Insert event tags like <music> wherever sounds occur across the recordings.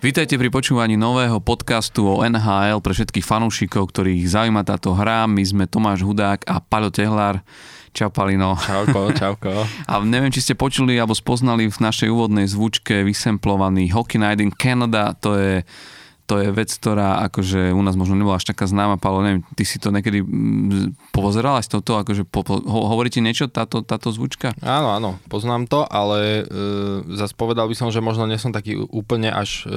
Vítajte pri počúvaní nového podcastu o NHL pre všetkých fanúšikov, ktorých zaujíma táto hra. My sme Tomáš Hudák a Paľo Tehlár. Čau Palino. Čauko, čauko. <laughs> A neviem, či ste počuli alebo spoznali v našej úvodnej zvučke vysemplovaný Hockey Night in Canada. To je to je vec, ktorá akože u nás možno nebola až taká známa, Paolo, neviem, ty si to niekedy mm, pozeral aj toto, akože po, po, ho, hovorí ti niečo táto, táto zvučka? Áno, áno, poznám to, ale e, zase povedal by som, že možno nie som taký úplne až e,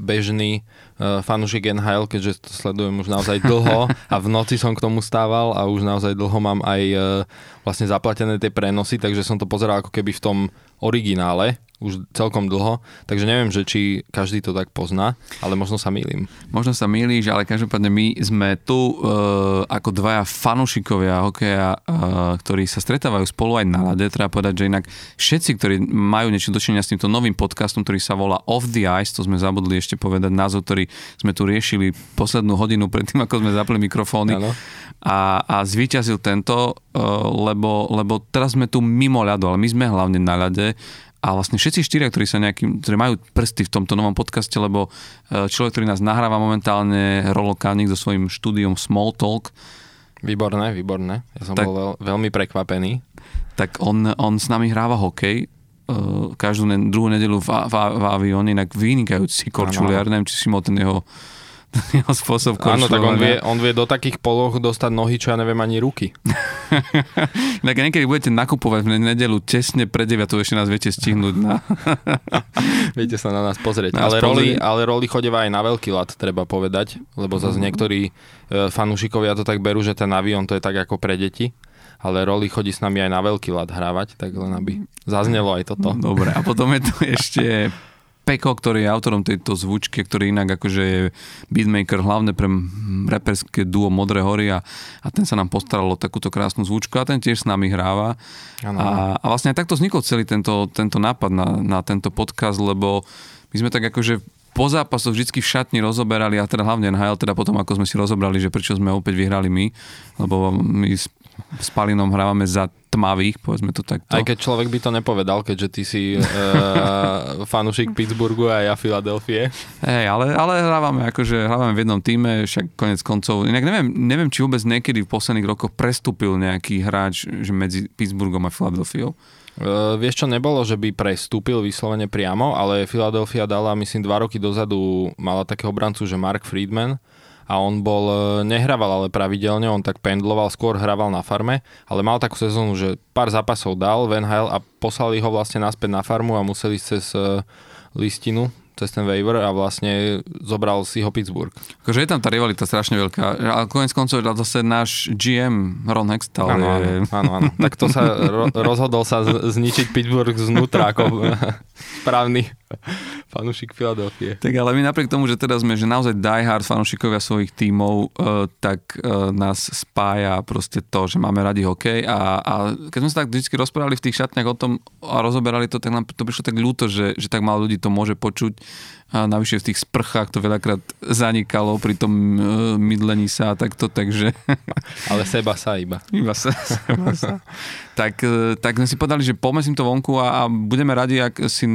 bežný e, fanúšik NHL, keďže to sledujem už naozaj dlho <laughs> a v noci som k tomu stával a už naozaj dlho mám aj e, vlastne zaplatené tie prenosy, takže som to pozeral ako keby v tom originále, už celkom dlho, takže neviem, že či každý to tak pozná, ale možno sa mýlim. Možno sa mýliš, ale každopádne my sme tu uh, ako dvaja fanúšikovia hokeja, uh, ktorí sa stretávajú spolu aj na lade. Treba povedať, že inak všetci, ktorí majú niečo dočinenia s týmto novým podcastom, ktorý sa volá Off the Ice, to sme zabudli ešte povedať názov, ktorý sme tu riešili poslednú hodinu predtým, ako sme zapli mikrofóny. Ano. A, a zvíťazil tento, uh, lebo, lebo teraz sme tu mimo ľadu, ale my sme hlavne na ľade a vlastne všetci štyria, ktorí sa nejakým, ktorí majú prsty v tomto novom podcaste, lebo e, človek, ktorý nás nahráva momentálne, Rolo Kanik so svojím štúdiom Small Talk. Výborné, výborné. Ja som tak, bol veľ, veľmi prekvapený. Tak on, on s nami hráva hokej, e, každú ne, druhú nedelu v, v, v avióne, inak vynikajúci korčuliar, neviem, či si mal ten jeho <laughs> jeho spôsob Áno, tak on vie, on vie do takých poloh dostať nohy, čo ja neviem ani ruky. <laughs> tak niekedy budete nakupovať v nedelu tesne pred 9, ešte nás viete stihnúť na... <laughs> viete sa na nás pozrieť. ale, roli, ale roli chodeva aj na veľký lat, treba povedať, lebo zase mm. niektorí e, fanúšikovia to tak berú, že ten avión to je tak ako pre deti ale roli chodí s nami aj na veľký lat hrávať, tak len aby zaznelo aj toto. Dobre, a potom je tu ešte Peko, ktorý je autorom tejto zvučky, ktorý inak akože je beatmaker hlavne pre reperské duo Modré hory a, a ten sa nám postaral o takúto krásnu zvučku a ten tiež s nami hráva. Ano. A, a vlastne aj takto vznikol celý tento, tento nápad na, na tento podcast, lebo my sme tak akože po zápasoch vždy v šatni rozoberali a teda hlavne NHL, teda potom ako sme si rozobrali, že prečo sme opäť vyhrali my, lebo my s Palinom hrávame za tmavých, povedzme to takto. Aj keď človek by to nepovedal, keďže ty si uh, <laughs> fanúšik Pittsburghu a ja Filadelfie. Hej, ale, ale hrávame akože hrávame v jednom týme, však konec koncov. Inak neviem, neviem, či vôbec niekedy v posledných rokoch prestúpil nejaký hráč že medzi Pittsburghom a Filadelfiou. Uh, vieš čo, nebolo, že by prestúpil vyslovene priamo, ale Philadelphia dala, myslím, dva roky dozadu, mala takého brancu, že Mark Friedman, a on bol, e, nehrával ale pravidelne, on tak pendloval, skôr hrával na farme, ale mal takú sezónu, že pár zápasov dal v NHL a poslali ho vlastne naspäť na farmu a museli cez e, listinu cez ten waiver a vlastne zobral si ho Pittsburgh. Akože je tam tá rivalita strašne veľká, ale konec koncov zase náš GM Ron Hextall áno, je... áno, áno, tak to sa <laughs> ro- rozhodol sa zničiť Pittsburgh znútra ako <laughs> správny <laughs> fanúšik Filadelfie. Tak ale my napriek tomu, že teda sme že naozaj diehard fanúšikovia svojich tímov, uh, tak uh, nás spája proste to, že máme radi hokej a, a keď sme sa tak vždy rozprávali v tých šatniach o tom a rozoberali to, tak nám to prišlo tak ľúto, že, že tak málo ľudí to môže počuť a navyše v tých sprchách to veľakrát zanikalo pri tom uh, mydlení sa a takto, takže... <laughs> Ale seba sa iba. Iba sa, seba sa. tak, uh, tak sme si povedali, že pomesím to vonku a, a budeme radi, ak si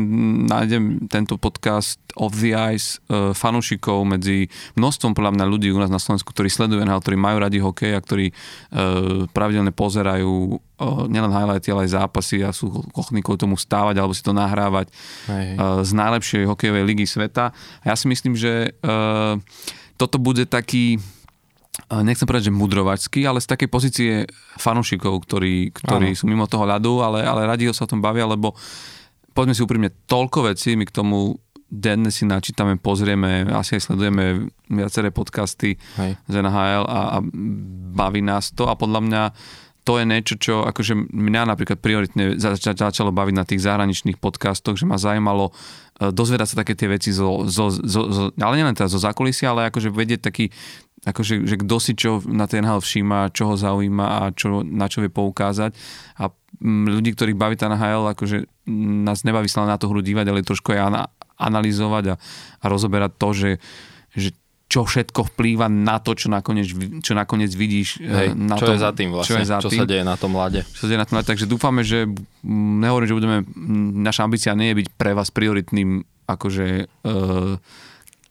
nájdem tento podcast of the Ice uh, fanúšikov medzi množstvom podľa mňa ľudí u nás na Slovensku, ktorí sledujú NHL, ktorí majú radi hokej a ktorí uh, pravidelne pozerajú nielen highlighty, ale aj zápasy a sú ochotní kvôli tomu stávať alebo si to nahrávať uh, z najlepšej hokejovej ligy sveta. A ja si myslím, že uh, toto bude taký nechcem povedať, že mudrovačský, ale z takej pozície fanúšikov, ktorí, ktorí sú mimo toho ľadu, ale, ale radi sa o tom bavia, lebo poďme si úprimne, toľko vecí my k tomu denne si načítame, pozrieme, asi aj sledujeme viaceré podcasty Hej. z NHL a, a baví nás to a podľa mňa to je niečo, čo akože mňa napríklad prioritne zač- začalo baviť na tých zahraničných podcastoch, že ma zaujímalo uh, dozvedať sa také tie veci zo, zo, zo, zo ale nielen teda zo zákulisia, ale akože vedieť taký, akože, že kto si čo na ten NHL všíma, čo ho zaujíma a čo, na čo vie poukázať. A ľudí, ktorých baví tá NHL, akože nás nebaví sa na tú hru dívať, ale trošku aj analyzovať a, a rozoberať to, že, že čo všetko vplýva na to, čo nakoniec, čo nakoniec vidíš. Hej, na čo tom, je za tým vlastne, čo, je za čo tým, sa deje na tom mlade. Čo sa deje na tom mlade, takže dúfame, že nehovorím, že budeme, naša ambícia nie je byť pre vás prioritným akože uh,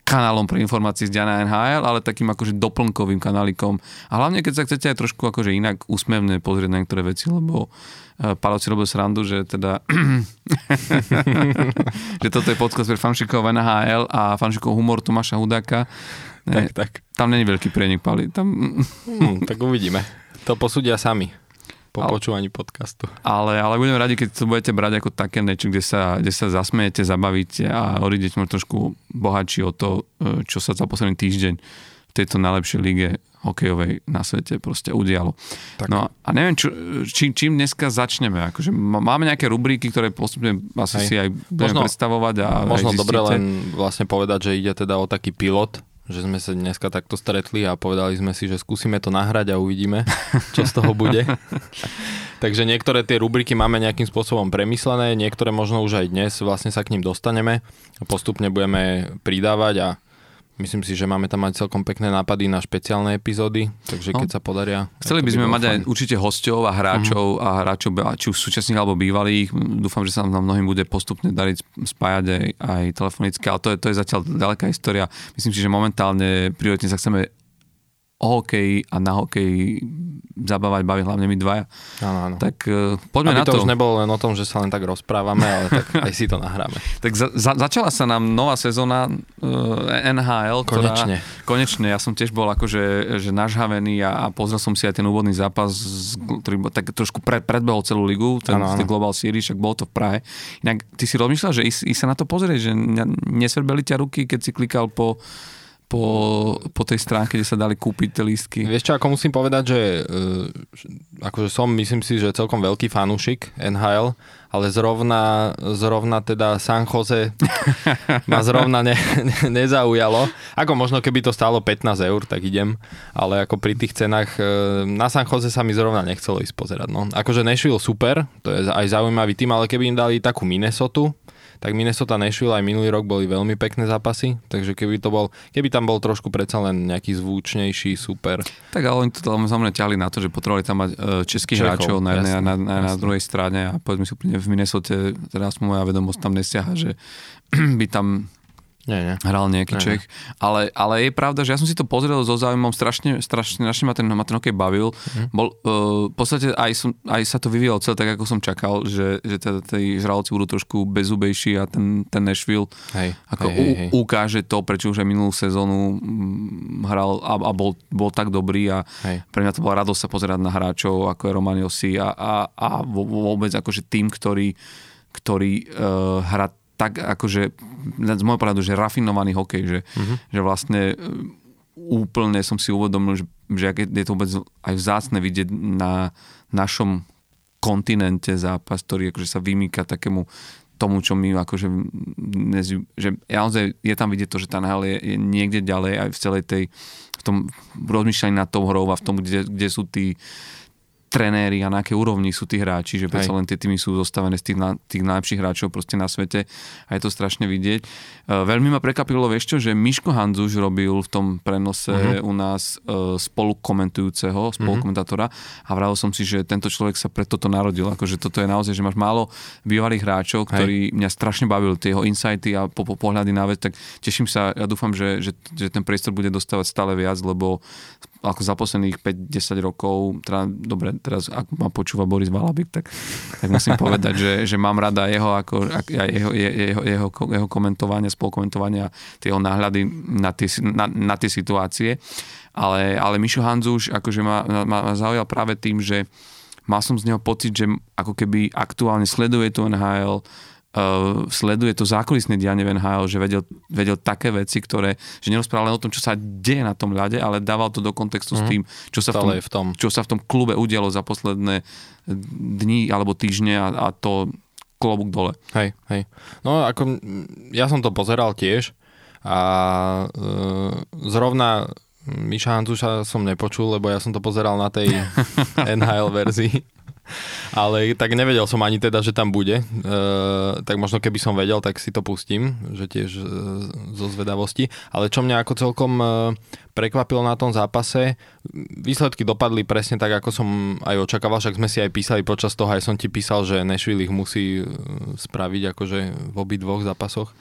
kanálom pre informácie z Diana NHL, ale takým akože doplnkovým kanálikom. A hlavne, keď sa chcete aj trošku akože inak úsmevne pozrieť na niektoré veci, lebo uh, Paolo si robil srandu, že teda <laughs> <laughs> že toto je podcast pre fanšikov NHL a fanšikov humor Tomáša Hudáka. Tak, tak. Tam není veľký prienik, Pali. Tam... Hmm, tak uvidíme. To posúdia sami po ale, počúvaní podcastu. Ale, ale budem radi, keď to budete brať ako také niečo, kde sa, kde sa zasmejete, zabavíte a odídete možno trošku bohatší o to, e, čo sa za posledný týždeň v tejto najlepšej lige hokejovej na svete proste udialo. Tak. No a neviem, čo, čím, čím dneska začneme. Akože máme nejaké rubriky, ktoré postupne asi Hej. si aj budeme možno, predstavovať. A možno dobre len vlastne povedať, že ide teda o taký pilot, že sme sa dneska takto stretli a povedali sme si, že skúsime to nahrať a uvidíme, čo z toho bude. <laughs> Takže niektoré tie rubriky máme nejakým spôsobom premyslené, niektoré možno už aj dnes vlastne sa k ním dostaneme. Postupne budeme pridávať a Myslím si, že máme tam aj celkom pekné nápady na špeciálne epizódy, takže no. keď sa podaria... Chceli by sme mať aj určite hostov a hráčov uh-huh. a hráčov, či už súčasných alebo bývalých. Dúfam, že sa nám mnohým bude postupne dariť spájať aj, aj telefonicky, ale to je, to je zatiaľ ďaleká história. Myslím si, že momentálne prioritne sa chceme o hokeji a na hokeji zabávať, baviť hlavne my dvaja. Áno, áno. Tak uh, poďme Aby na to. to už nebolo len o tom, že sa len tak rozprávame, ale tak <laughs> aj si to nahráme. tak za, za, začala sa nám nová sezóna uh, NHL. Konečne. Ktorá, konečne. Ja som tiež bol akože že nažhavený a, a pozrel som si aj ten úvodný zápas, ktorý tak trošku pred, predbehol celú ligu, ten, ano, ano. Global Series, však bolo to v Prahe. Inak ty si rozmýšľal, že ísť, ísť sa na to pozrieť, že nesverbeli ťa ruky, keď si klikal po po, po tej stránke, kde sa dali kúpiť tie lístky. Vieš čo, ako musím povedať, že uh, akože som, myslím si, že celkom veľký fanúšik NHL, ale zrovna, zrovna teda San Jose <laughs> ma zrovna ne, ne, nezaujalo. Ako možno keby to stálo 15 eur, tak idem, ale ako pri tých cenách uh, na San Jose sa mi zrovna nechcelo ísť pozerať. No. Akože Nashville super, to je aj zaujímavý tým, ale keby im dali takú Minnesota, tak Minnesota Nashville aj minulý rok boli veľmi pekné zápasy, takže keby to bol, keby tam bol trošku predsa len nejaký zvučnejší, super. Tak ale oni to tam samozrejme ťahli na to, že potrebovali tam mať uh, českých Čechov, hráčov na a na, na, na druhej strane a povedzme si úplne v Minnesota, teraz moja vedomosť tam nesiaha, že <clears throat> by tam nie, nie. hral nejaký nie, Čech. Nie. Ale, ale je pravda, že ja som si to pozrel so záujmom, strašne, strašne, strašne ma ten, ma ten hokej bavil. Mm. Bol, uh, v podstate aj, som, aj sa to vyvíjalo celé tak, ako som čakal, že, že teda tí žraloci budú trošku bezubejší a ten, ten Nashville hej, ako hej, hej, hej. ukáže to, prečo už aj minulú sezónu mm, hral a, a bol, bol tak dobrý a hej. pre mňa to bola radosť sa pozerať na hráčov, ako je Roman Josi a, a, a vôbec akože tým, ktorý, ktorý uh, hrá tak akože, z môjho pohľadu, že rafinovaný hokej, že, uh-huh. že vlastne e, úplne som si uvedomil, že, že je to vôbec aj vzácne vidieť na našom kontinente zápas, ktorý akože sa vymýka takému tomu, čo my akože že naozaj je tam vidieť to, že tá NHL je, je niekde ďalej aj v celej tej v tom rozmýšľaní nad tou hrou a v tom, kde, kde sú tí trenéri a na akej úrovni sú tí hráči, že predsa len tie týmy sú zostavené z tých, na, tých najlepších hráčov proste na svete a je to strašne vidieť. Uh, veľmi ma prekapilo, vieš čo, že Miško Hanzuš robil v tom prenose uh-huh. u nás uh, spolukomentujúceho, spolukomentátora a vravil som si, že tento človek sa pre toto narodil, akože toto je naozaj, že máš málo bývalých hráčov, ktorí Hej. mňa strašne bavili, tie jeho insighty a po, po pohľady na vec, tak teším sa, ja dúfam, že, že, že ten priestor bude dostávať stále viac, lebo ako za posledných 5-10 rokov, teda, dobre, teraz ak ma počúva Boris Valabik, tak, tak musím <laughs> povedať, že, že mám rada jeho, ako, jeho, jeho, jeho, jeho komentovanie, spolukomentovania, tie jeho náhľady na tie, na, na tie situácie. Ale, ale Mišo Hanzuš akože ma, ma, ma zaujal práve tým, že mal som z neho pocit, že ako keby aktuálne sleduje tu NHL, sleduje to zákulisné dianie v NHL, že vedel, vedel také veci, ktoré, že nerozprával len o tom, čo sa deje na tom ľade, ale dával to do kontextu mm-hmm. s mhm. tým, čo sa, v tom, v tom. čo sa v tom klube udialo za posledné dni alebo týždne a, a to klobúk dole. Hej, hej. No ako ja som to pozeral tiež a uh, zrovna Miša Hantuša som nepočul, lebo ja som to pozeral na tej <laughs> NHL verzii ale tak nevedel som ani teda, že tam bude. E, tak možno keby som vedel, tak si to pustím, že tiež e, zo zvedavosti. Ale čo mňa ako celkom e, prekvapilo na tom zápase, výsledky dopadli presne tak, ako som aj očakával, však sme si aj písali počas toho, aj som ti písal, že Nashville ich musí e, spraviť akože v obi dvoch zápasoch.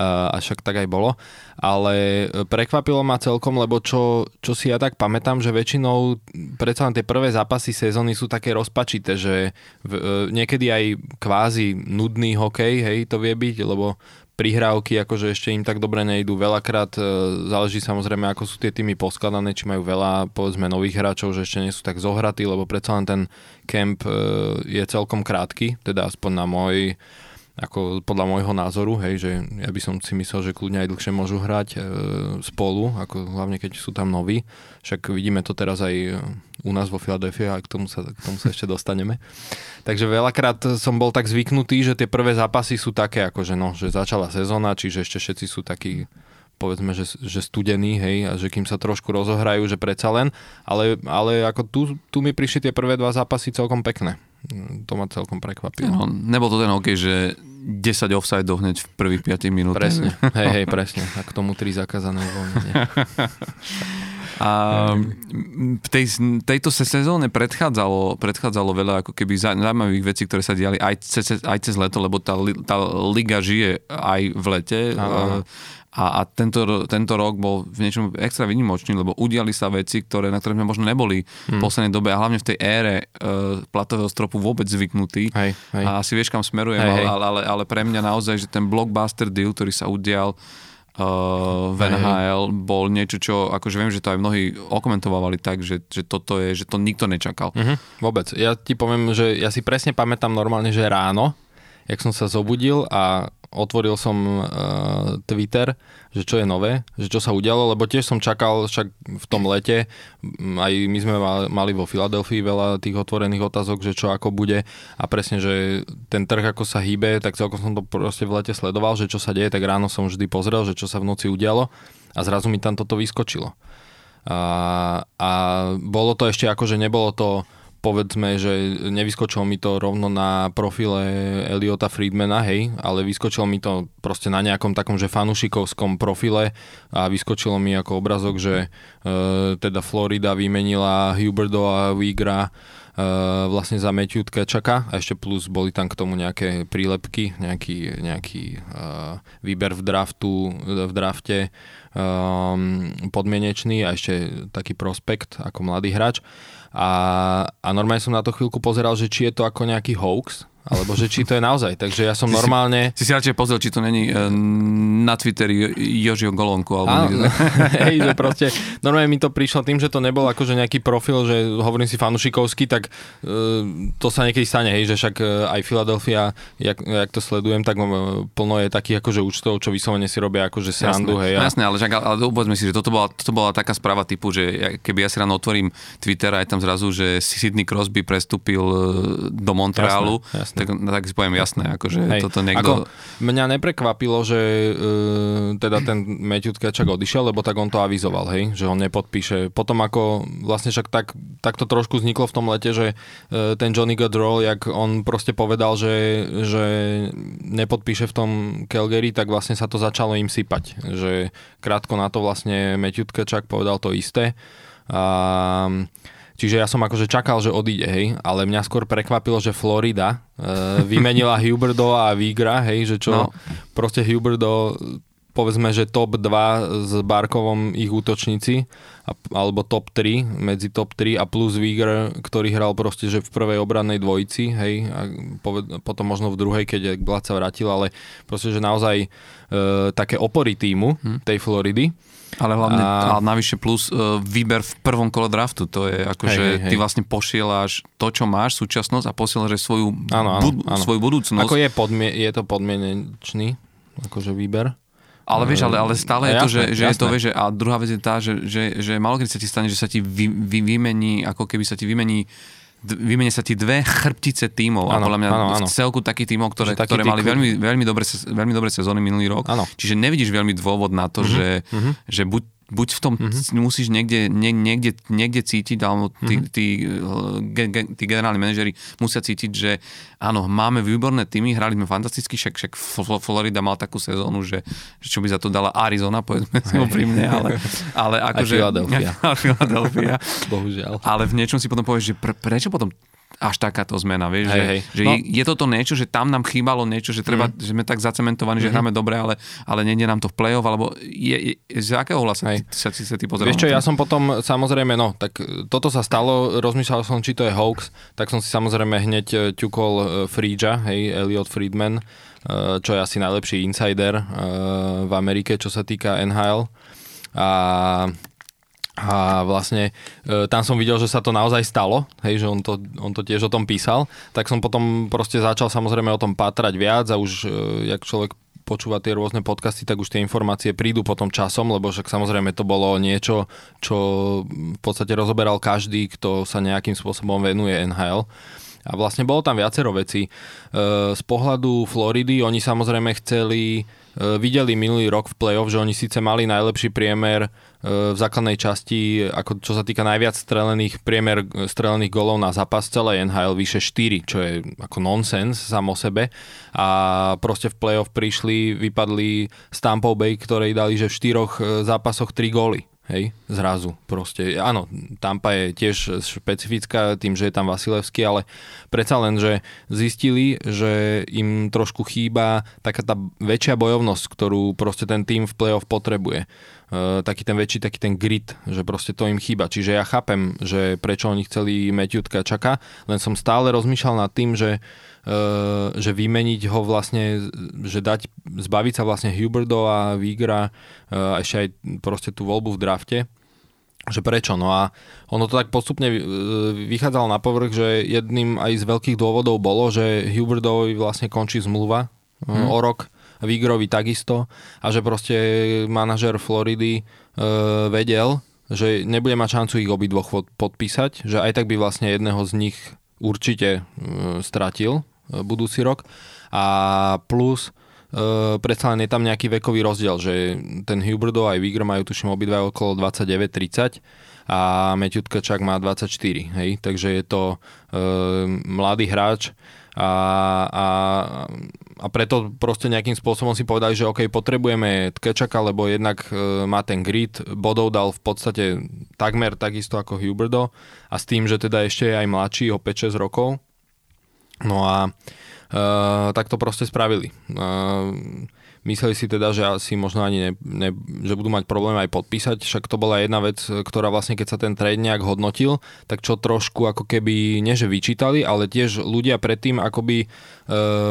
A však tak aj bolo. Ale prekvapilo ma celkom, lebo čo, čo si ja tak pamätám, že väčšinou predsa len tie prvé zápasy sezóny sú také rozpačité, že v, e, niekedy aj kvázi nudný hokej, hej, to vie byť, lebo prihrávky akože ešte im tak dobre nejdú. Veľakrát e, záleží samozrejme, ako sú tie týmy poskladané, či majú veľa povedzme nových hráčov, že ešte nie sú tak zohratí, lebo predsa len ten kemp e, je celkom krátky, teda aspoň na môj ako podľa môjho názoru, hej, že ja by som si myslel, že kľudne aj dlhšie môžu hrať e, spolu, ako hlavne keď sú tam noví. Však vidíme to teraz aj e, u nás vo Filadelfii a k tomu sa, k tomu sa ešte dostaneme. <laughs> Takže veľakrát som bol tak zvyknutý, že tie prvé zápasy sú také, ako že, no, že začala sezóna, čiže ešte všetci sú takí povedzme, že, že studený, hej, a že kým sa trošku rozohrajú, že predsa len, ale, ale ako tu, tu mi prišli tie prvé dva zápasy celkom pekné. To ma celkom prekvapilo. No, nebol to ten hokej, že 10 offside hneď v prvých 5 minútach. Presne, hej, hej, presne. A k tomu 3 zakázané voľne. <laughs> A v tej, tejto sezóne predchádzalo, predchádzalo veľa ako keby zaujímavých vecí, ktoré sa diali aj cez, aj cez leto, lebo tá, tá liga žije aj v lete. Aha. A, a tento, tento rok bol v niečom extra vynimočný, lebo udiali sa veci, ktoré, na ktoré sme možno neboli hmm. v poslednej dobe a hlavne v tej ére uh, platového stropu vôbec zvyknutí. Hej, hej. A asi vieš, kam smerujem, hej, ale, ale, ale pre mňa naozaj, že ten blockbuster deal, ktorý sa udial uh, v NHL bol niečo, čo akože viem, že to aj mnohí okomentovali tak, že, že toto je, že to nikto nečakal. Uh-huh, vôbec. Ja ti poviem, že ja si presne pamätám normálne, že ráno, jak som sa zobudil a otvoril som uh, Twitter, že čo je nové, že čo sa udialo, lebo tiež som čakal však v tom lete, aj my sme mali vo Filadelfii veľa tých otvorených otázok, že čo ako bude a presne, že ten trh ako sa hýbe, tak celkom som to proste v lete sledoval, že čo sa deje, tak ráno som vždy pozrel, že čo sa v noci udialo a zrazu mi tam toto vyskočilo. A, a bolo to ešte ako, že nebolo to povedzme, že nevyskočilo mi to rovno na profile Eliota Friedmana, hej, ale vyskočilo mi to proste na nejakom takom, že fanušikovskom profile a vyskočilo mi ako obrazok, že e, teda Florida vymenila Huberdo a Wigra e, vlastne za Matthew Tkečaka a ešte plus boli tam k tomu nejaké prílepky, nejaký, nejaký e, výber v draftu, v drafte um, podmienečný a ešte taký prospekt ako mladý hráč. A, a normálne som na to chvíľku pozeral, že či je to ako nejaký hoax, alebo že či to je naozaj. Takže ja som si normálne... Si si radšej pozrel, či to není uh, na Twitteri Jožiho Golonku. Alebo Áno, <laughs> hej, že proste normálne mi to prišlo tým, že to nebol akože nejaký profil, že hovorím si fanušikovský, tak uh, to sa niekedy stane, hej, že však uh, aj Philadelphia, jak, jak to sledujem, tak plno je takých akože účtov, čo vyslovene si robia akože srandu, jasné, hej. A... Jasné, ale, však, ale povedzme si, že toto bola, toto bola taká správa typu, že keby ja si ráno otvorím Twitter a je tam zrazu, že Sidney Crosby prestúpil do Montrealu, jasné, jasné jasné. Tak, tak si poviem jasné, akože Hej. toto niekto... Ako, mňa neprekvapilo, že uh, teda ten Matthew Tkačak odišiel, lebo tak on to avizoval, hej, že on nepodpíše. Potom ako vlastne však tak, tak to trošku vzniklo v tom lete, že uh, ten Johnny Gaudreau, jak on proste povedal, že, že nepodpíše v tom Calgary, tak vlastne sa to začalo im sypať. Že krátko na to vlastne Matthew Tkačak povedal to isté. A Čiže ja som akože čakal, že odíde, hej, ale mňa skôr prekvapilo, že Florida e, vymenila <laughs> Huberdo a Vigra, hej, že čo no. proste Huberdo povedzme, že top 2 s Barkovom ich útočníci alebo top 3, medzi top 3 a plus Viger, ktorý hral proste, že v prvej obrannej dvojici, hej, a poved, potom možno v druhej, keď Blad sa vrátil, ale proste, že naozaj e, také opory týmu hm. tej Floridy ale hlavne, a, a navyše plus uh, výber v prvom kole draftu, to je ako, hej, že hej, ty vlastne pošieláš to, čo máš, súčasnosť a posielaš svoju, áno, áno, bud- áno. svoju budúcnosť. Ako je, podmie- je to podmienečný, akože výber? Ale vieš, ale, ale stále je to, že, že je to, vieš, a druhá vec je tá, že, že, že malo keď sa ti stane, že sa ti vy, vy, vymení, ako keby sa ti vymení vymenia sa ti dve chrbtice tímov ano, a podľa mňa áno. v celku takých tímov, ktoré, ktoré mali veľmi, veľmi, dobre, veľmi dobre sezóny minulý rok. Ano. Čiže nevidíš veľmi dôvod na to, mm-hmm. že, mm-hmm. že buď buď v tom mm-hmm. musíš niekde, nie, niekde, niekde cítiť, alebo tí, mm-hmm. tí, ge, ge, tí generálni manažeri musia cítiť, že áno, máme výborné týmy, hrali sme fantasticky, však, však Florida mal takú sezónu, že, že čo by za to dala Arizona, povedzme si úprimne, ale, <laughs> ale akože... Philadelphia. Philadelphia. <laughs> <laughs> Bohužiaľ. Ale v niečom si potom povieš, že pre, prečo potom až takáto zmena, vieš, Hej, že, hej. že No. je, toto niečo, že tam nám chýbalo niečo, že treba, že sme tak zacementovaní, že hráme dobre, ale, ale nie je nám to v play-off, alebo je, je, z akého ty, sa, ty, sa ty pozeral? Vieš čo, ja som potom, samozrejme, no, tak e, toto sa stalo, rozmýšľal som, či to je hoax, tak som si samozrejme hneď e, ťukol e, Friedža, hej, Elliot Friedman, čo je asi najlepší insider v Amerike, čo sa týka NHL. A a vlastne e, tam som videl, že sa to naozaj stalo, hej, že on to, on to tiež o tom písal, tak som potom proste začal samozrejme o tom pátrať viac a už, e, jak človek počúva tie rôzne podcasty, tak už tie informácie prídu potom časom, lebo však samozrejme to bolo niečo, čo v podstate rozoberal každý, kto sa nejakým spôsobom venuje NHL. A vlastne bolo tam viacero vecí. E, Z pohľadu Floridy oni samozrejme chceli, videli minulý rok v playoff, že oni síce mali najlepší priemer e, v základnej časti, ako čo sa týka najviac strelených, priemer e, strelených golov na zápas celej NHL vyše 4, čo je ako nonsens sám o sebe. A proste v playoff prišli, vypadli z Tampa Bay, ktorej dali, že v štyroch e, zápasoch 3 góly hej, zrazu proste. Áno, Tampa je tiež špecifická tým, že je tam Vasilevský, ale predsa len, že zistili, že im trošku chýba taká tá väčšia bojovnosť, ktorú proste ten tým v playoff potrebuje. Uh, taký ten väčší, taký ten grit, že proste to im chýba. Čiže ja chápem, že prečo oni chceli Matthew Tkačaka, len som stále rozmýšľal nad tým, že že vymeniť ho vlastne, že dať, zbaviť sa vlastne Huberdo a Vigra uh, ešte aj proste tú voľbu v drafte, že prečo. No a ono to tak postupne uh, vychádzalo na povrch, že jedným aj z veľkých dôvodov bolo, že Huberdovi vlastne končí zmluva hmm. o rok, Vigrovi takisto a že proste manažer Floridy uh, vedel, že nebude mať šancu ich obidvoch pod- podpísať, že aj tak by vlastne jedného z nich určite uh, stratil budúci rok a plus uh, predsa len je tam nejaký vekový rozdiel, že ten Huberdo aj Vigr majú tuším obidva okolo 29-30 a Matthew Tkačák má 24, hej, takže je to uh, mladý hráč a, a, a preto proste nejakým spôsobom si povedali, že OK, potrebujeme Tkečaka, lebo jednak e, má ten grid, bodov dal v podstate takmer takisto ako Huberdo a s tým, že teda ešte je aj mladší o 5-6 rokov. No a e, tak to proste spravili. E, mysleli si teda, že asi možno ani ne, ne, že budú mať problém aj podpísať, však to bola jedna vec, ktorá vlastne keď sa ten trade nejak hodnotil, tak čo trošku ako keby, nie že vyčítali, ale tiež ľudia predtým akoby e,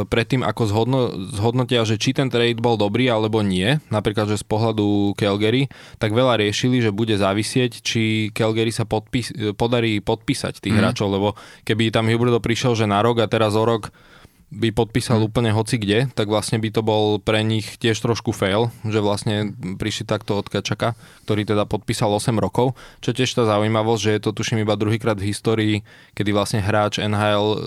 predtým ako zhodno, zhodnotia, že či ten trade bol dobrý alebo nie, napríklad, že z pohľadu Calgary, tak veľa riešili, že bude závisieť, či Calgary sa podpís, podarí podpísať tých mm. hráčov, lebo keby tam Huberdo prišiel, že na rok a teraz o rok by podpísal hmm. úplne hoci kde, tak vlastne by to bol pre nich tiež trošku fail, že vlastne prišli takto od Kačaka, ktorý teda podpísal 8 rokov, čo tiež tá zaujímavosť, že je to tuším iba druhýkrát v histórii, kedy vlastne hráč NHL, e,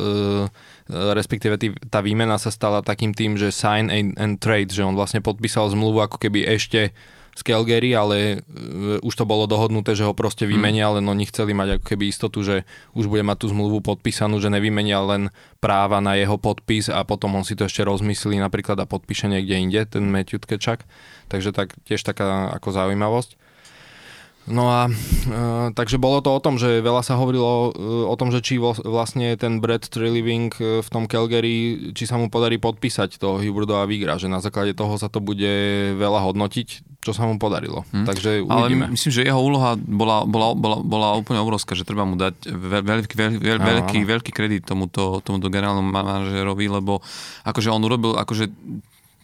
respektíve tý, tá výmena sa stala takým tým, že sign and, and trade, že on vlastne podpísal zmluvu ako keby ešte z Calgary, ale uh, už to bolo dohodnuté, že ho proste vymenia, len oni chceli mať ako keby istotu, že už bude mať tú zmluvu podpísanú, že nevymenia len práva na jeho podpis a potom on si to ešte rozmyslí napríklad a podpíše niekde inde, ten Matthew Tkečak. Takže tak, tiež taká ako zaujímavosť. No a e, takže bolo to o tom, že veľa sa hovorilo e, o tom, že či vo, vlastne ten Brad Trilliving e, v tom Calgary, či sa mu podarí podpísať to Huberdo a Vigra, že na základe toho sa to bude veľa hodnotiť, čo sa mu podarilo. Hmm. Takže uvidíme. Ale myslím, že jeho úloha bola, bola, bola, bola úplne obrovská, že treba mu dať veľ, veľký, veľ, veľ, veľký, veľký kredit tomuto, tomuto generálnemu manažerovi, lebo akože on urobil akože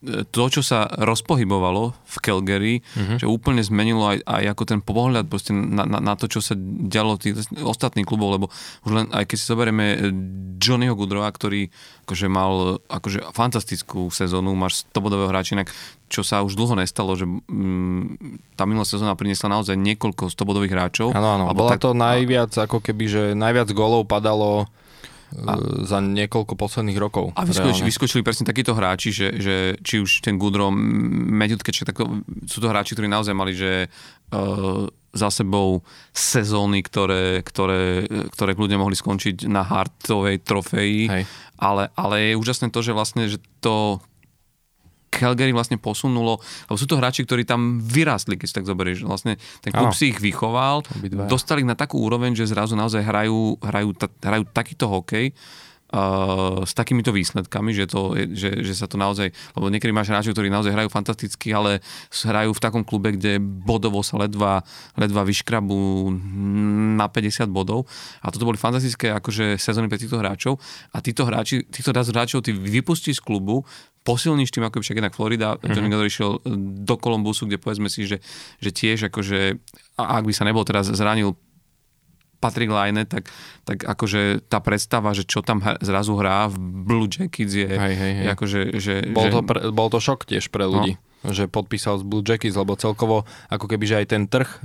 to, čo sa rozpohybovalo v Calgary, mm-hmm. že úplne zmenilo aj, aj ako ten pohľad na, na, na to, čo sa dialo tých ostatných klubov, lebo už len aj keď si zoberieme Johnnyho Goodrowa, ktorý akože mal akože fantastickú sezónu, máš 100 bodového hráča, inak čo sa už dlho nestalo, že mm, tá minulá sezóna priniesla naozaj niekoľko 100 bodových hráčov. Áno, áno, bola tak, to najviac, ako keby, že najviac golov padalo a, za niekoľko posledných rokov. A vyskočili, vyskočili presne takíto hráči, že, že či už ten Gudro, Matthew Tkeček, tak to, sú to hráči, ktorí naozaj mali, že uh, za sebou sezóny, ktoré, ktoré, ktoré ľudia mohli skončiť na hartovej trofeji, ale, ale je úžasné to, že vlastne, že to Calgary vlastne posunulo, lebo sú to hráči, ktorí tam vyrástli, keď si tak zoberieš. Vlastne ten klub si ich vychoval, dostali ich na takú úroveň, že zrazu naozaj hrajú, hrajú, hrajú takýto hokej, s takýmito výsledkami, že, to, že, že sa to naozaj, lebo niekedy máš hráčov, ktorí naozaj hrajú fantasticky, ale hrajú v takom klube, kde bodovo sa ledva, ledva vyškrabú na 50 bodov a toto boli fantastické akože sezóny pre týchto hráčov a títo hráči, týchto hráčov ty vypustíš z klubu, posilníš tým, ako však jednak Florida, mm-hmm. Johnny išiel do Kolumbusu, kde povedzme si, že, že tiež akože, a ak by sa nebol teraz zranil Patrick Laine, tak, tak akože tá predstava, že čo tam zrazu hrá v Blue Jackets je, Hej, hej, hej. akože, že, Bol že, to, pre, bol to šok tiež pre ľudí, no. že podpísal z Blue Jackets, lebo celkovo ako keby, že aj ten trh e,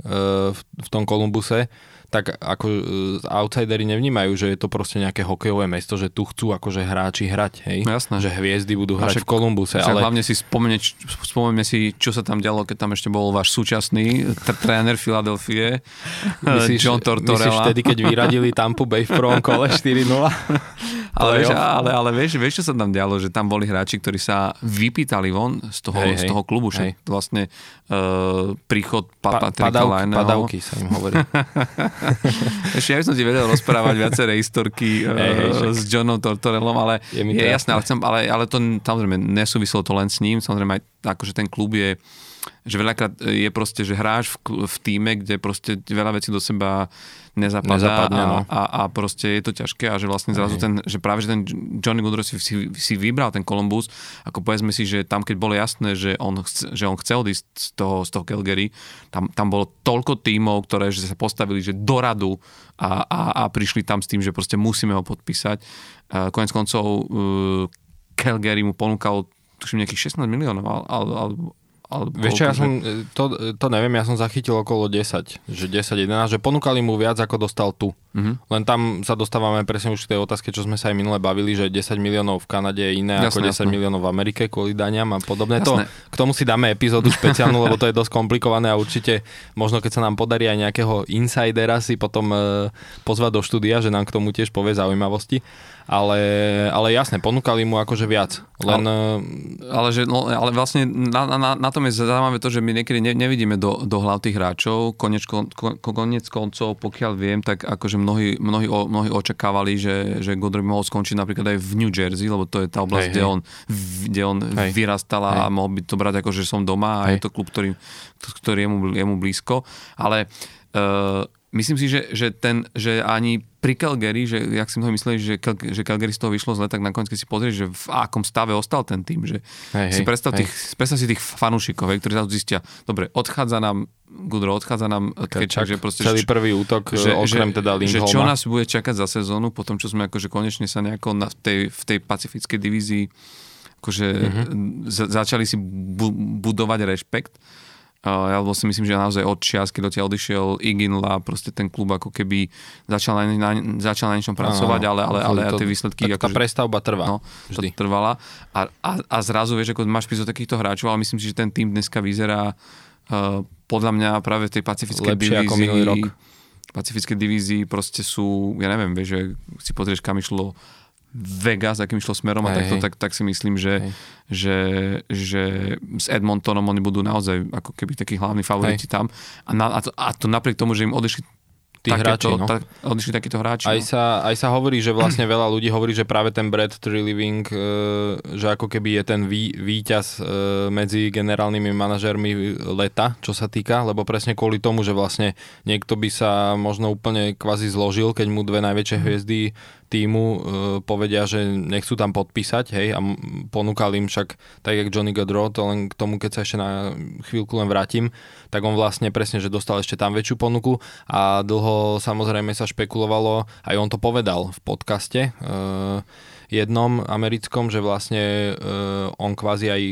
v, v tom Kolumbuse, tak ako e, outsideri nevnímajú, že je to proste nejaké hokejové mesto, že tu chcú akože hráči hrať, hej? Jasné. Že hviezdy budú hrať však- v Kolumbuse, Však ale hlavne si spomene, spomeňme si, čo sa tam dialo, keď tam ešte bol váš súčasný tr- tréner Filadelfie, myslíš, John myslíš Tortorella. vtedy, keď vyradili Tampa Bay v prvom kole <laughs> 4-0? Ale, vieš, ale, ale vieš, vieš, čo sa tam dialo, že tam boli hráči, ktorí sa vypýtali von z toho, Hej, z hej, toho klubu, hej. že vlastne uh, príchod pa, Pa, Patricka padavky, Laineho. padavky sa im hovorí. <laughs> Ešte ja by som ti vedel rozprávať viaceré historky Hej, hej, však. s Johnom Tortorellom, ale Je je, jasné. ale, chcem, ale, ale to samozrejme nesúviselo to len s ním, samozrejme aj akože ten klub je že veľakrát je proste, že hráš v, v týme, kde proste veľa vecí do seba nezapadá Nezapadne, a, no. a, a proste je to ťažké a že vlastne zrazu ten, že práve že ten Johnny Gaudreau si, si, si vybral ten Columbus, ako povedzme si, že tam keď bolo jasné, že on, chce, že on chcel odísť z toho, z toho Calgary, tam, tam bolo toľko tímov, ktoré že sa postavili, že do radu a, a, a prišli tam s tým, že proste musíme ho podpísať. Uh, konec koncov uh, Calgary mu ponúkal tuším nejakých 16 miliónov, ale, ale, ale alebo Vieš čo, ja som, e, to, to neviem, ja som zachytil okolo 10, že 10-11, že ponúkali mu viac, ako dostal tu. Mhm. Len tam sa dostávame presne už k tej otázke, čo sme sa aj minule bavili, že 10 miliónov v Kanade je iné Jasné, ako 10 jasné. miliónov v Amerike kvôli daniam a podobné. To, k tomu si dáme epizódu špeciálnu, lebo to je dosť komplikované a určite možno keď sa nám podarí aj nejakého insidera si potom e, pozvať do štúdia, že nám k tomu tiež povie zaujímavosti. Ale, ale jasne, ponúkali mu akože viac. Len e, Ale, že, no, ale vlastne na, na, na tom je zaujímavé to, že my niekedy ne, nevidíme do, do hlav tých hráčov. Konec, kon, kon, konec koncov, pokiaľ viem, tak akože mnohí, mnohí, mnohí očakávali, že, že Godry by mohol skončiť napríklad aj v New Jersey, lebo to je tá oblasť, Hej, kde hej. on, kde on Hej. vyrastal a mohol by to brať ako, že som doma a Hej. je to klub, ktorý, ktorý je, mu, je mu blízko. Ale uh, myslím si, že, že, ten, že ani pri Calgary, že jak si mnohí mysleli, že, Cal- že Calgary z toho vyšlo zle, tak nakoniec, keď si pozrieš, že v akom stave ostal ten tým, že Hej, si predstav, hej. tých, predstav si tých fanúšikov, hej, ktorí zrazu zistia, dobre, odchádza nám Gudro, odchádza nám Kečak, že proste... celý prvý útok, že, okrem teda že Lindholma. čo nás bude čakať za sezónu, po tom, čo sme akože konečne sa nejako na, v, tej, v tej pacifickej divízii akože Mhm. mm-hmm. začali si bu- budovať rešpekt. Ja si myslím, že naozaj od čias, keď odtiaľ odišiel Iginla, proste ten klub ako keby začal na, na, začal na niečom pracovať, ale, ale, ale to, tie výsledky... Tak tá akože- prestavba trvá. no, to vždy. trvala. A, a, a zrazu, vieš, ako máš prísť do takýchto hráčov, ale myslím si, že ten tým dneska vyzerá uh, podľa mňa práve v tej pacifickej Lepšie divízii. ako minulý rok. Pacifickej divízii proste sú, ja neviem, vieš, že si pozrieš, kam išlo Vegas, akým išlo smerom a takto, tak, tak si myslím, že, že, že s Edmontonom oni budú naozaj ako keby takí hlavní favoriti tam. A, na, a, to, a to napriek tomu, že im odišli Tí hráči, no. tak, odišli takíto hráči. Aj no. sa, aj sa hovorí, že vlastne veľa ľudí hovorí, že práve ten Brad Trilliving, e, že ako keby je ten ví, víťaz e, medzi generálnymi manažermi leta, čo sa týka, lebo presne kvôli tomu, že vlastne niekto by sa možno úplne kvazi zložil, keď mu dve najväčšie hviezdy týmu e, povedia, že nechcú tam podpísať, hej, a ponúkali im však, tak jak Johnny Gaudreau, to len k tomu, keď sa ešte na chvíľku len vrátim, tak on vlastne presne, že dostal ešte tam väčšiu ponuku a dlho samozrejme sa špekulovalo, aj on to povedal v podcaste e, jednom americkom, že vlastne e, on kvázi aj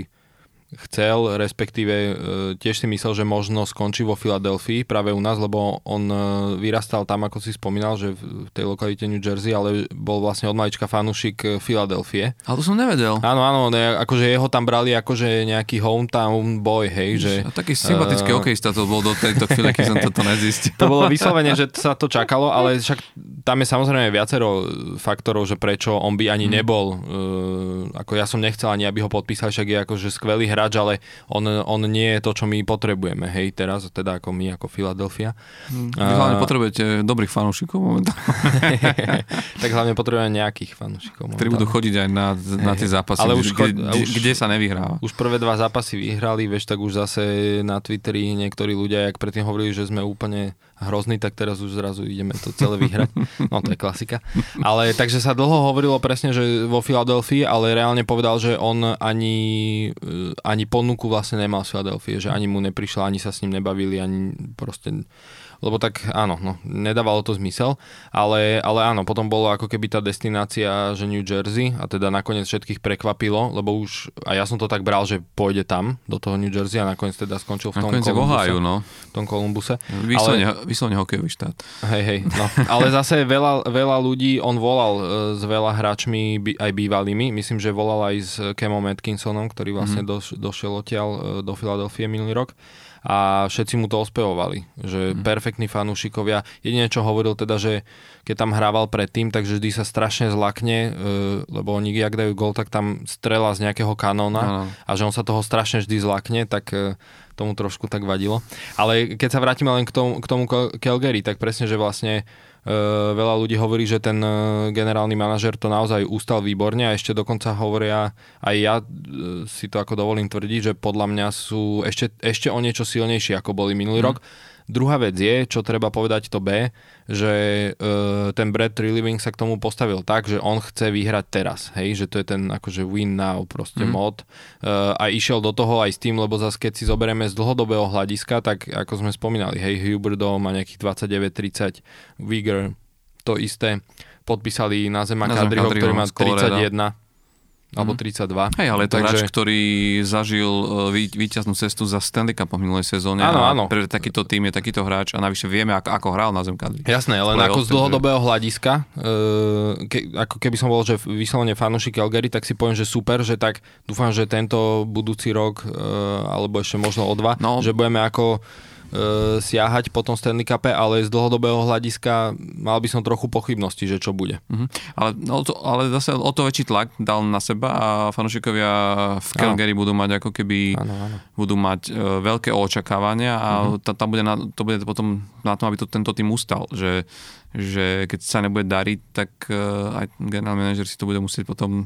chcel, respektíve e, tiež si myslel, že možno skončí vo Filadelfii práve u nás, lebo on e, vyrastal tam, ako si spomínal, že v tej lokalite New Jersey, ale bol vlastne od malička fanúšik Filadelfie. Ale to som nevedel. Áno, áno, ne, akože jeho tam brali akože nejaký hometown boy, hej, že... A taký sympatický uh, hokejista to bol do tejto chvíle, keď som toto nezistil. <laughs> To bolo vyslovene, že sa to čakalo, ale však tam je samozrejme viacero faktorov, že prečo on by ani mm. nebol, uh, ako ja som nechcel ani, aby ho podpísali, však je akože skvelý hráč hráč, ale on, on nie je to, čo my potrebujeme, hej, teraz, teda ako my, ako Philadelphia. Hmm. Vy hlavne potrebujete dobrých fanúšikov momentálne. <laughs> <laughs> tak hlavne potrebujeme nejakých fanúšikov. Ktorí budú chodiť aj na, na tie zápasy, ale už, kde, už, kde sa nevyhráva. Už prvé dva zápasy vyhrali, vieš, tak už zase na Twitteri niektorí ľudia, jak predtým hovorili, že sme úplne hrozný, tak teraz už zrazu ideme to celé vyhrať. No to je klasika. Ale takže sa dlho hovorilo presne, že vo Filadelfii, ale reálne povedal, že on ani, eh, ani ponuku vlastne nemal z Filadelfie, že ani mu neprišla, ani sa s ním nebavili, ani proste lebo tak áno, no, nedávalo to zmysel, ale, ale áno, potom bolo ako keby tá destinácia, že New Jersey a teda nakoniec všetkých prekvapilo, lebo už, a ja som to tak bral, že pôjde tam, do toho New Jersey a nakoniec teda skončil v tom nakoniec Columbuse. Ohio, no. V tom Columbuse. Vyslovene, ale, vyslovene hokejový štát. Hej, hej, no. ale zase veľa, veľa ľudí, on volal uh, s veľa hráčmi, by, aj bývalými, myslím, že volal aj s Kemom Atkinsonom, ktorý vlastne mm. doš, došiel odtiaľ uh, do Filadelfie minulý rok a všetci mu to ospevovali, že mm. perfektní fanúšikovia. Jedine, čo hovoril teda, že keď tam hrával predtým, takže vždy sa strašne zlakne, e, lebo oni ak dajú gol, tak tam strela z nejakého kanóna no. a že on sa toho strašne vždy zlakne, tak e, tomu trošku tak vadilo. Ale keď sa vrátime len k tomu, k tomu Calgary, tak presne, že vlastne veľa ľudí hovorí, že ten uh, generálny manažer to naozaj ústal výborne a ešte dokonca hovoria, aj ja uh, si to ako dovolím tvrdiť, že podľa mňa sú ešte, ešte o niečo silnejší, ako boli minulý mm. rok. Druhá vec je, čo treba povedať to B, že uh, ten Brad Trilliving sa k tomu postavil tak, že on chce vyhrať teraz, hej, že to je ten akože win now proste mm. mod. Uh, a išiel do toho aj s tým, lebo zase keď si zoberieme z dlhodobého hľadiska, tak ako sme spomínali, hej, Huberdo má nejakých 29-30, Wigger to isté, podpísali na Zema Kadriho, ktorý má 31, alebo 32. Mhm. Hej, ale je to Takže... hráč, ktorý zažil e, víťaznú cestu za Stanley Cup po minulej sezóne. Áno, áno. Pre takýto tým je takýto hráč a navyše vieme, ako, ako hral na Zemkadli. Jasné, len ako z dlhodobého hľadiska, e, ke, ako keby som bol, že vyslovene fanúšik Calgary, tak si poviem, že super, že tak dúfam, že tento budúci rok, e, alebo ešte možno o dva, no. že budeme ako siahať po tom Stanley Cupe, ale z dlhodobého hľadiska mal by som trochu pochybnosti, že čo bude. Mm-hmm. Ale, no, to, ale zase o to väčší tlak dal na seba a fanúšikovia v Calgary budú mať ako keby ano, ano. budú mať e, veľké očakávania a mm-hmm. tam bude na, to bude potom na tom, aby to tento tým ustal, že že keď sa nebude dariť, tak uh, aj generálny manažer si to bude musieť potom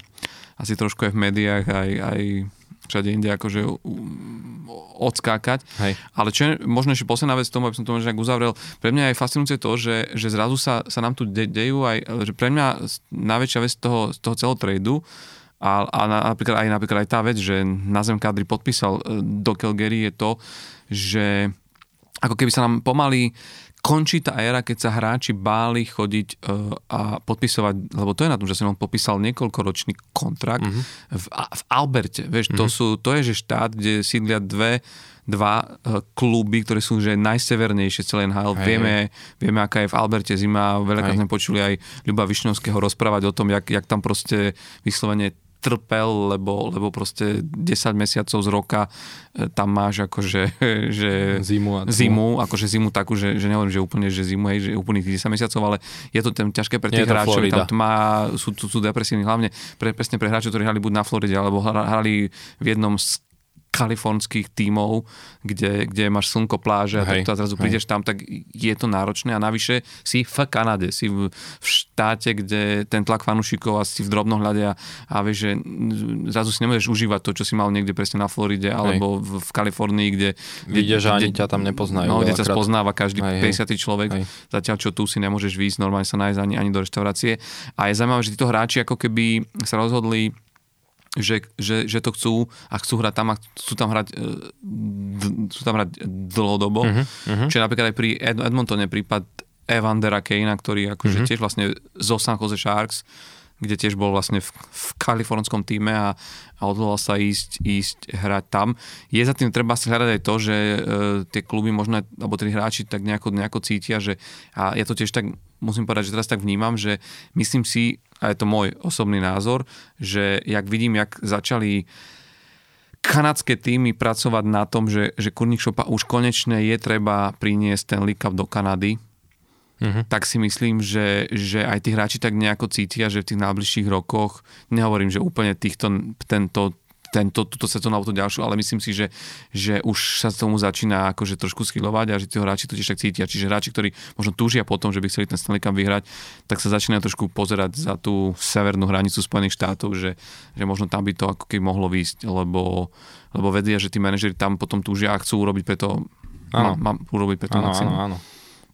asi trošku aj v médiách, aj, aj všade inde akože odskákať. Hej. Ale čo je možno ešte posledná vec tomu, aby som to možno uzavrel, pre mňa je fascinujúce to, že, že zrazu sa, sa nám tu de, dejú aj, že pre mňa najväčšia vec z toho, z toho celého tradu a, a napríklad, aj, napríklad aj tá vec, že na zem kadri podpísal e, do Calgary je to, že ako keby sa nám pomaly končí tá éra, keď sa hráči báli chodiť uh, a podpisovať, lebo to je na tom, že som on popísal niekoľkoročný kontrakt mm-hmm. v, v Alberte. Vieš, mm-hmm. to, mhm. sú, to je že štát, kde sídlia dve dva uh, kluby, ktoré sú že najsevernejšie celé NHL. Hej, vieme, vieme, aká je v Alberte zima. Veľakrát sme počuli aj Ľuba Višňovského rozprávať o tom, jak, jak tam proste vyslovene trpel, lebo, lebo proste 10 mesiacov z roka e, tam máš akože <laughs> že zimu, a zimu, akože zimu takú, že, že nehovorím, že úplne, že zimu, hej, že úplných 10 mesiacov, ale je to tam ťažké pre tých hráčov, tam tma, sú, sú, sú depresívni, hlavne pre, presne pre hráčov, ktorí hrali buď na Floride, alebo hrali v jednom z kalifornských tímov, kde, kde máš slnko, pláže a, hej, tak, zrazu hej. prídeš tam, tak je to náročné a navyše si v Kanade, si v, v štáte, kde ten tlak fanúšikov a si v drobnohľade a, a vieš, že zrazu si nemôžeš užívať to, čo si mal niekde presne na Floride alebo v, v Kalifornii, kde... Vidia, že ani ťa tam nepoznajú. No, kde ťa spoznáva každý hej, 50. človek, hej. zatiaľ čo tu si nemôžeš výjsť, normálne sa nájsť ani, ani do reštaurácie. A je zaujímavé, že títo hráči ako keby sa rozhodli že, že, že to chcú a chcú hrať tam a chcú tam hrať, e, chcú tam hrať dlhodobo. Uh-huh, uh-huh. Čiže napríklad aj pri Ed- Edmontone prípad Evandera Kejna, ktorý akože uh-huh. tiež vlastne zo San Jose Sharks kde tiež bol vlastne v, v kalifornskom týme a, a odvolal sa ísť, ísť hrať tam. Je za tým treba si hľadať aj to, že e, tie kluby možno, alebo tí hráči tak nejako, nejako cítia, že a ja to tiež tak musím povedať, že teraz tak vnímam, že myslím si, a je to môj osobný názor, že jak vidím, jak začali kanadské týmy pracovať na tom, že, že Kurník Šopa už konečne je treba priniesť ten League Cup do Kanady, uh-huh. tak si myslím, že, že aj tí hráči tak nejako cítia, že v tých najbližších rokoch, nehovorím, že úplne týchto, tento, tento, túto sezónu alebo tú ďalšiu, ale myslím si, že, že už sa tomu začína akože trošku schylovať a že tí hráči to tiež tak cítia. Čiže hráči, ktorí možno túžia potom, že by chceli ten Stanley Cup vyhrať, tak sa začínajú trošku pozerať za tú severnú hranicu Spojených štátov, že, že možno tam by to ako keby mohlo výjsť, lebo, lebo vedia, že tí manažeri tam potom túžia a chcú urobiť preto, áno. Má, má urobiť preto áno, áno, áno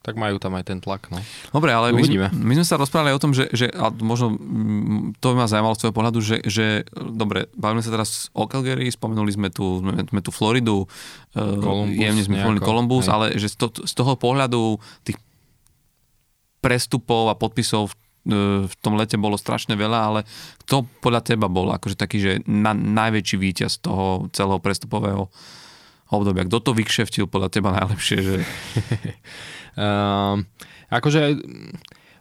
tak majú tam aj ten tlak. No. Dobre, ale my, my sme sa rozprávali o tom, že, že a možno mm, to by ma zaujímalo z tvojho pohľadu, že, že dobre, bavíme sa teraz o Calgary, spomenuli sme tu, sme, tu Floridu, Columbus, jemne sme spomenuli Columbus, hej. ale že z, to, z toho pohľadu tých prestupov a podpisov v, v tom lete bolo strašne veľa, ale kto podľa teba bol akože taký, že na, najväčší víťaz toho celého prestupového obdobia? Kto to vykšeftil podľa teba najlepšie? Že... <laughs> Uh, akože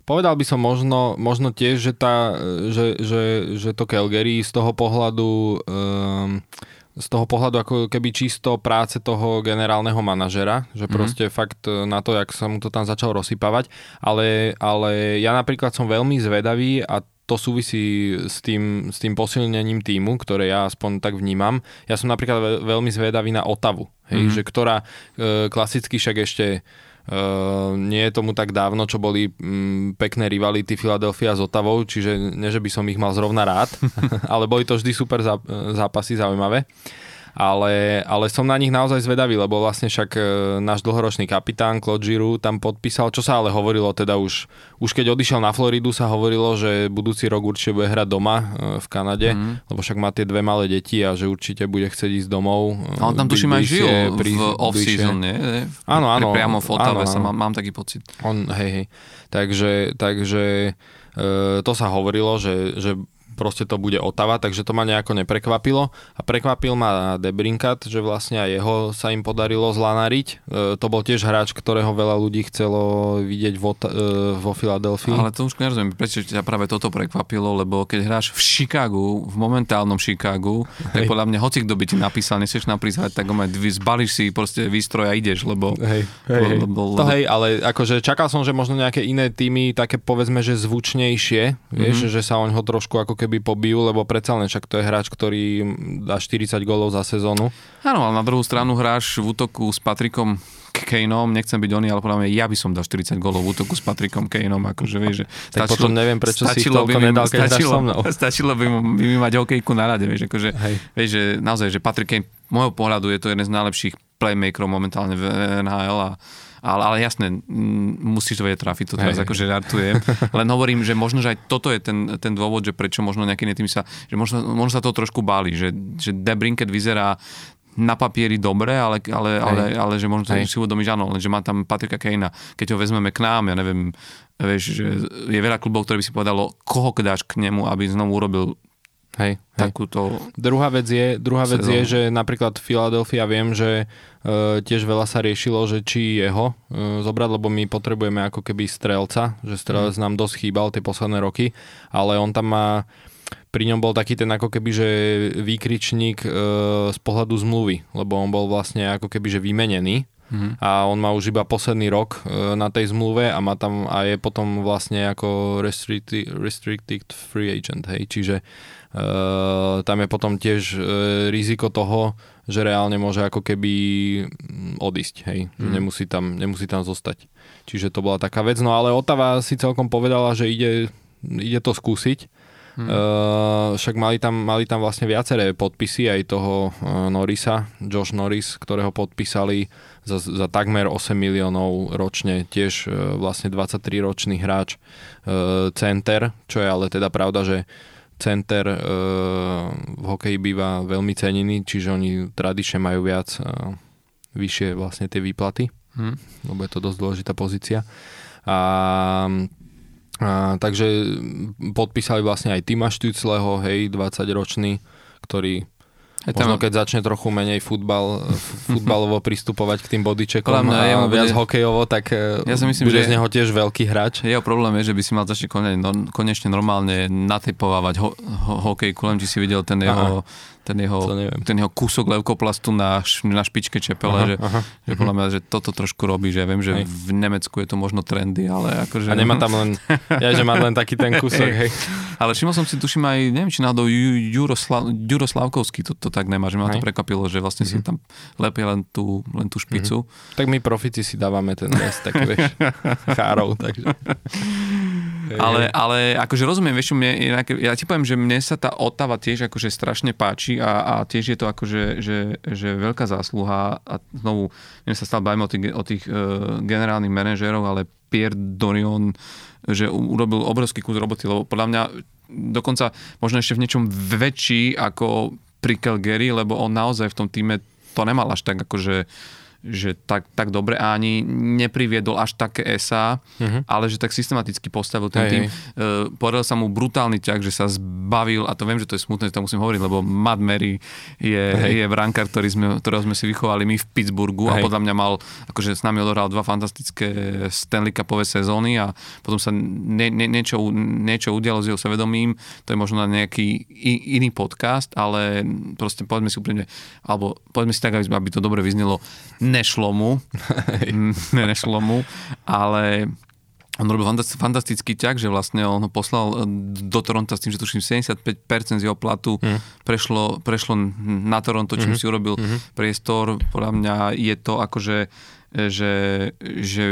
povedal by som možno, možno tiež, že, tá, že, že, že to Calgary z toho pohľadu um, z toho pohľadu ako keby čisto práce toho generálneho manažera, že mm-hmm. proste fakt na to, jak sa mu to tam začal rozsypávať, ale, ale ja napríklad som veľmi zvedavý a to súvisí s tým, s tým posilnením týmu, ktoré ja aspoň tak vnímam. Ja som napríklad veľmi zvedavý na Otavu, hej, mm-hmm. že ktorá e, klasicky však ešte Uh, nie je tomu tak dávno, čo boli um, pekné rivality Philadelphia s Otavou, čiže nie, že by som ich mal zrovna rád, <laughs> ale boli to vždy super zápasy, zaujímavé ale, ale som na nich naozaj zvedavý, lebo vlastne však e, náš dlhoročný kapitán Claude Giroux tam podpísal, čo sa ale hovorilo teda už, už keď odišiel na Floridu sa hovorilo, že budúci rok určite bude hrať doma e, v Kanade, mm. lebo však má tie dve malé deti a že určite bude chcieť ísť domov. A on tam tuším aj žil pri, v off-season, nie? Áno, áno. Priamo v Otave sa mám, mám taký pocit. On, hej, hej. Takže, takže e, to sa hovorilo, že, že proste to bude Otava, takže to ma nejako neprekvapilo. A prekvapil ma Debrinkat, že vlastne aj jeho sa im podarilo zlanariť. E, to bol tiež hráč, ktorého veľa ľudí chcelo vidieť vo, e, vo Filadelfii. Ale to už nerozumiem, prečo ťa práve toto prekvapilo, lebo keď hráš v Chicagu, v momentálnom Chicagu, Hej. tak podľa mňa hoci kto by ti napísal, nesieš naprísať, tak ho zbališ si proste výstroj a ideš, lebo... Hej, hej, hej. Lebo, lebo... To hej, ale akože čakal som, že možno nejaké iné týmy, také povedzme, že zvučnejšie, vieš, mm-hmm. že sa oň ho trošku ako keby pobijú, lebo predsa len však to je hráč, ktorý dá 40 golov za sezónu. Áno, ale na druhú stranu hráš v útoku s Patrikom Kaneom, nechcem byť oný, ale podľa mňa ja by som dal 40 golov v útoku s Patrikom Kaneom, akože vieš, že tak stačilo, potom neviem, prečo si ich toľko nedal, keď stačilo, so mnou. <laughs> Stačilo by, by mi mať hokejku na rade, vieš, akože, vieš, že naozaj, že Patrick Kane, môjho pohľadu je to jeden z najlepších playmakerov momentálne v NHL a ale, ale jasné, musíš to vedieť trafiť, to teraz hey. akože žartujem. <laughs> Len hovorím, že možno, že aj toto je ten, ten dôvod, že prečo možno nejaký tým sa, že možno, možno sa to trošku báli, že, že Debrinket vyzerá na papieri dobre, ale, ale, ale, ale že možno to si uvedomíš, áno, že má tam Patrika Kejna. Keď ho vezmeme k nám, ja neviem, vieš, že je veľa klubov, ktoré by si povedalo, koho dáš k nemu, aby znovu urobil Hej, takúto... Druhá vec je, druhá vec je, že napríklad Philadelphia viem, že e, tiež veľa sa riešilo, že či jeho e, zobrať, lebo my potrebujeme ako keby strelca, že strelec mm. nám dosť chýbal tie posledné roky, ale on tam má pri ňom bol taký ten ako keby, že výkričník e, z pohľadu zmluvy, lebo on bol vlastne ako keby, že vymenený. Mm-hmm. a on má už iba posledný rok e, na tej zmluve a má tam a je potom vlastne ako restricted, restricted free agent, hej, čiže tam je potom tiež uh, riziko toho, že reálne môže ako keby mm, odísť, hej, mm. mhm. nemusí tam, nemusí tam zostať. Čiže to bola taká vec, no ale Otava si celkom povedala, že ide, ide to skúsiť. Hmm. Uh, však mali tam, mali tam vlastne viaceré podpisy aj toho uh, Norisa, Josh Norris, ktorého podpísali za, za takmer 8 miliónov ročne, tiež uh, vlastne 23-ročný hráč uh, center, čo je ale teda pravda, že center uh, v hokeji býva veľmi cenený, čiže oni tradične majú viac uh, vyššie vlastne tie výplaty, hmm. lebo je to dosť dôležitá pozícia. A A, takže podpísali vlastne aj Tima Štucleho, hej, 20-ročný, ktorý Hej, Možno keď začne trochu menej futbal, <laughs> futbalovo pristupovať k tým bodyčekom a viac bude... hokejovo, tak e, ja si myslím, bude že z neho tiež veľký hráč. Jeho problém je, že by si mal začať konečne normálne natypovávať ho, ho, hokej, len či si videl ten jeho Aha ten jeho, ten jeho kúsok leukoplastu na, na špičke čepele, aha, že, aha. že podľa mňa, že toto trošku robí, že ja viem, že hej. v Nemecku je to možno trendy, ale akože... A nemá tam len, ja že má len taký ten kúsok, hej. Ale všimol som si, tuším aj, neviem, či náhodou Juroslav, Juro Slavkovský to, to tak nemá, že ma to prekvapilo, že vlastne mm-hmm. si mhm. tam lepie len tú, len tú špicu. Mm-hmm. Tak my profici si dávame ten rest, tak vieš, <laughs> chárov, takže... Ale, ale akože rozumiem, vieš, mne, ja ti poviem, že mne sa tá Otava tiež akože strašne páči a, a tiež je to akože že, že veľká zásluha a znovu, neviem sa stále bavíme o tých, o tých uh, generálnych manažérov, ale Pierre Dorion, že urobil obrovský kus roboty, lebo podľa mňa dokonca možno ešte v niečom väčší ako pri Calgary, lebo on naozaj v tom týme to nemal až tak akože že tak, tak dobre a ani nepriviedol až také SA, uh-huh. ale že tak systematicky postavil ten hey, tým. Hey. Uh, podaril sa mu brutálny ťah, že sa zbavil, a to viem, že to je smutné, že to musím hovoriť, lebo Matt Mary je, hey. je brankár, ktorý sme, ktorého sme si vychovali my v Pittsburghu hey. a podľa mňa mal, akože s nami odohral dva fantastické Stanley Cupové sezóny a potom sa nie, nie, niečo, niečo udialo s jeho svedomím, to je možno na nejaký iný podcast, ale proste povedzme si úplne, alebo povedzme si tak, aby to dobre vyznelo, nešlo mu, nešlo mu, ale on robil fantastický ťah, že vlastne on ho poslal do Toronto s tým, že tuším 75% z jeho platu mm. prešlo, prešlo na Toronto, čím mm-hmm. si urobil mm-hmm. priestor. Podľa mňa je to akože že, že,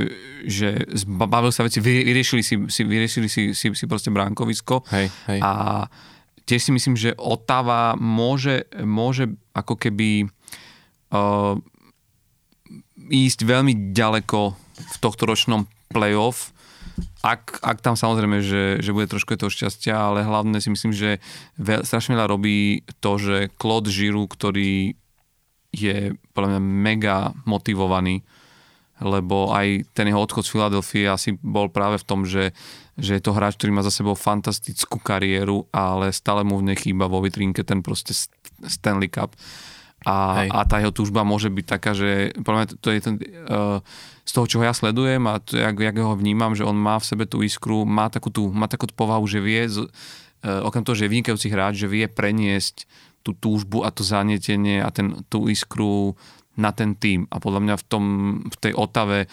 že zbavil sa veci, vyriešili si, si, vyriešili si, si, si proste bránkovisko hej, hej. a tiež si myslím, že Otava môže, môže ako keby uh, ísť veľmi ďaleko v tohto ročnom playoff, ak, ak tam samozrejme, že, že bude trošku toho šťastia, ale hlavne si myslím, že veľ, strašne veľa robí to, že Claude Giroux, ktorý je podľa mňa mega motivovaný, lebo aj ten jeho odchod z Filadelfie asi bol práve v tom, že, že je to hráč, ktorý má za sebou fantastickú kariéru, ale stále mu v nej chýba vo vitrinke ten proste Stanley Cup a, a tá jeho túžba môže byť taká, že podľa to, je ten, uh, z toho, čo ja sledujem a to, jak, jak ho vnímam, že on má v sebe tú iskru, má takú tú, má takú tú povahu, že vie, z, uh, okrem toho, že je vynikajúci hráč, že vie preniesť tú túžbu a to zanietenie a ten, tú iskru na ten tým. A podľa mňa v, tom, v tej Otave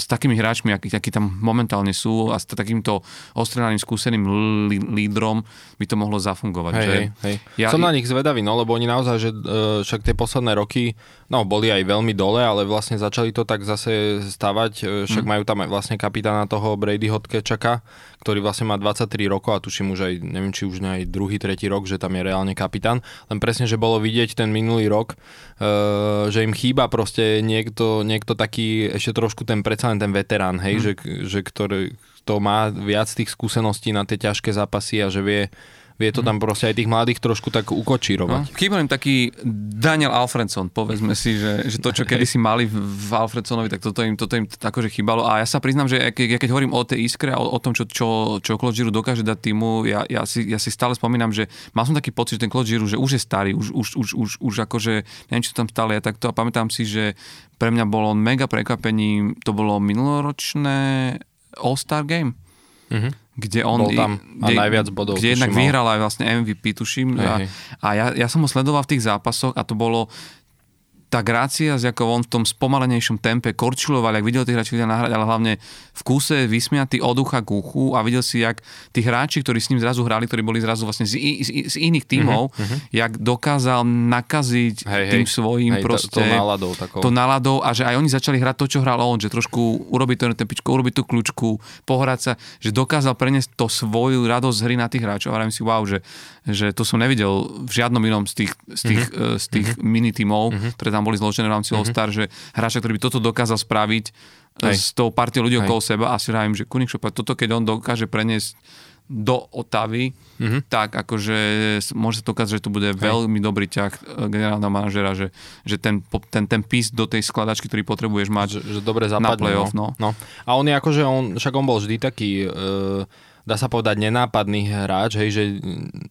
s takými hráčmi, akí, akí tam momentálne sú a s takýmto ostrenaným, skúseným lí, lídrom by to mohlo zafungovať. Hej, že? hej. Ja, Som na nich zvedavý, no, lebo oni naozaj, že e, však tie posledné roky no, boli aj veľmi dole, ale vlastne začali to tak zase stavať. E, však mm. majú tam aj vlastne kapitána toho Brady Hodkečaka, ktorý vlastne má 23 rokov a tuším už aj, neviem či už aj druhý, tretí rok, že tam je reálne kapitán. Len presne, že bolo vidieť ten minulý rok, uh, že im chýba proste niekto, niekto taký, ešte trošku ten predsa len ten veterán, hej, mm. že, že ktorý to má viac tých skúseností na tie ťažké zápasy a že vie, vie to tam proste aj tých mladých trošku tak ukočírovať. No, chýba im taký Daniel Alfredson, povedzme si, že, že to, čo kedy si mali v Alfredsonovi, tak toto im, toto im akože chýbalo. A ja sa priznám, že ja keď, ja keď hovorím o tej iskre a o, o tom, čo, čo, čo Claude Giroux dokáže dať týmu, ja, ja, si, ja si stále spomínam, že mal som taký pocit, že ten Claude Giroux, že už je starý, už, už, už, už, už akože, neviem, čo tam stále je takto a pamätám si, že pre mňa bolo mega prekvapením, to bolo minuloročné All-Star Game. Mm-hmm kde on... Bol tam kde, najviac bodov. Kde jednak vyhral aj vlastne MVP, tuším. Hej, a, hej. a ja, ja som ho sledoval v tých zápasoch a to bolo tá grácia, z ako on v tom spomalenejšom tempe korčuloval, ak videl tých hráčov nahrať, ale hlavne v kúse vysmiatý od ucha k uchu a videl si, jak tí hráči, ktorí s ním zrazu hrali, ktorí boli zrazu vlastne z, z, z iných tímov, uh-huh. jak dokázal nakaziť hej, tým hej, svojím hej, proste... To, to náladou takou. To náladou a že aj oni začali hrať to, čo hral on, že trošku urobiť to ten pičko, urobiť tú kľúčku, pohrať sa, že dokázal preniesť to svoju radosť z hry na tých hráčov. A si, wow, že, že to som nevidel v žiadnom inom z tých, z tých, uh-huh, z tých uh-huh. mini tímov, uh-huh. ktoré tam boli zložené v rámci mm-hmm. All-Star, že hráča, ktorý by toto dokázal spraviť Hej. s tou partiou ľudí okolo seba a si hovorím, že Kunik toto keď on dokáže preniesť do Otavy, mm-hmm. tak akože môže sa to ukázať, že to bude Hej. veľmi dobrý ťah e, generálneho manažera, že, že ten, ten, ten pís do tej skladačky, ktorý potrebuješ mať že, že dobre zapadne, na playoff. No. No. A on je akože, on, však on bol vždy taký, e, dá sa povedať, nenápadný hráč, hej, že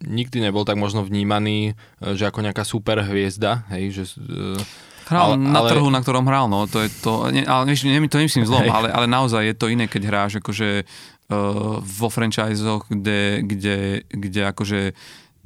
nikdy nebol tak možno vnímaný, e, že ako nejaká super hviezda, hej, že... E, Hral ale, na ale... trhu, na ktorom hral, no, to je to, ne, ale ne, ne, to nemyslím zlom, ale, ale naozaj je to iné, keď hráš akože uh, vo franchisoch, kde, kde, kde akože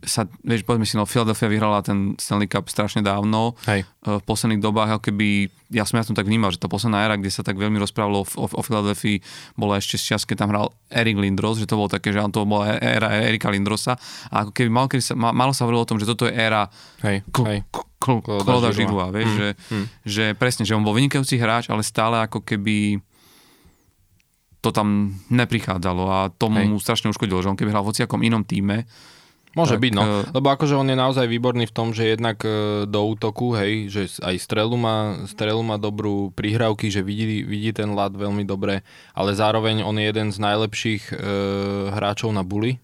sa, vieš, poďme si, no Philadelphia vyhrala ten Stanley Cup strašne dávno. Hej. Uh, v posledných dobách, ako keby, ja som ja tom tak vnímal, že tá posledná éra, kde sa tak veľmi rozprávalo o, o, o Philadelphia, bola ešte z čas, keď tam hral Erik Lindros, že to bolo také, že on to bola éra Erika Lindrosa. A ako keby malo, kedy sa, malo sa hovorilo o tom, že toto je éra hej, hej. Kloda Židua, vieš, mm, že, mm. že presne, že on bol vynikajúci hráč, ale stále ako keby to tam neprichádzalo a tomu Hej. mu strašne uškodilo, že on keby hral v hociakom inom týme, Môže tak, byť, no. Uh, Lebo akože on je naozaj výborný v tom, že jednak uh, do útoku, hej, že aj strelu má, strelu má dobrú prihrávky, že vidí, vidí ten lad veľmi dobre, ale zároveň on je jeden z najlepších uh, hráčov na bully.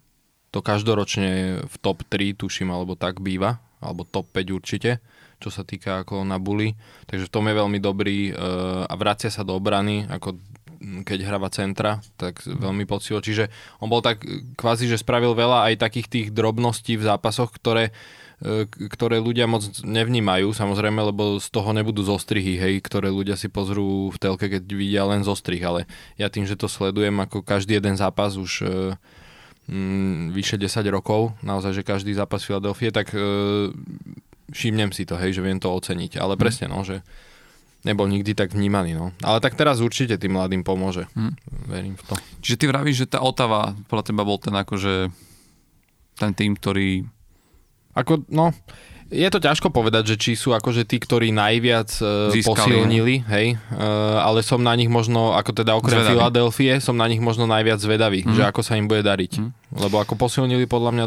To každoročne v top 3, tuším, alebo tak býva, alebo top 5 určite, čo sa týka ako na bully. Takže v tom je veľmi dobrý uh, a vracia sa do obrany, ako keď hráva centra, tak veľmi poctivo. Čiže on bol tak kvázi, že spravil veľa aj takých tých drobností v zápasoch, ktoré e, ktoré ľudia moc nevnímajú, samozrejme, lebo z toho nebudú zostrihy, hej, ktoré ľudia si pozrú v telke, keď vidia len zostrih, ale ja tým, že to sledujem ako každý jeden zápas už mm, vyše 10 rokov, naozaj, že každý zápas Filadelfie, tak e, všimnem si to, hej, že viem to oceniť, ale mm. presne, no, že nebol nikdy tak vnímaný. No. Ale tak teraz určite tým mladým pomôže. Hmm. Verím v to. Čiže ty vravíš, že tá Otava podľa teba bol ten akože ten tým, ktorý... Ako, no, je to ťažko povedať, že či sú akože tí, ktorí najviac uh, posilnili, hej, uh, ale som na nich možno, ako teda okrem Filadelfie, som na nich možno najviac zvedavý, mm. že ako sa im bude dariť. Mm. Lebo ako posilnili podľa mňa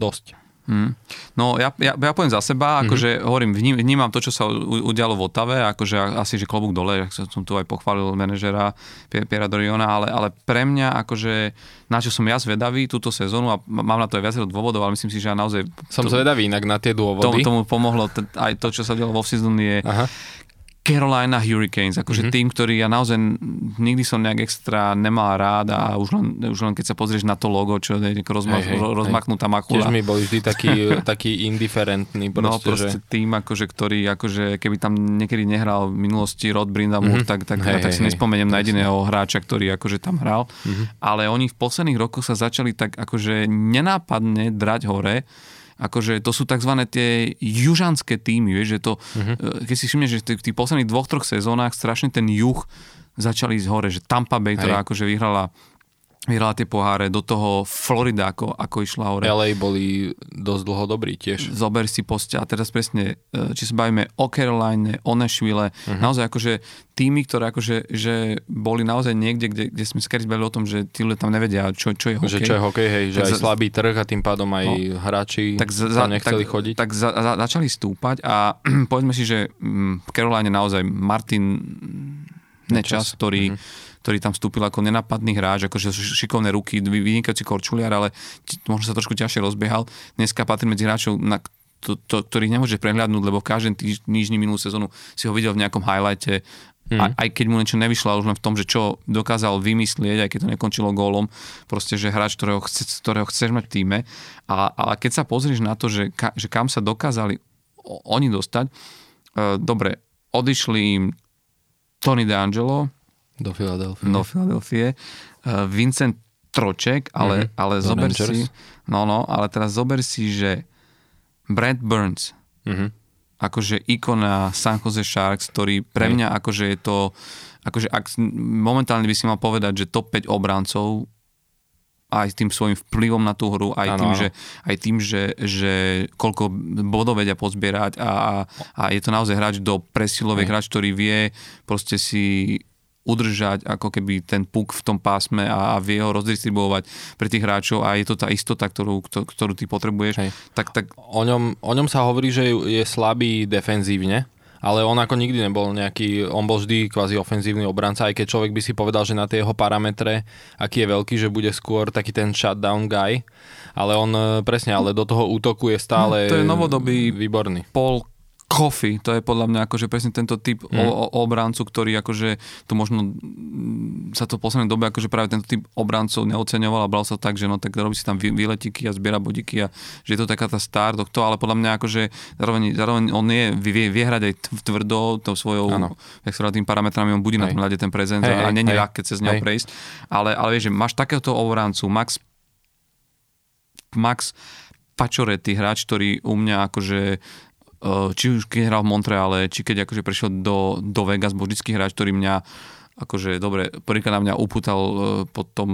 dosť. Hmm. No ja, ja, ja poviem za seba, mm-hmm. akože hovorím, vním, vnímam to, čo sa udialo v Otave, akože asi, že klobúk dole, som tu aj pochválil manažera Piera Doriona, ale, ale pre mňa, akože na čo som ja zvedavý túto sezónu a mám na to aj viacero dôvodov, ale myslím si, že ja naozaj... Som to, zvedavý inak na tie dôvody. Tomu, tomu pomohlo t- aj to, čo sa dialo vo season je, Aha Carolina Hurricanes, akože mm-hmm. tým, ktorý ja naozaj nikdy som nejak extra nemal rád a už len, už len keď sa pozrieš na to logo, čo je rozma- hey, hey, rozmachnutá makula. Tiež mi boli vždy taký, <laughs> taký indiferentný. Proste, no proste že... tým, akože, ktorý, akože, keby tam niekedy nehral v minulosti Rod Brindamur, mm-hmm. tak, tak, hey, tak, tak si hey, nespomeniem na jediného hráča, ktorý akože tam hral. Mm-hmm. Ale oni v posledných rokoch sa začali tak akože nenápadne drať hore akože to sú tzv. tie južanské týmy, vieš, že to, uh-huh. keď si všimneš, že v tých posledných dvoch, troch sezónach strašne ten juh začali ísť hore, že Tampa Bay, ktorá akože vyhrala vyhrala tie poháre, do toho Florida, ako, ako išla hore. LA boli dosť dlho dobrí tiež. Zober si poste a teraz presne, e, či sa bavíme o Caroline, o Nashville, uh-huh. naozaj akože týmy, ktoré akože, že boli naozaj niekde, kde, kde sme skôr o tom, že tí ľudia tam nevedia, čo, čo je hokej. Že čo je hokej, hej, že tak aj za, slabý trh a tým pádom aj no, hráči tak za, za, nechceli tak, chodiť. Tak za, za, začali stúpať a <clears throat> povedzme si, že v Caroline naozaj Martin Nečas, ktorý uh-huh ktorý tam vstúpil ako nenapadný hráč, akože šikovné ruky, vynikajúci korčuliar, ale možno sa trošku ťažšie rozbiehal. Dneska patrí medzi hráčov, na to, to, ktorých nemôže prehľadnúť, lebo každý týždni minulú sezónu si ho videl v nejakom highlighte, Mm. A, aj keď mu niečo nevyšlo, už len v tom, že čo dokázal vymyslieť, aj keď to nekončilo gólom, proste, že hráč, ktorého, chce, ktorého chceš mať v týme. A, ale keď sa pozrieš na to, že, ka, že kam sa dokázali oni dostať, uh, dobre, odišli im Tony DeAngelo, do Filadelfie. Do Filadelfie. Uh, Vincent Troček, ale, mm-hmm. ale zober Rangers. si, no no, ale teraz zober si, že Brad Burns, mm-hmm. akože ikona San Jose Sharks, ktorý pre mňa akože je to, akože ak, momentálne by si mal povedať, že top 5 obrancov aj tým svojim vplyvom na tú hru, aj ano, tým. Že, aj tým že, že koľko bodov vedia pozbierať a, a je to naozaj hráč do presilovej hráč, ktorý vie proste si udržať ako keby ten puk v tom pásme a, a vie ho rozdistribuovať pre tých hráčov a je to tá istota, ktorú, ktorú ty potrebuješ. Hej. Tak, tak... O, ňom, o ňom sa hovorí, že je slabý defenzívne, ale on ako nikdy nebol nejaký, on bol vždy kvázi ofenzívny obranca, aj keď človek by si povedal, že na tie jeho parametre, aký je veľký, že bude skôr taký ten shutdown guy, ale on e, presne, ale do toho útoku je stále No, to je novodobý výborný. Paul Coffey, to je podľa mňa akože presne tento typ mm. o, o, obrancu, ktorý akože tu možno mm, sa to v poslednej dobe akože práve tento typ obrancov neoceňoval a bral sa tak, že no tak robí si tam výletiky a zbiera bodíky a že je to taká tá star to, ale podľa mňa akože zároveň, zároveň on je, vie, vie hrať aj tv- tvrdo tou svojou, Áno. jak sa tým parametrami, on bude na Hej. tom hľade ten prezent Hej, a hej, není ľahké cez neho Hej. prejsť, ale, ale vieš, že máš takéhoto obrancu, Max Max Pacioretty, hráč, ktorý u mňa akože či už keď hral v Montreale, či keď akože prešiel do, do Vegas, bol vždycky hráč, ktorý mňa akože dobre, prvýkrát na mňa upútal e, po tom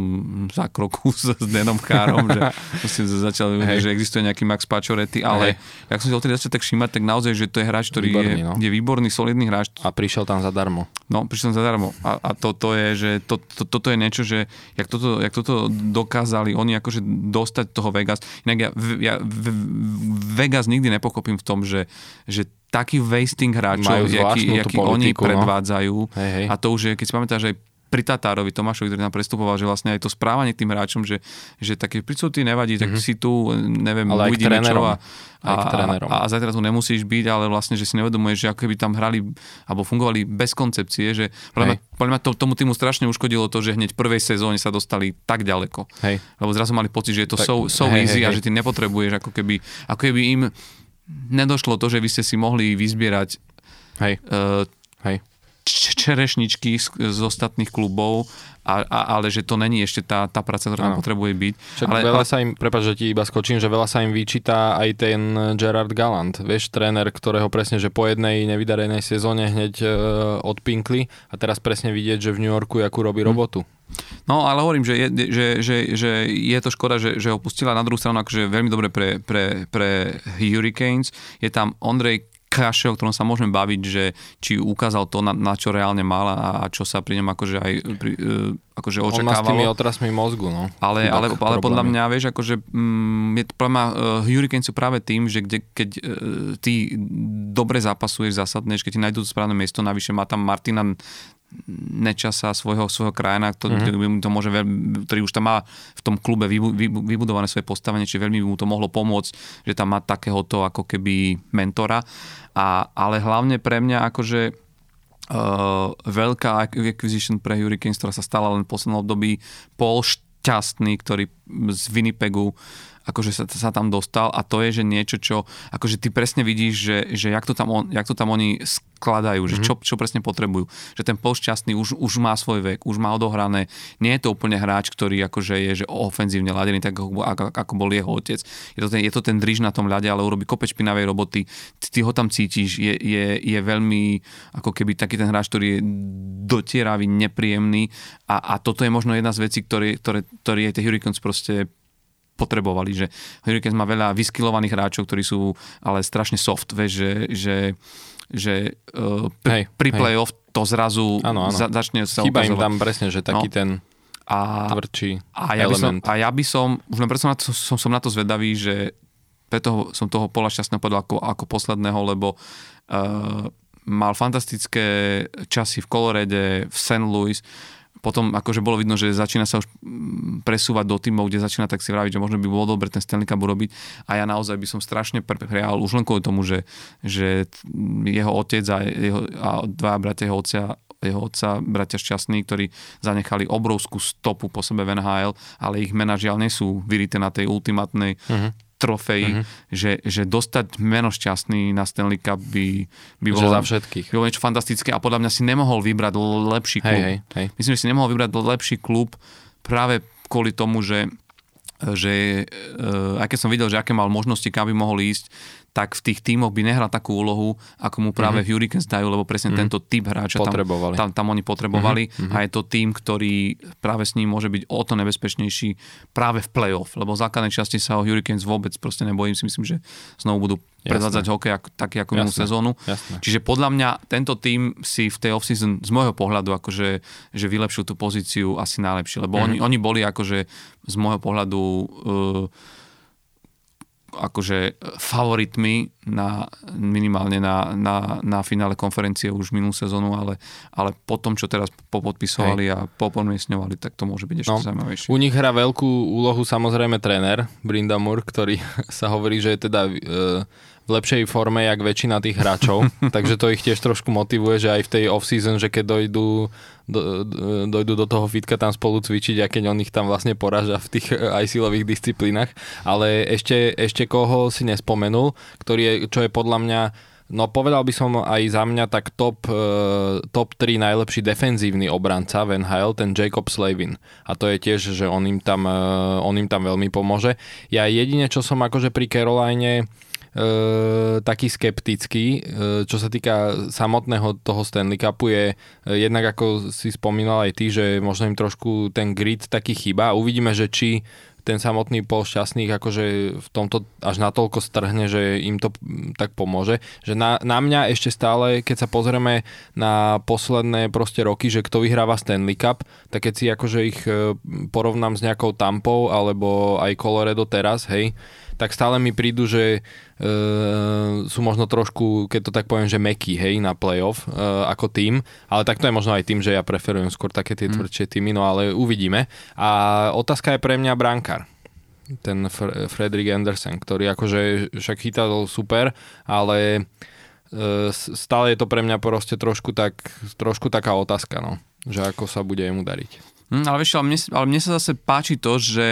zákroku <laughs> s, s Denom Chárom, že <laughs> si začal Hej. že existuje nejaký Max Pacioretty, ale ak som si odtedy začal tak všímať, tak naozaj, že to je hráč, ktorý Výborný, je, no. je výborný, solidný hráč, A prišiel tam zadarmo. No, prišiel som zadarmo. A, a to, to je, že to, to, toto je niečo, že jak toto, jak toto dokázali oni akože dostať toho Vegas. Inak ja, ja Vegas nikdy nepokopím v tom, že, že taký wasting hráčov, jaký, oni no. predvádzajú. Hej, hej. A to už je, keď si pamätáš aj pri Tatárovi Tomášovi, ktorý nám prestupoval, že vlastne aj to správanie k tým hráčom, že, že také pri ty nevadí, tak si tu, neviem. Ale uvidíme čo a, a, a, a zajtra tu nemusíš byť, ale vlastne, že si nevedomuješ, že ako keby tam hrali alebo fungovali bez koncepcie, že podľa mňa, podľa mňa to, tomu týmu strašne uškodilo to, že hneď v prvej sezóne sa dostali tak ďaleko. Hej. Lebo zrazu mali pocit, že je to Tak, so, so hej, easy hej, a že ty nepotrebuješ ako keby, ako keby im nedošlo to, že vy ste si mohli vyzbierať Hej, uh, hej. č- čerešničky z, z ostatných klubov, a, a, ale že to není ešte tá, tá práca, ktorá tam potrebuje byť. Však ale, veľa ale, sa im, prepáč, že ti iba skočím, že veľa sa im vyčíta aj ten Gerard Gallant, vieš, tréner, ktorého presne, že po jednej nevydarenej sezóne hneď e, odpinkli a teraz presne vidieť, že v New Yorku akú robí robotu. No ale hovorím, že je, že, že, že je to škoda, že, že ho pustila na druhú stranu akože veľmi dobre pre, pre, pre Hurricanes. Je tam Ondrej Kaše, o ktorom sa môžeme baviť, že či ukázal to, na, na čo reálne mal a, a čo sa pri ňom akože aj pri, uh, akože On má s tými očakávalo. otrasmi mozgu, no. Ale, ale, ale podľa mňa, vieš, akože mm, je to mňa, uh, Hurricanes sú práve tým, že kde, keď uh, ty dobre zápasuješ, zasadneš, keď ti nájdú to správne miesto, navyše má tam Martina Nečasa, svojho, svojho krajina, to, mm-hmm. mu to môže ktorý už tam má v tom klube vybu, vybu, vybudované svoje postavenie, či veľmi by mu to mohlo pomôcť, že tam má takéhoto ako keby mentora. A, ale hlavne pre mňa akože uh, veľká acquisition pre Hurricanes, ktorá sa stala len v poslednom období, Paul Šťastný, ktorý z Winnipegu akože sa, sa tam dostal a to je, že niečo, čo akože ty presne vidíš, že, že jak, to tam on, jak to tam oni skladajú, že čo, čo presne potrebujú. Že ten Paul Šťastný už, už má svoj vek, už má odohrané. Nie je to úplne hráč, ktorý akože je že ofenzívne ladený, tak ako, ako, ako bol jeho otec. Je to, ten, je to ten driž na tom ľade, ale urobí kope špinavej roboty. Ty, ty ho tam cítiš, je, je, je veľmi ako keby taký ten hráč, ktorý je dotieravý, nepríjemný a, a toto je možno jedna z vecí, ktoré, ktoré, ktoré aj tie Hurricanes proste potrebovali, že Hurricanes má veľa vyskilovaných hráčov, ktorí sú ale strašne soft, vieš, že, že, že uh, Hej, pri hej. play-off to zrazu Áno, áno. za, začne sa Chýba im ukazovať. tam presne, že taký No. ten a, tvrdší a, ja by som, element. a ja by som, už len preto som na to, som, som na to zvedavý, že preto som toho Pola šťastného povedal ako, ako posledného, lebo uh, mal fantastické časy v Colorade, v St. Louis, potom akože bolo vidno, že začína sa už mm, presúvať do tímov, kde začína tak si vraviť, že možno by bolo dobre ten Stanley Cup urobiť a ja naozaj by som strašne prijal už len kvôli tomu, že, že jeho otec a, jeho, a dva bratia jeho otca jeho otca, bratia šťastní, ktorí zanechali obrovskú stopu po sebe v NHL, ale ich mená žiaľ nie sú vyrité na tej ultimátnej uh-huh. Trofeji, uh-huh. že, že dostať meno šťastný na Stanley Cup by, by Že bolo za všetkých. by bolo niečo fantastické a podľa mňa si nemohol vybrať lepší Hej, klub. hej, hej. Myslím, že si nemohol vybrať lepší klub práve kvôli tomu, že že aj keď som videl, že aké mal možnosti, kam by mohol ísť, tak v tých tímoch by nehral takú úlohu, ako mu práve mm-hmm. Hurricanes dajú, lebo presne mm-hmm. tento typ hráča tam, tam, tam oni potrebovali mm-hmm. a je to tým, ktorý práve s ním môže byť o to nebezpečnejší práve v play-off, lebo v základnej časti sa o Hurricanes vôbec proste nebojím, si myslím, že znovu budú predvádzať hokej ako, taký ako minulú sezónu. Jasné. Čiže podľa mňa tento tým si v tej off-season z môjho pohľadu akože, že vylepšil tú pozíciu asi najlepšie, lebo mm-hmm. oni, oni boli akože z môjho pohľadu uh, akože favoritmi na, minimálne na, na, na finále konferencie už minulú sezónu, ale, ale po tom, čo teraz popodpisovali Hej. a popomiestňovali, tak to môže byť ešte no, zaujímavejšie. U nich hrá veľkú úlohu samozrejme tréner Brindamur, ktorý <laughs> sa hovorí, že je teda e, v lepšej forme, jak väčšina tých hráčov, <laughs> takže to ich tiež trošku motivuje, že aj v tej off-season, že keď dojdú do, dojdu do toho fitka tam spolu cvičiť a keď on ich tam vlastne poraža v tých aj silových disciplínach. Ale ešte, ešte koho si nespomenul, ktorý je, čo je podľa mňa No povedal by som aj za mňa tak top, uh, top 3 najlepší defenzívny obranca v NHL, ten Jacob Slavin. A to je tiež, že on im tam, uh, on im tam veľmi pomôže. Ja jedine, čo som akože pri Caroline taký skeptický, e, čo sa týka samotného toho Stanley Cupu je e, jednak ako si spomínal aj ty, že možno im trošku ten grid taký chyba. Uvidíme, že či ten samotný pol šťastných akože v tomto až natoľko strhne, že im to tak pomôže. Že na, na mňa ešte stále, keď sa pozrieme na posledné proste roky, že kto vyhráva Stanley Cup, tak keď si akože ich e, porovnám s nejakou Tampou alebo aj Colorado teraz, hej, tak stále mi prídu, že e, sú možno trošku, keď to tak poviem, že meký, hej, na playoff e, ako tým, ale tak to je možno aj tým, že ja preferujem skôr také tie mm. tvrdšie týmy, no ale uvidíme. A otázka je pre mňa brankár ten Fr- Fredrik Andersen, ktorý akože však chytal super, ale e, stále je to pre mňa proste trošku, tak, trošku taká otázka, no, že ako sa bude jemu dariť. Hm, ale vieš, ale mne, ale mne sa zase páči to, že,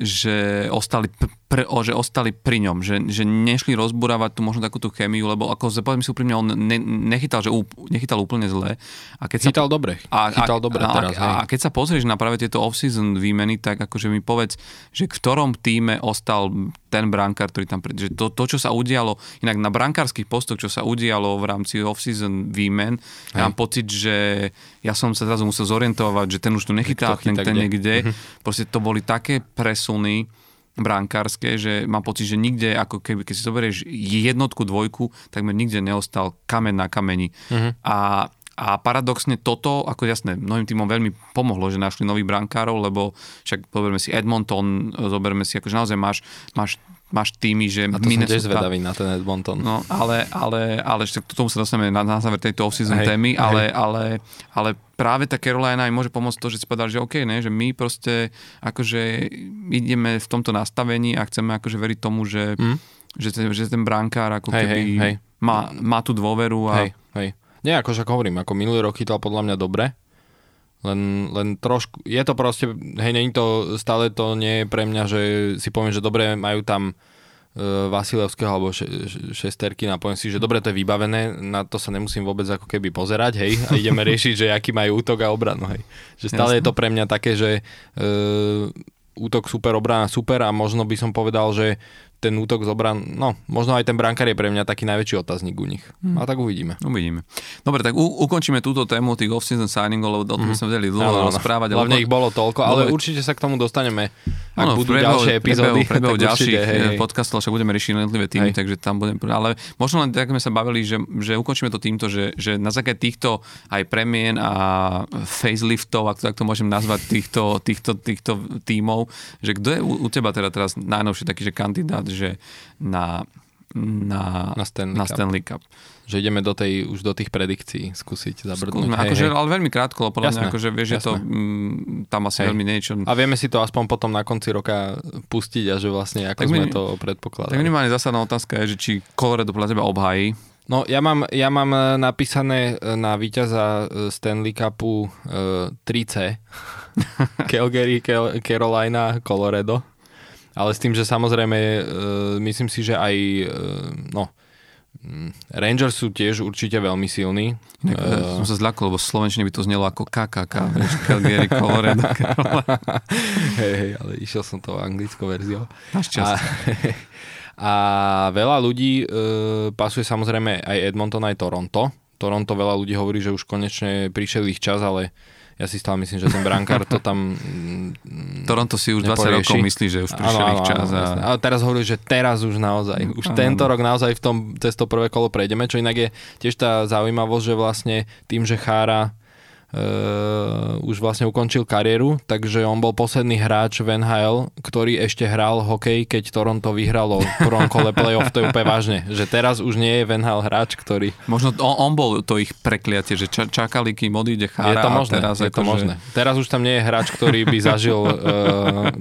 že ostali pre, o, že ostali pri ňom, že, že nešli rozburávať tu možno takú tú chemiu, lebo ako poviem si úprimne, on ne, nechytal, že úp, nechytal úplne zle. A keď chytal sa, dobre, a, chytal a, dobre a, teraz. A, a keď sa pozrieš na práve tieto off-season výmeny, tak akože mi povedz, že v ktorom týme ostal ten brankár, ktorý tam... Že to, to, čo sa udialo, inak na brankárskych postoch, čo sa udialo v rámci off-season výmen, Hej. ja mám pocit, že ja som sa zrazu musel zorientovať, že ten už tu nechytá, ten, ten niekde. Mhm. Proste to boli také presuny, brankárske, že mám pocit, že nikde, ako keby, keď si zoberieš jednotku, dvojku, takmer nikde neostal kamen na kameni. Uh-huh. A, a paradoxne toto, ako jasné, mnohým týmom veľmi pomohlo, že našli nových brankárov, lebo však zoberme si Edmonton, zoberme si, akože naozaj máš, máš máš týmy, že... A to Minnesota, som tiež zvedavý na ten Edmonton. No, ale, ale, ale ešte k tomu sa dostaneme na, na záver tejto off-season hej, témy, ale, ale, ale práve tá Carolina im môže pomôcť to, že si povedal, že OK, ne, že my proste akože ideme v tomto nastavení a chceme akože veriť tomu, že, mm. že, ten, že ten brankár ako hej, keby hej, hej. Má, má tú dôveru a... Hej, hej. Nie, akože ako hovorím, ako minulý rok chytal podľa mňa dobre, len, len trošku, je to proste, hej, není to, stále to nie je pre mňa, že si poviem, že dobre, majú tam uh, Vasilevského alebo še, šesterky a poviem si, že dobre, to je vybavené, na to sa nemusím vôbec ako keby pozerať, hej, a ideme <laughs> riešiť, že aký majú útok a obranu, hej. Že stále Jasne. je to pre mňa také, že uh, útok super, obrana super a možno by som povedal, že ten útok zobran, no, možno aj ten brankár je pre mňa taký najväčší otáznik u nich. Hmm. A tak uvidíme. Uvidíme. Dobre, tak u- ukončíme túto tému tých off-season signingov, lebo o tom hmm. sme vedeli dlho no, no, rozprávať. Hlavne ich bolo toľko, ale no, určite sa k tomu dostaneme, ak no, budú priebehu, ďalšie epizódy. Priebehu <laughs> ďalších hej, hej. podcastov, však budeme riešiť jednotlivé týmy, hej. takže tam budem... Ale možno len tak sme sa bavili, že, že ukončíme to týmto, že, že na základe týchto aj premien a faceliftov, ak to takto môžem nazvať, týchto, týchto, týchto tímov, že kto je u, u teba teda teraz najnovší taký, že kandidát, že na, na, na, Stanley, na Cup. Stanley Cup. Že ideme do tej, už do tých predikcií skúsiť zabrdnúť. Skúsme, hej, akože, hej. ale veľmi krátko, lebo podľa mňa, akože vieš, že to m, tam asi hej. veľmi niečo. A vieme si to aspoň potom na konci roka pustiť a že vlastne ako tak sme my, to predpokladali. Tak minimálne zásadná otázka je, že či Colorado podľa teba obhají No ja mám, ja mám e, napísané e, na víťaza e, Stanley Cupu 3C. <laughs> Calgary, Carolina, Colorado ale s tým, že samozrejme uh, myslím si, že aj uh, no, mm, Rangers sú tiež určite veľmi silní. Inak, uh, som sa zľakol, lebo v Slovenčine by to znelo ako KKK, Calgary, Colorado. <laughs> hej, hej, ale išiel som to anglickou verziou. A, <laughs> a veľa ľudí uh, pasuje samozrejme aj Edmonton, aj Toronto. Toronto veľa ľudí hovorí, že už konečne prišiel ich čas, ale ja si stále myslím, že ten brankár to tam mm, <laughs> Toronto si už neporieši. 20 rokov myslí, že už prišiel ich čas. A... a teraz hovorí, že teraz už naozaj, už ano. tento rok naozaj v tom cez to prvé kolo prejdeme, čo inak je tiež tá zaujímavosť, že vlastne tým, že Chára uh, už vlastne ukončil kariéru, takže on bol posledný hráč v NHL, ktorý ešte hral hokej, keď Toronto vyhralo v prvom kole playoff, to je úplne vážne, že teraz už nie je v NHL hráč, ktorý... Možno on, on bol to ich prekliatie, že ča, čakali, kým odíde Chára je to možné, teraz je to akože- možné. Teraz už tam nie je hráč, ktorý by zažil uh,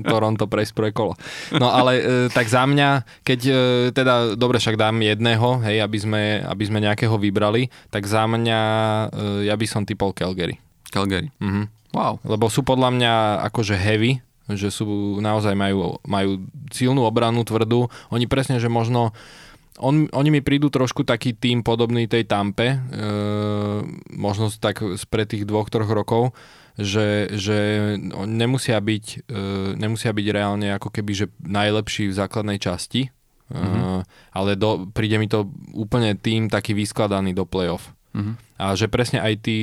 Toronto prejsť prvé kolo. No ale uh, tak za mňa, keď uh, teda, dobre, však dám jedného, hej, aby sme, aby sme nejakého vybrali, tak za mňa uh, ja by som typol Calgary. Calgary. Mhm. Wow. Lebo sú podľa mňa akože heavy, že sú naozaj majú, majú silnú obranu, tvrdú. Oni presne, že možno on, oni mi prídu trošku taký tým podobný tej Tampe, e, možno tak spred tých dvoch, troch rokov, že, že nemusia byť, e, nemusia byť reálne ako keby, že najlepší v základnej časti, mm-hmm. e, ale do, príde mi to úplne tým taký vyskladaný do playoff. Mhm. A že presne aj tí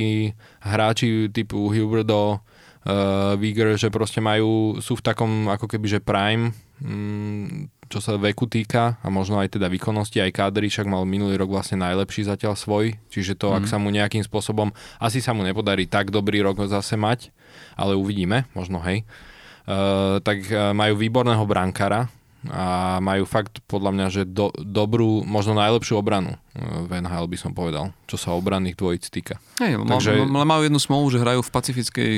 hráči typu Huberdo, uh, Viger, že proste majú, sú v takom ako keby, že prime, mm, čo sa veku týka a možno aj teda výkonnosti, aj kádry, však mal minulý rok vlastne najlepší zatiaľ svoj, čiže to, mm. ak sa mu nejakým spôsobom, asi sa mu nepodarí tak dobrý rok zase mať, ale uvidíme, možno hej. Uh, tak uh, majú výborného brankára, a majú fakt podľa mňa, že do, dobrú, možno najlepšiu obranu v NHL by som povedal, čo sa obranných dvojic týka. Hej, Takže... ale majú jednu smolu, že hrajú v pacifickej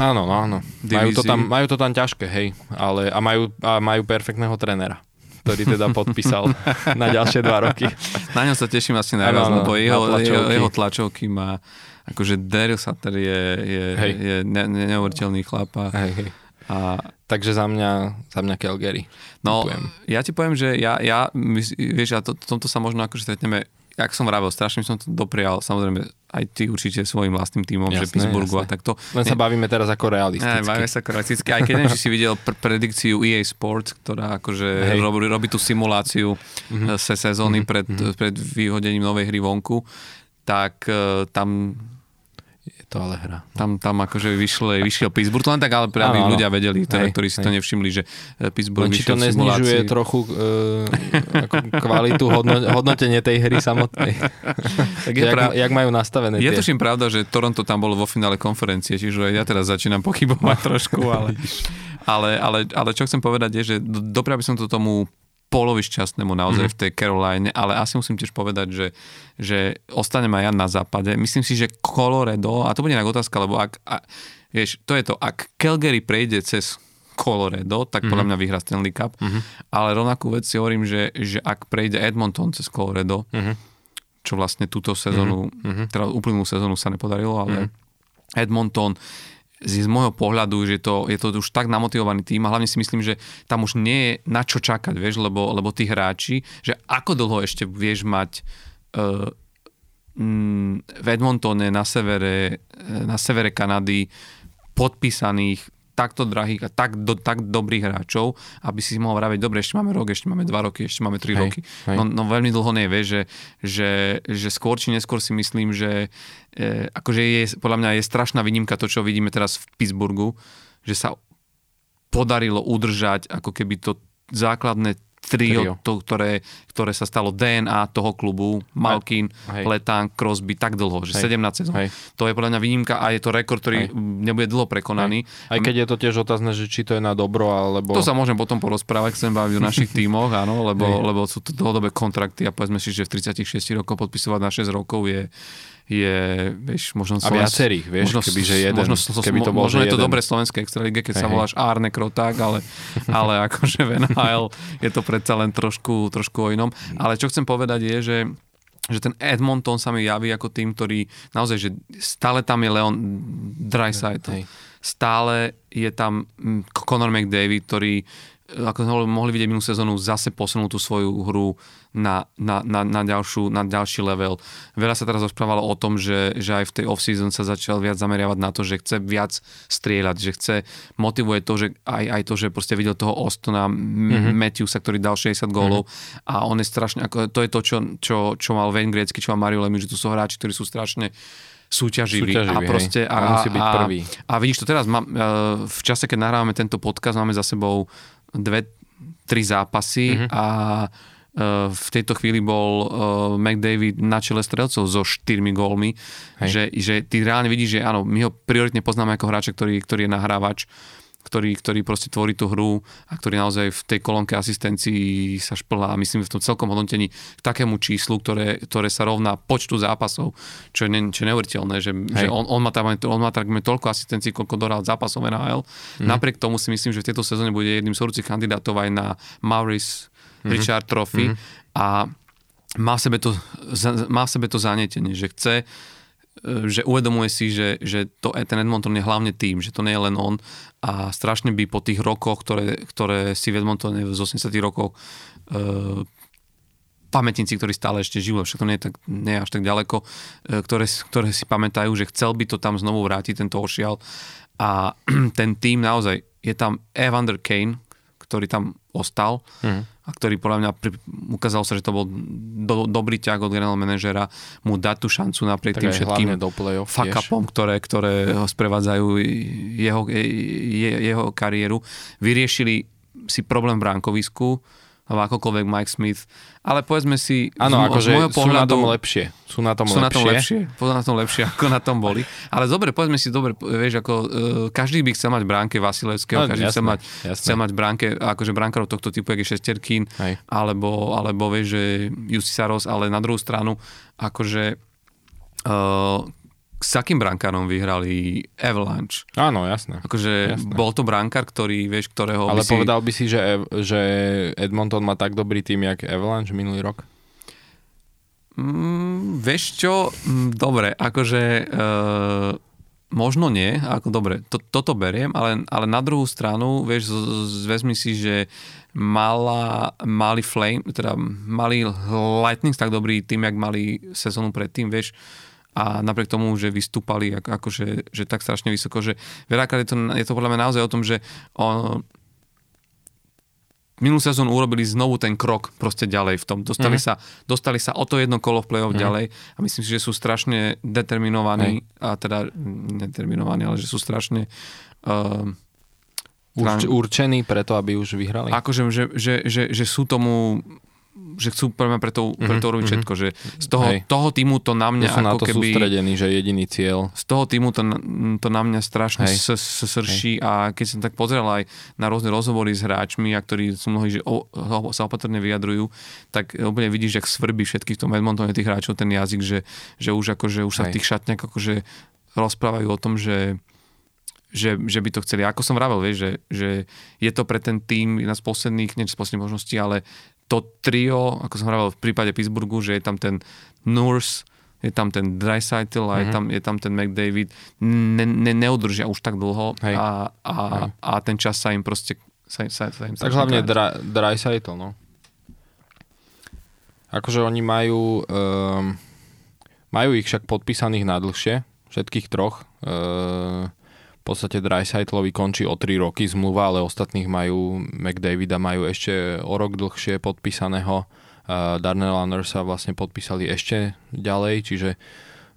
Áno, no, áno. Majú to, tam, majú to tam ťažké, hej, ale a majú, a majú perfektného trénera ktorý teda podpísal <laughs> na ďalšie dva roky. Na ňom sa teším asi najviac, lebo jeho, jeho, jeho tlačovky má, akože Daryl Sutter je, je, hej. je ne, neuveriteľný chlap a, hej, hej. A Takže za mňa, za mňa Calgary. No, Kupujem. ja ti poviem, že ja, ja vieš, a to, tomto sa možno akože stretneme, jak som vravel, strašne som to doprial, samozrejme aj ty určite svojim vlastným tímom, jasné, že Pittsburghu jasné. a takto. Len sa bavíme teraz ako realisticky. Ne, bavíme sa ako realisticky, aj keď neviem, či si videl pr- predikciu EA Sports, ktorá akože robí, robí tú simuláciu mm-hmm. se sezóny mm-hmm. pred, mhm. pred vyhodením novej hry vonku, tak uh, tam to ale hra. Tam, tam akože vyšiel, vyšiel Pittsburgh, to len tak, ale práve ľudia vedeli, teda, hej, ktorí si hej. to nevšimli, že eh, Pittsburgh len, či to neznižuje trochu uh, ako kvalitu, hodno, hodnotenie tej hry samotnej. <laughs> tak je jak, prav... jak majú nastavené Je tie... tuším pravda, že Toronto tam bolo vo finále konferencie, čiže ja teraz začínam pochybovať <laughs> trošku, ale, ale, ale, ale čo chcem povedať je, že dobre by som to tomu polovišťastnému naozaj mm. v tej Caroline, ale asi musím tiež povedať, že, že ostanem aj ja na západe. Myslím si, že Colorado, a to bude inak otázka, lebo ak, a, vieš, to je to, ak Calgary prejde cez Colorado, tak mm podľa mňa vyhrá Stanley Cup, mm ale rovnakú vec si hovorím, že, že ak prejde Edmonton cez Colorado, mm čo vlastne túto sezónu, mm teda uplynulú sezónu sa nepodarilo, ale mm Edmonton z môjho pohľadu, že to, je to už tak namotivovaný tým a hlavne si myslím, že tam už nie je na čo čakať, vieš, lebo, lebo tí hráči, že ako dlho ešte vieš mať uh, v Edmontone na severe, e, na severe Kanady podpísaných takto drahých a tak, do, tak dobrých hráčov, aby si mohol vraviť, dobre, ešte máme rok, ešte máme dva roky, ešte máme tri hej, roky. Hej. No, no veľmi dlho nie, vie, že, že, že skôr či neskôr si myslím, že e, akože je, podľa mňa je strašná výnimka to, čo vidíme teraz v Pittsburghu, že sa podarilo udržať ako keby to základné trio, to, ktoré, ktoré sa stalo DNA toho klubu, Malkin, Hej. Letán, Crosby, tak dlho, že Hej. 17 sezón. Hej. To je podľa mňa výnimka a je to rekord, ktorý Hej. nebude dlho prekonaný. Hej. Aj keď je to tiež otázne, že či to je na dobro, alebo... To sa môžem potom porozprávať, chcem baviť o našich <laughs> tímoch, áno, lebo, lebo sú to dlhodobé kontrakty a povedzme si, že v 36 rokov podpisovať na 6 rokov je je, vieš, možno... A viacerých, vieš, možno, keby, že jeden, možno, keby to bol, možno je to jeden. dobre slovenské extralíge, keď hey, sa voláš Arne Kroták, ale, <laughs> ale akože v NHL je to predsa len trošku, trošku o inom. Ale čo chcem povedať je, že že ten Edmonton sa mi javí ako tým, ktorý naozaj, že stále tam je Leon Dreisaitl. Stále je tam mm, Conor McDavid, ktorý ako sme mohli vidieť minulú sezónu, zase posunul tú svoju hru na, na, na, na, ďalšiu, na ďalší level. Veľa sa teraz rozprávalo o tom, že, že aj v tej off-season sa začal viac zameriavať na to, že chce viac strieľať, že chce, motivuje to, že aj, aj to, že proste videl toho Ostona, mm-hmm. Matthewsa, ktorý dal 60 gólov mm-hmm. a on je strašne, ako, to je to, čo, čo, čo mal Wayne Gretzky, čo mal Mario Lemieux, že tu sú hráči, ktorí sú strašne súťaživí. súťaživí a proste a, a, musí byť prvý. A, a vidíš to teraz, má, e, v čase, keď nahrávame tento podcast, máme za sebou dve, tri zápasy mm-hmm. a v tejto chvíli bol uh, McDavid na čele strelcov so štyrmi gólmi, že, že ty reálne vidíš, že áno, my ho prioritne poznáme ako hráča, ktorý, ktorý je nahrávač, ktorý, ktorý proste tvorí tú hru a ktorý naozaj v tej kolónke asistencií sa šplhá, myslím, v tom celkom hodnotení k takému číslu, ktoré, ktoré sa rovná počtu zápasov, čo je, ne, čo je neuveriteľné, že, že on, on, má tam, on má takmer toľko asistencií, koľko dohral zápasov NHL. Mm. Napriek tomu si myslím, že v tejto sezóne bude jedným z horúcich kandidátov aj na Maurice mm. Richard Trophy mm. a má v sebe to, má v sebe to zanietenie, že chce že uvedomuje si, že, že to, ten Edmonton je hlavne tým, že to nie je len on. A strašne by po tých rokoch, ktoré, ktoré si v Edmontone z 80 rokov e, pamätníci, ktorí stále ešte žijú, však to nie je, tak, nie je až tak ďaleko, e, ktoré, ktoré si pamätajú, že chcel by to tam znovu vrátiť, tento ošial a <clears throat> ten tým naozaj, je tam Evander Kane, ktorý tam ostal, mm a ktorý podľa mňa pri, ukázal sa, že to bol do, dobrý ťah od generálneho manažera mu dať tú šancu napriek tak tým všetkým do fuck upom, ktoré, ktoré ho sprevádzajú jeho, je, jeho kariéru. Vyriešili si problém v bránkovisku, alebo akokoľvek Mike Smith. Ale povedzme si, Áno, akože sú na tom lepšie. Sú na tom sú lepšie. na tom lepšie. na tom lepšie, ako na tom boli. Ale dobre, povedzme si, dobre, vieš, ako uh, každý by chcel mať bránke Vasilevského, no, každý jasné, chcel mať, jasné. chcel mať bránke, akože bránkarov tohto typu, jak je Šesterkín, alebo, alebo vieš, že Jussi Saros, ale na druhú stranu, akože uh, s akým brankárom vyhrali Avalanche. Áno, jasné. Akože jasné. bol to brankár, ktorý, vieš, ktorého... Ale by povedal by si, že, že Edmonton má tak dobrý tým, jak Avalanche minulý rok? Mm, vieš čo, mm, dobre, akože e, možno nie, ako dobre, to, toto beriem, ale, ale na druhú stranu, vieš, z, z, vezmi si, že mala, mali Flame, teda mali Lightning tak dobrý tým, jak mali sezónu predtým, vieš, a napriek tomu, že vystúpali ako, akože, že tak strašne vysoko, že veľakrát je to, je to podľa mňa naozaj o tom, že on, minulú sezónu urobili znovu ten krok proste ďalej v tom. Dostali, mm-hmm. sa, dostali sa o to jedno kolo v play-off mm-hmm. ďalej a myslím si, že sú strašne determinovaní, mm-hmm. a teda determinovaní, ale že sú strašne uh, Urč, určení preto, aby už vyhrali? Akože, že, že, že, že sú tomu že chcú pre mňa preto, mm-hmm, preto robiť mm-hmm. všetko, že z toho, toho týmu to na mňa to ako na to keby... sústredení, že jediný cieľ. Z toho týmu to, to na mňa strašne s, s, srší a keď som tak pozrel aj na rôzne rozhovory s hráčmi, a ktorí sú mnohí, že o, o, sa opatrne vyjadrujú, tak úplne vidíš, jak svrbí všetkých v tom Edmontone tých hráčov ten jazyk, že, že už, akože, už sa v tých šatniach akože rozprávajú o tom, že že, že by to chceli. Ako som vravel, vieš, že, že je to pre ten tým jedna z posledných, nie z posledných možností, ale to trio, ako som hovoril v prípade Pittsburghu, že je tam ten Nurse, je tam ten Dreisaitl a mm-hmm. je, mhm. tam, je tam ten McDavid, ne, ne, neudržia už tak dlho a, a, a ten čas sa im proste sa, sa, sa im Tak hlavne dra, Dreisaitl, no. Akože oni majú um, majú ich však podpísaných na dlhšie, všetkých troch. V podstate Dreisaitlovi končí o 3 roky zmluva, ale ostatných majú, McDavida majú ešte o rok dlhšie podpísaného. Darnella Nursa vlastne podpísali ešte ďalej, čiže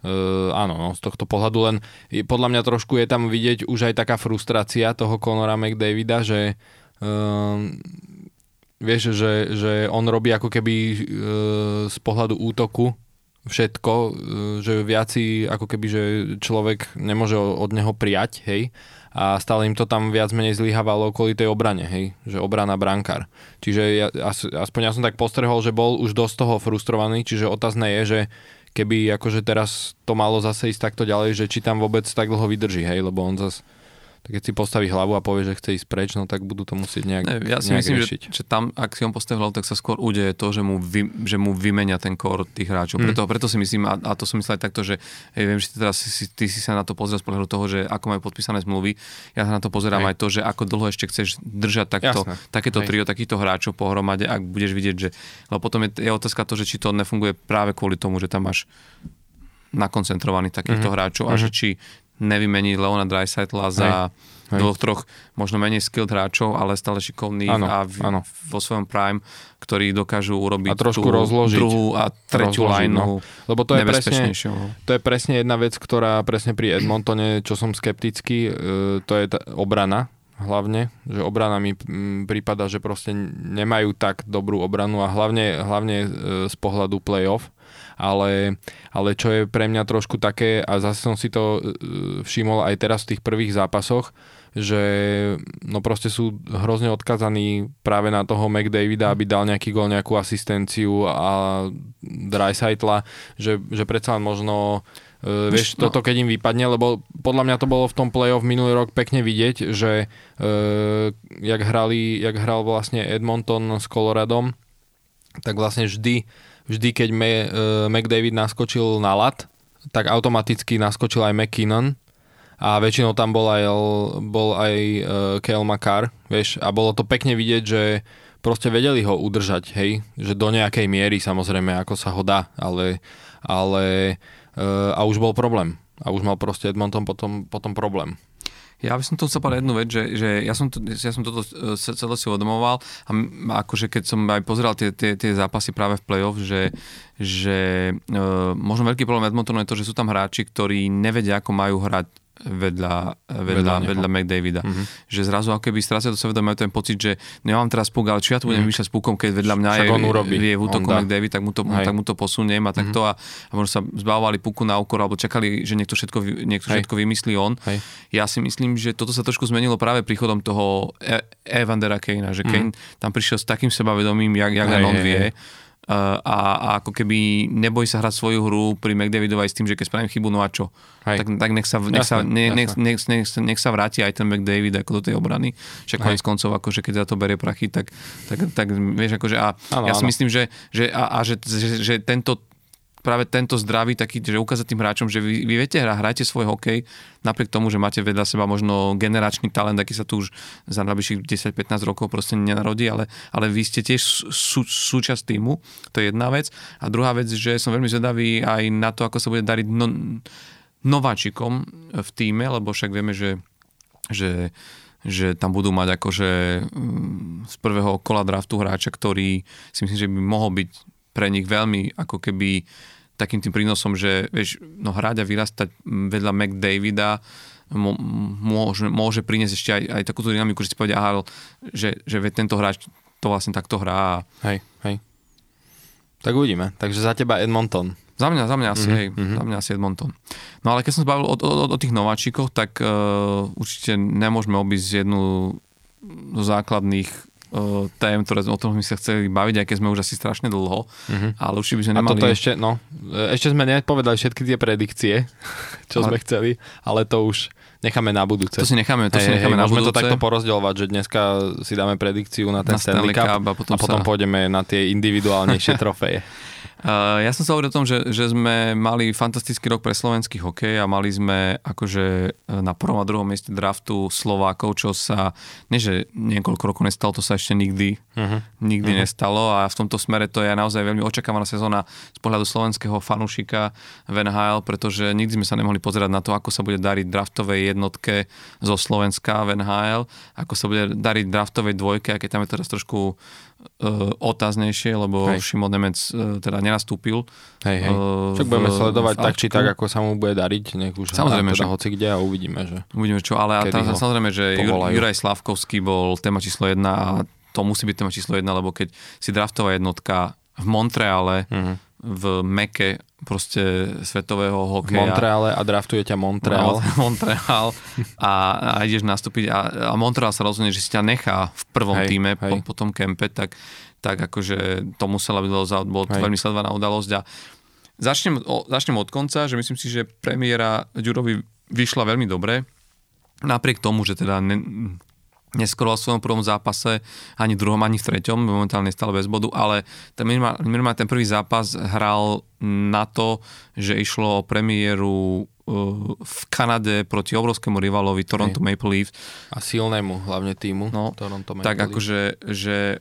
uh, áno, no, z tohto pohľadu len je, podľa mňa trošku je tam vidieť už aj taká frustrácia toho Conora McDavida, že uh, vieš, že, že on robí ako keby uh, z pohľadu útoku všetko, e, že viaci ako keby, že človek nemôže od neho prijať, hej, a stále im to tam viac menej zlyhávalo kvôli tej obrane, hej, že obrana brankár. Čiže ja, aspoň ja som tak postrehol, že bol už dosť toho frustrovaný, čiže otázne je, že keby akože teraz to malo zase ísť takto ďalej, že či tam vôbec tak dlho vydrží, hej, lebo on zase tak keď si postaví hlavu a povie, že chce ísť preč, no tak budú to musieť nejak, ne, Ja si nejak myslím, riešiť. Že, že tam, ak si on postaví hlavu, tak sa skôr udeje to, že mu, vy, že mu vymenia ten kór tých hráčov. Mm. Preto, preto si myslím, a, a to som myslel aj takto, že hej, viem, že ty, teraz si, ty si sa na to pozrel z pohľadu toho, že ako majú podpísané zmluvy. Ja sa na to pozerám hej. aj to, že ako dlho ešte chceš držať takto, takéto trio, takýchto hráčov pohromade, ak budeš vidieť, že... Lebo potom je, je otázka to, že či to nefunguje práve kvôli tomu, že tam máš nakoncentrovaných takýchto mm-hmm. hráčov a mm-hmm. že či nevymení Leona Dreisaitla za Hej. dvoch, troch možno menej skilled hráčov, ale stále šikovných ano, a v, ano. vo svojom prime, ktorí dokážu urobiť a trošku tú rozložiť, druhú a tretiu line no. Lebo to je, presne, to je presne jedna vec, ktorá presne pri Edmontone, čo som skeptický, e, to je tá obrana, hlavne, že obrana mi prípada, že proste nemajú tak dobrú obranu a hlavne, hlavne e, z pohľadu playoff. Ale, ale čo je pre mňa trošku také, a zase som si to e, všimol aj teraz v tých prvých zápasoch, že no proste sú hrozne odkazaní práve na toho McDavida, aby dal nejaký gol, nejakú asistenciu a Dreisaitla, že, že predsa len možno Uh, vieš, no. toto keď im vypadne, lebo podľa mňa to bolo v tom play-off minulý rok pekne vidieť, že uh, jak, hrali, jak hral vlastne Edmonton s Coloradom, tak vlastne vždy, vždy keď Me, uh, McDavid naskočil na lat, tak automaticky naskočil aj McKinnon a väčšinou tam bol aj, bol aj uh, Kale Makar, vieš, a bolo to pekne vidieť, že proste vedeli ho udržať, hej, že do nejakej miery samozrejme, ako sa ho dá, ale, ale uh, a už bol problém. A už mal proste Edmonton potom, potom problém. Ja by som to chcel povedať jednu vec, že, že ja, som to, ja som toto e, celé si uvedomoval a akože keď som aj pozeral tie, tie, tie zápasy práve v play-off, že, že e, možno veľký problém Edmontonu je to, že sú tam hráči, ktorí nevedia, ako majú hrať vedľa, vedľa, vedľa McDavida. Mm-hmm. Že zrazu ako keby strácia to svedomie, ten pocit, že nemám teraz puk, ale či ja tu budem mm-hmm. s pukom, keď vedľa mňa je, je v útoku McDavid, tak mu to, tak mu to posuniem a takto mm-hmm. a, a možno sa zbavovali puku na úkor alebo čakali, že niekto všetko, niekto všetko vymyslí on. Hej. Ja si myslím, že toto sa trošku zmenilo práve príchodom toho e- Evandera Kejna, že mm-hmm. Kane tam prišiel s takým sebavedomím, jak, jak len on vie. Hej a, a ako keby neboj sa hrať svoju hru pri McDavidovej s tým, že keď spravím chybu, no a čo? Tak, tak nech, sa, nech, sa, ne, nech, nech, nech, nech sa vráti aj ten McDavid ako do tej obrany. Však konec koncov, akože keď za to berie prachy, tak, tak, tak vieš, akože a ano, ja si ano. myslím, že, že, a, a že, že, že tento práve tento zdravý taký, že ukázať tým hráčom, že vy, vy viete hrať, hrajte svoj hokej, napriek tomu, že máte vedľa seba možno generačný talent, aký sa tu už za najbližších 10-15 rokov proste nenarodí, ale, ale vy ste tiež sú, súčasť týmu, to je jedna vec. A druhá vec, že som veľmi zvedavý aj na to, ako sa bude dariť no, nováčikom v týme, lebo však vieme, že, že že tam budú mať akože mm, z prvého kola draftu hráča, ktorý si myslím, že by mohol byť pre nich veľmi ako keby takým tým prínosom, že vieš, no hrať a vyrastať vedľa McDavida môže, môže priniesť ešte aj, aj takúto dynamiku, že si povedia, aha, že, že tento hráč to vlastne takto hrá. Hej, hej. Tak uvidíme. Takže za teba Edmonton. Za mňa, za mňa asi, mm-hmm. hej, mm-hmm. za mňa asi Edmonton. No ale keď som zbavil o, o, o tých nováčikoch, tak uh, určite nemôžeme obísť jednu zo základných tém, ktoré o tom sme sa chceli baviť, aj keď sme už asi strašne dlho, uh-huh. ale určite by sme nemali... A toto ešte, no, ešte sme nepovedali všetky tie predikcie, <laughs> čo ale... sme chceli, ale to už necháme na budúce. To si necháme, to hey, si necháme hey, na môžeme budúce. to takto porozdeľovať, že dneska si dáme predikciu na ten na Stanley Cup, Cup a potom, a potom sa... pôjdeme na tie individuálnejšie <laughs> trofeje. Ja som sa hovoril o tom, že, že sme mali fantastický rok pre slovenský hokej a mali sme akože e, na prvom a druhom mieste draftu Slovákov, čo sa, nie že niekoľko rokov nestalo, to sa ešte nikdy, uh-huh. nikdy uh-huh. nestalo a v tomto smere to je naozaj veľmi očakávaná sezóna z pohľadu slovenského fanúšika v NHL, pretože nikdy sme sa nemohli pozerať na to, ako sa bude dariť draftovej jednotke zo Slovenska v NHL, ako sa bude dariť draftovej dvojke, a keď tam je teraz trošku uh, otáznejšie, lebo hej. Šimon Nemec uh, teda nenastúpil. Hej, hej. Uh, Však budeme sledovať tak či tak, ako sa mu bude dariť, nech už samozrejme, teda že... hoci kde a uvidíme, že... Uvidíme čo, ale tam, samozrejme, že povolajú. Juraj Slavkovský bol téma číslo jedna a to musí byť téma číslo jedna, lebo keď si draftová jednotka v Montreale uh-huh v meke proste svetového hokeja. V Montreale a draftuje ťa Montreal. No, <laughs> Montreal a, a ideš nastúpiť a, a Montreal sa rozhodne, že si ťa nechá v prvom hej, týme hej. Po, po tom kempe, tak, tak akože to musela byť bolo to veľmi sledovaná udalosť a začnem, o, začnem od konca, že myslím si, že premiéra Ďurovi vyšla veľmi dobre, napriek tomu, že teda ne, neskoro v svojom prvom zápase, ani v druhom, ani v treťom, momentálne stále bez bodu, ale ten, minimálne ten prvý zápas hral na to, že išlo o premiéru uh, v Kanade proti obrovskému rivalovi Toronto Hej. Maple Leafs. A silnému hlavne týmu no, Toronto Maple Tak akože že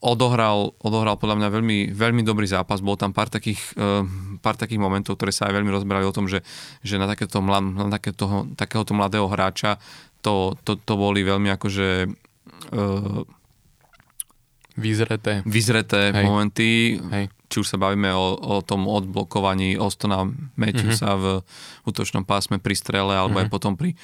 odohral, odohral podľa mňa veľmi, veľmi dobrý zápas. Bol tam pár takých, uh, pár takých momentov, ktoré sa aj veľmi rozberali o tom, že, že na, takéto, na takéto, takéhoto mladého hráča to, to, to boli veľmi akože uh, vyzreté, vyzreté Hej. momenty. Hej. či už sa bavíme o, o tom odblokovaní Ostona Matthewsa mm-hmm. v útočnom pásme pri strele, alebo mm-hmm. aj potom pri,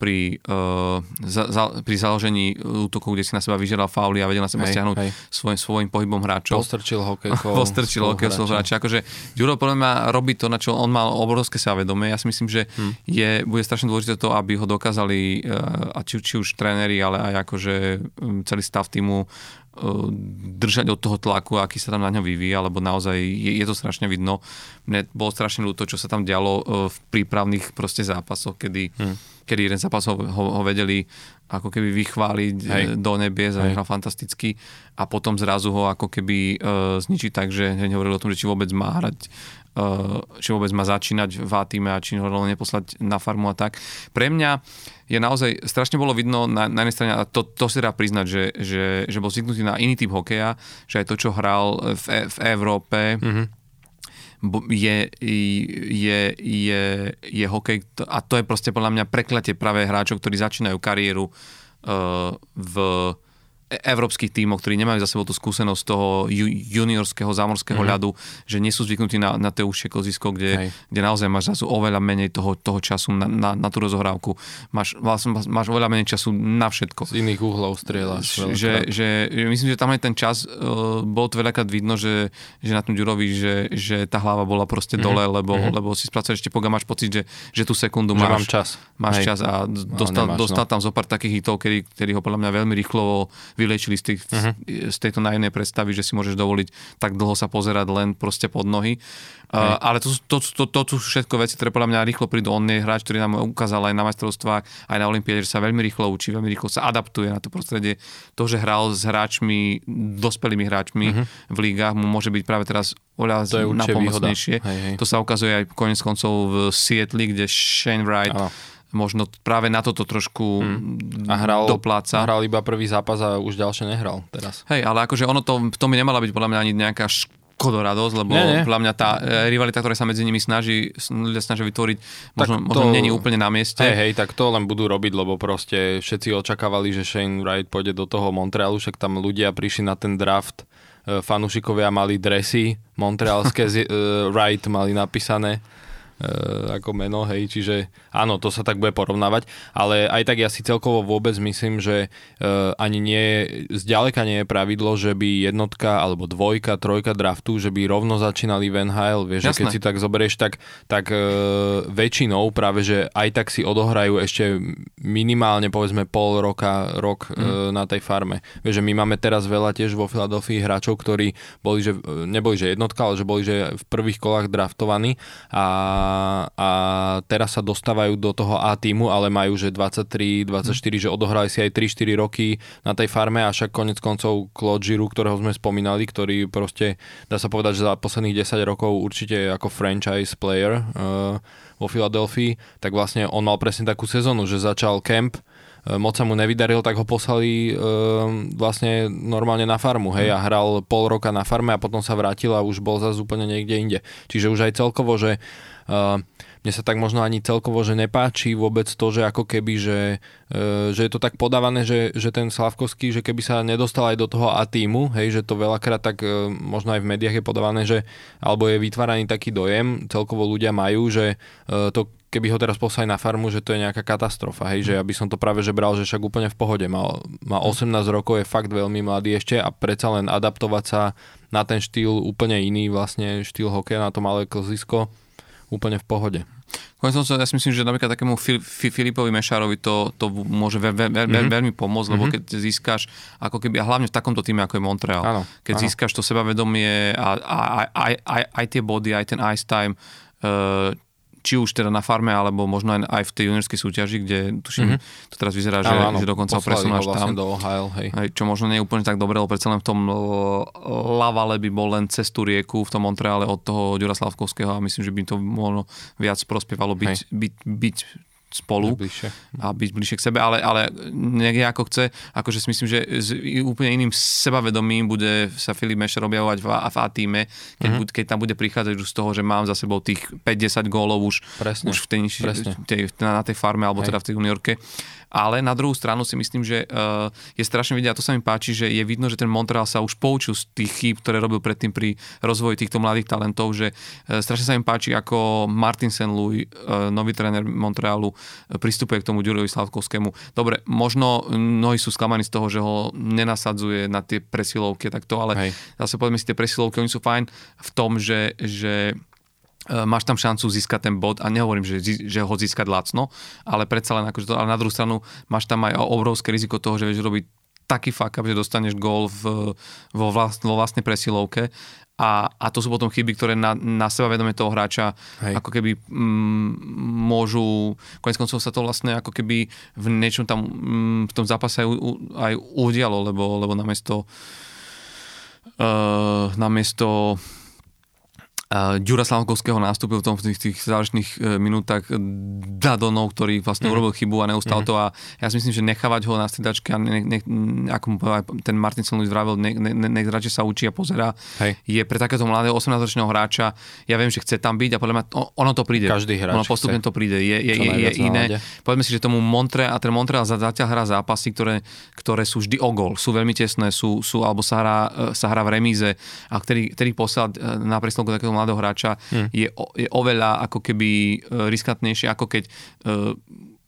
pri, uh, za, za, pri založení útokov, kde si na seba vyžeral fauly a vedel na seba hej, stiahnuť hej. Svoj, svojim pohybom hráčov. Postrčil hokejkou. <laughs> Postrčil hokejkou hráča. Akože Ďuro podľa mňa robí to, na čo on mal obrovské vedomie. Ja si myslím, že hmm. je, bude strašne dôležité to, aby ho dokázali, uh, a či, či už tréneri, ale aj akože um, celý stav týmu uh, držať od toho tlaku, aký sa tam na ňo vyvíja, lebo naozaj je, je to strašne vidno. Mne bolo strašne ľúto, čo sa tam dialo v prípravných proste zápasoch, kedy hmm kedy jeden zápas ho, ho, ho vedeli ako keby vychváliť e, Hej. do nebie, zahral fantasticky a potom zrazu ho ako keby uh, zničiť tak, že hovorili o tom, že či vôbec má hrať uh, či vôbec má začínať v A-týme a či ho neposlať na farmu a tak. Pre mňa je naozaj, strašne bolo vidno na, na jednej strane, a to, to si dá priznať, že, že, že bol zvyknutý na iný typ hokeja, že aj to, čo hral v, v Európe, mm-hmm je, je, je, je hokej a to je proste podľa mňa prekletie práve hráčov, ktorí začínajú kariéru uh, v európskych tímov, ktorí nemajú za sebou tú skúsenosť toho juniorského zámorského mm-hmm. ľadu, že nie sú zvyknutí na, na tie užšie kozisko, kde, kde naozaj máš zase oveľa menej toho, toho času na, na, na tú rozohrávku. Máš, vlastne, máš oveľa menej času na všetko. Z iných uhlov strieľaš. Že, že, že, myslím, že tam aj ten čas, uh, bolo to veľakrát vidno, že, že na tom Ďurovi, že, že tá hlava bola proste mm-hmm. dole, lebo, mm-hmm. lebo si spracuješ ešte poga, máš pocit, že, že tú sekundu že máš, mám čas. máš čas a dostal, nemáš, dostal no. tam zo pár takých hitov, kedy, kedy ho podľa mňa veľmi rýchlo vylečili z, tých, uh-huh. z tejto naivnej predstavy, že si môžeš dovoliť tak dlho sa pozerať len proste pod nohy. Uh, ale to, to, to, to, to sú všetko veci, ktoré podľa mňa rýchlo prídu. On je hráč, ktorý nám ukázal aj na majstrovstvách, aj na Olympiade, že sa veľmi rýchlo učí, veľmi rýchlo sa adaptuje na to prostredie. To, že hral s hráčmi, dospelými hráčmi uh-huh. v lígach, mu môže byť práve teraz oľa napomocnejšie. To sa ukazuje aj konec koncov v Sietli, kde Shane Wright ano možno práve na toto trošku hmm. a hral, dopláca. hral iba prvý zápas a už ďalšie nehral teraz. Hej, ale akože ono to, to mi nemala byť podľa mňa ani nejaká škodoradosť, lebo nie, nie. podľa mňa tá e, rivalita, ktorá sa medzi nimi snaží, ľudia snažia vytvoriť, možno, to, možno není úplne na mieste. Hej, hej, tak to len budú robiť, lebo proste všetci očakávali, že Shane Wright pôjde do toho Montrealu, však tam ľudia prišli na ten draft, e, fanúšikovia mali dresy, montrealské <laughs> uh, Wright mali napísané E, ako meno, hej, čiže áno, to sa tak bude porovnávať, ale aj tak ja si celkovo vôbec myslím, že uh, ani nie, zďaleka nie je pravidlo, že by jednotka alebo dvojka, trojka draftu, že by rovno začínali v NHL, vieš, že keď si tak zoberieš, tak, tak uh, väčšinou práve, že aj tak si odohrajú ešte minimálne povedzme pol roka, rok mm. uh, na tej farme. Vieš, že my máme teraz veľa tiež vo Filadelfii hráčov, ktorí boli, že neboli, že jednotka, ale že boli, že v prvých kolách draftovaní a a teraz sa dostávajú do toho A týmu, ale majú že 23, 24, mm. že odohrali si aj 3-4 roky na tej farme a však konec koncov Claude Giroux, ktorého sme spomínali, ktorý proste, dá sa povedať, že za posledných 10 rokov určite ako franchise player uh, vo Filadelfii, tak vlastne on mal presne takú sezónu, že začal camp, E, moc sa mu nevydaril, tak ho poslali e, vlastne normálne na farmu, hej, a hral pol roka na farme a potom sa vrátil a už bol zase úplne niekde inde. Čiže už aj celkovo, že mne sa tak možno ani celkovo, že nepáči vôbec to, že ako keby, že, že je to tak podávané, že, že ten Slavkovský, že keby sa nedostal aj do toho A týmu, hej, že to veľakrát tak možno aj v médiách je podávané, že alebo je vytváraný taký dojem, celkovo ľudia majú, že to keby ho teraz poslali na farmu, že to je nejaká katastrofa, hej, že ja by som to práve že bral, že však úplne v pohode. Mal, má 18 rokov, je fakt veľmi mladý ešte a predsa len adaptovať sa na ten štýl úplne iný, vlastne štýl hokeja na to malé klzisko, úplne v pohode. Konec ja si myslím, že napríklad takému Filipovi Mešárovi to, to môže ve, ve, ve, mm-hmm. veľmi pomôcť, lebo mm-hmm. keď získaš, ako keby, a hlavne v takomto týme, ako je Montreal, áno, keď áno. získaš to sebavedomie a, a, a, aj, aj, aj tie body, aj ten ice time, uh, či už teda na farme, alebo možno aj v tej juniorskej súťaži, kde tuším, mm-hmm. to teraz vyzerá, že, áno, že dokonca ho presunú až vlastne tam. Do Ohio, hej. Hej, čo možno nie je úplne tak dobre, lebo predsa len v tom Lavale by bol len cez tú rieku v tom Montreale od toho Ďura Slavkovského a myslím, že by to mohlo viac prospievalo byť, byť, byť spolu Bližšie. a byť bližšie k sebe, ale, ale je ako chce, akože si myslím, že s úplne iným sebavedomím bude sa Filip Mešer objavovať v, A- v A týme, keď, Mhm. mm-hmm. keď tam bude prichádzať už z toho, že mám za sebou tých 5-10 gólov už, Presne, už v tej, presne. tej, na, na tej farme alebo Hej. teda v tej juniorke. Ale na druhú stranu si myslím, že uh, je strašne vidieť, a to sa mi páči, že je vidno, že ten Montreal sa už poučil z tých chýb, ktoré robil predtým pri rozvoji týchto mladých talentov, že uh, strašne sa mi páči, ako Martin St. Louis, uh, nový tréner Montrealu, pristupuje k tomu Ďurovi Slavkovskému. Dobre, možno mnohí sú sklamaní z toho, že ho nenasadzuje na tie presilovky takto, ale Hej. zase povedzme si, tie presilovky, oni sú fajn v tom, že, že máš tam šancu získať ten bod a nehovorím, že, že ho získať lacno, ale predsa len akože to, ale na druhú stranu máš tam aj obrovské riziko toho, že vieš robiť taký fuck up, že dostaneš gól v, vo, vlast, vo vlastnej presilovke a, a to sú potom chyby, ktoré na, na seba vedomie toho hráča Hej. ako keby mm, môžu, konec koncov sa to vlastne ako keby v niečom tam mm, v tom zápase aj, u- aj udialo, lebo, lebo namiesto uh, namiesto Ďura Slavkovského nástupil v tom v tých, tých záverečných uh, minútach Dadonov, ktorý vlastne mm. urobil chybu a neustal mm. to a ja si myslím, že nechávať ho na striedačke a ne, ne, ako mu povedal ten Martin. Louis vravel, ne, ne, ne, nech radšej sa učí a pozera, Hej. je pre takéto mladého 18-ročného hráča, ja viem, že chce tam byť a podľa mňa ono to príde. Každý hráč Ono postupne chce. to príde. Je, je, je, je iné. Povedzme si, že tomu Montre a ten Montreal za- zatiaľ hrá zápasy, ktoré, ktoré sú vždy o gol, sú veľmi tesné, sú, sú alebo sa hrá, e, sa hrá v remíze a ktorý, ktorý posielať e, na preslovku takého mladého hráča Hm. je, o, je oveľa ako keby e, riskantnejšie, ako keď e,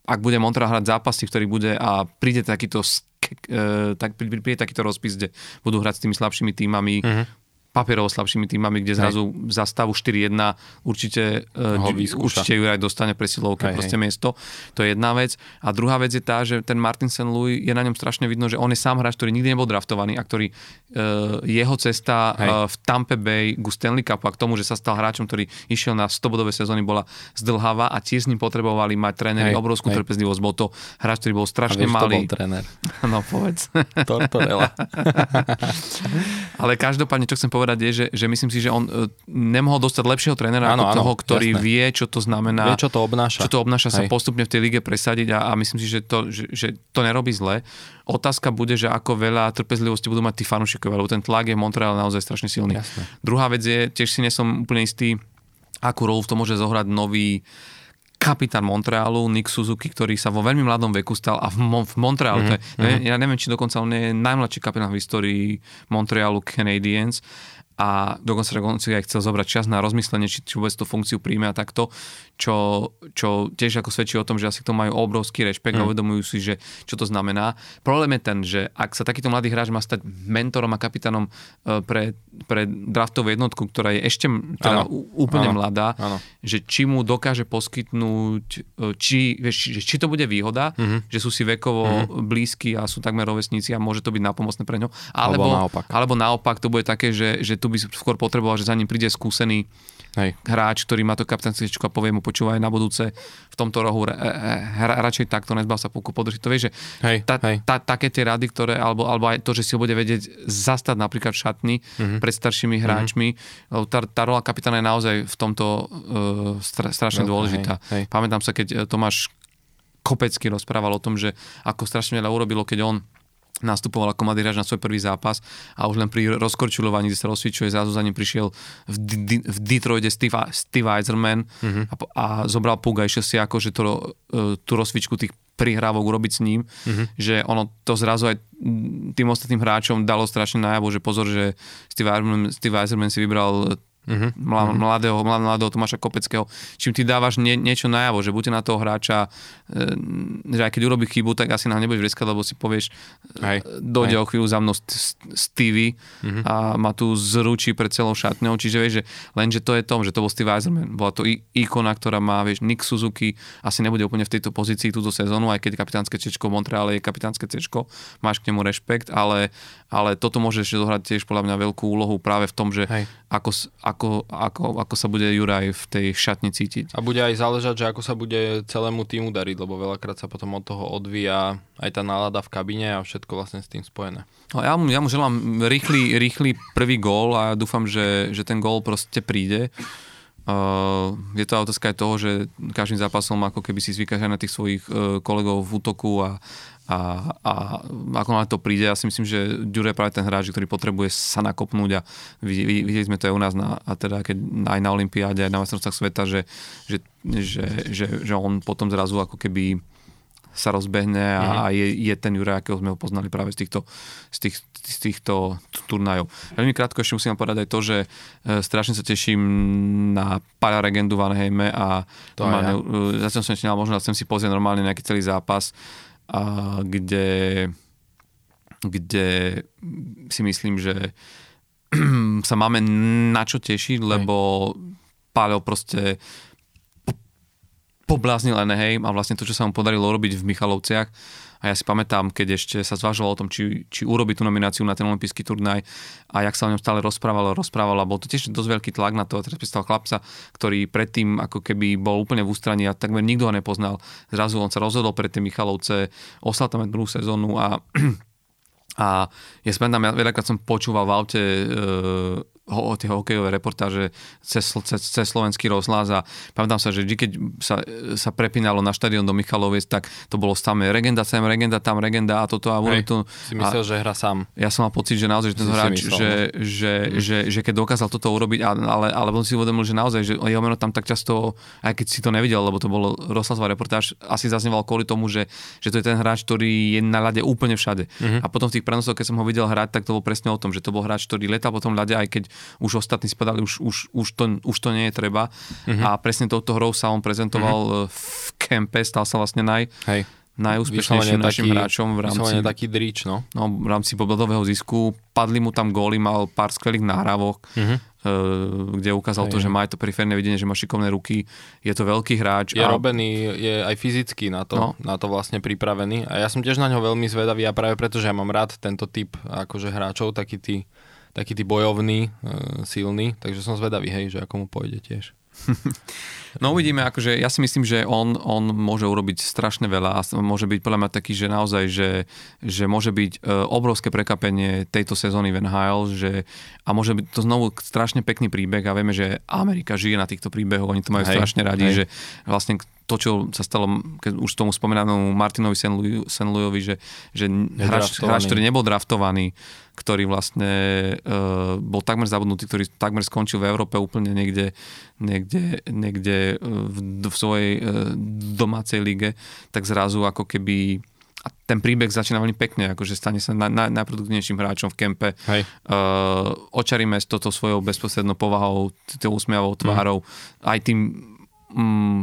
ak bude Montreal hrať zápasy, ktorý bude a príde takýto e, tak, prí- príde takýto rozpis, kde budú hrať s tými slabšími týmami, Mhm. Papierovo slabšími týmami, kde zrazu za stavu 4-1 určite, vyskúša. určite Juraj dostane presilovke Hej, proste hej. miesto. To je jedna vec. A druhá vec je tá, že ten Martin St. Louis je na ňom strašne vidno, že on je sám hráč, ktorý nikdy nebol draftovaný a ktorý uh, jeho cesta Hej. uh, v Tampa Bay ku Stanley Cupu a k tomu, že sa stal hráčom, ktorý išiel na 100-bodové sezóny, bola zdlhavá a tiež s ním potrebovali mať tréneri Hej, obrovskú hej. trpezlivosť. Bol to hráč, ktorý bol A strašne vieš, to bol malý. tréner. <laughs> No povedz. Tortorella. <laughs> Ale každopádne, čo chcem povedať je, že, že myslím si, že on e, nemohol dostať lepšieho trénera Áno, ako áno, toho, ktorý jasné. vie, čo to znamená. Vie, čo to obnáša. Čo to obnáša sa Hej. postupne v tej lige presadiť a, a myslím si, že to, že, že to nerobí zle. Otázka bude, že ako veľa trpezlivosti budú mať tí fanúšikovia, lebo ten tlak je v Montreale naozaj strašne silný. Jasné. Druhá vec je, tiež si nesom úplne istý, akú rolu v tom môže zohrať nový kapitán Montrealu, Nick Suzuki, ktorý sa vo veľmi mladom veku stal a v, Mon- v Montrealu, mm-hmm. to je, Mhm, ja neviem, či dokonca on je najmladší kapitán v histórii Montrealu Canadiens a dokonca on si aj chcel zobrať čas na rozmyslenie, či, či vôbec tú funkciu príjme a takto, čo, čo tiež ako svedčí o tom, že asi tomu majú obrovský rešpekt a Mm. uvedomujú si, že čo to znamená. Problém je ten, že ak sa takýto mladý hráč má stať mentorom a kapitánom e, pre, pre draftovú jednotku, ktorá je ešte teda Áno. ú- úplne Áno. mladá, Áno. že či mu dokáže poskytnúť, e, či, vieš, či, to bude výhoda, Mhm. že sú si vekovo blízki a sú takmer rovesníci a môže to byť napomocné pre ňo. Alebo Alebo, naopak. alebo naopak to bude také, že, že tu by skôr potreboval, že za ním príde skúsený Hej. hráč, ktorý má to kapitánske a povie mu počúvaj na budúce v tomto rohu ra, ra, radšej takto, nezbav sa puku, podrží. To vieš, že Hej, tá, hej. tá, také tie rady, ktoré, alebo, alebo aj to, že si ho bude vedieť zastať napríklad v šatni Mhm. pred staršími hráčmi, lebo tá, tá rola kapitána je naozaj v tomto uh, stra, strašne Veľká, dôležitá. hej, hej. Pamätám sa, keď Tomáš Kopecký rozprával o tom, že ako strašne veľa urobilo, keď on nastupoval ako hráč na svoj prvý zápas a už len pri rozkorčulovaní, kde sa rozsvičuje, zrazu za ním prišiel v, D- v Detroite Steve, Steve Eiserman Mhm. a, a zobral puk a išiel si ako, že to, e, tú rozsvičku tých prihrávok urobiť s ním, Mhm. že ono to zrazu aj tým ostatným hráčom dalo strašne najavo, že pozor, že Steve Eiserman, Steve Eiserman si vybral Mla- mladého, mladého, Tomáša Kopeckého, čím ty dávaš nie, niečo najavo, že buďte na toho hráča, e, že aj keď urobí chybu, tak asi nám nebudeš vrieskať, lebo si povieš, Hej. e, dojde o chvíľu za mnou St- Stevie Mhm. a ma tu zručí pred celou šatňou, čiže vieš, že lenže to je tom, že to bol Steve Eiserman, bola to i- ikona, ktorá má, vieš, Nick Suzuki, asi nebude úplne v tejto pozícii túto sezónu, aj keď kapitánske čečko v Montreale je kapitánske čečko, máš k nemu rešpekt, ale, ale toto môže ešte zohrať tiež podľa mňa veľkú úlohu práve v tom, že Hej. ako, ako, ako, ako sa bude Juraj v tej šatni cítiť. A bude aj záležať, že ako sa bude celému týmu dariť, lebo veľakrát sa potom od toho odvíja aj tá nálada v kabine a všetko vlastne s tým spojené. No, ja, mu, ja mu želám rýchly, rýchly prvý gól a dúfam, že, že ten gól proste príde. Uh, je to otázka aj toho, že každým zápasom ako keby si zvykáš aj na tých svojich uh, kolegov v útoku a, a, a ako na to príde, ja si myslím, že Ďure je práve ten hráč, ktorý potrebuje sa nakopnúť a videli, videli sme to aj u nás na, a teda keď aj na Olympiáde, aj na majstrovstvách sveta, že, že, že, že, že on potom zrazu ako keby sa rozbehne a, mm-hmm. je, je ten Juraj, akého sme ho poznali práve z týchto, z tých, z týchto turnajov. Veľmi krátko ešte musím povedať aj to, že e, strašne sa teším na Paľa Regendu Van Hejme a to ja. e, zatiaľ som ešte možnosť, chcem si pozrieť normálne nejaký celý zápas, a, kde, kde si myslím, že <clears throat> sa máme na čo tešiť, lebo Paľo proste pobláznil Anaheim a vlastne to, čo sa mu podarilo robiť v Michalovciach. A ja si pamätám, keď ešte sa zvažovalo o tom, či, či urobiť tú nomináciu na ten olimpijský turnaj a jak sa o ňom stále rozprávalo, rozprávalo. A bol to tiež dosť veľký tlak na to. A teraz predstav chlapca, ktorý predtým ako keby bol úplne v ústraní a takmer nikto ho nepoznal. Zrazu on sa rozhodol pre tie Michalovce, oslal tam druhú sezónu a <clears throat> a ja spomínam, ja veľakrát som počúval v aute e, ho, tie hokejové reportáže cez, cez, cez slovenský rozhlas a pamätám sa, že vždy, keď sa, sa prepínalo na štadión do Michaloviec, tak to bolo samé regenda sem, regenda tam, regenda a toto a Hej, tu. Si myslel, a, že hra sám. Ja som mal pocit, že naozaj, že ten hráč, myslel, že, no. že, že, že, keď dokázal toto urobiť, ale, ale on si uvedomil, že naozaj, že jeho meno tam tak často, aj keď si to nevidel, lebo to bolo rozhlasová reportáž, asi zaznieval kvôli tomu, že, že to je ten hráč, ktorý je na ľade úplne všade. Mm-hmm. A potom v tých prenosoch, keď som ho videl hrať, tak to bol presne o tom, že to bol hráč, ktorý letal po tom ľade, aj keď už ostatní spadali, už, už, už, to, už to nie je treba. Uh-huh. A presne touto hrou sa on prezentoval uh-huh. v kempe, stal sa vlastne naj, Hej. najúspešnejším našim taký, hráčom v rámci, taký drič, no. no. v rámci pobledového zisku. Padli mu tam góly, mal pár skvelých náhrávok. Uh-huh kde ukázal aj, to, že má to periférne videnie, že má šikovné ruky, je to veľký hráč. Je a... robený, je aj fyzicky na to, no. na to vlastne pripravený a ja som tiež na ňo veľmi zvedavý a práve preto, že ja mám rád tento typ akože hráčov, taký tí taký tí bojovný, e, silný, takže som zvedavý, hej, že ako mu pôjde tiež. <laughs> No uvidíme, akože ja si myslím, že on, on môže urobiť strašne veľa a môže byť podľa mňa taký, že naozaj, že, že môže byť e, obrovské prekapenie tejto sezóny v NHL, že, a môže byť to znovu strašne pekný príbeh a vieme, že Amerika žije na týchto príbehoch, oni to majú hej, strašne radi, hej. že vlastne to, čo sa stalo, keď už tomu spomínanému Martinovi Senlujovi, že, že hráč, hráč, ktorý nebol draftovaný, ktorý vlastne uh, bol takmer zabudnutý, ktorý takmer skončil v Európe úplne niekde, niekde, niekde v, v svojej uh, domácej lige, tak zrazu ako keby a ten príbeh začína veľmi pekne, akože stane sa na, na, najproduktívnejším hráčom v kempe. Hej. Uh, očaríme s toto svojou bezposlednou povahou, tou úsmiavou tvárou, mm. aj tým mm,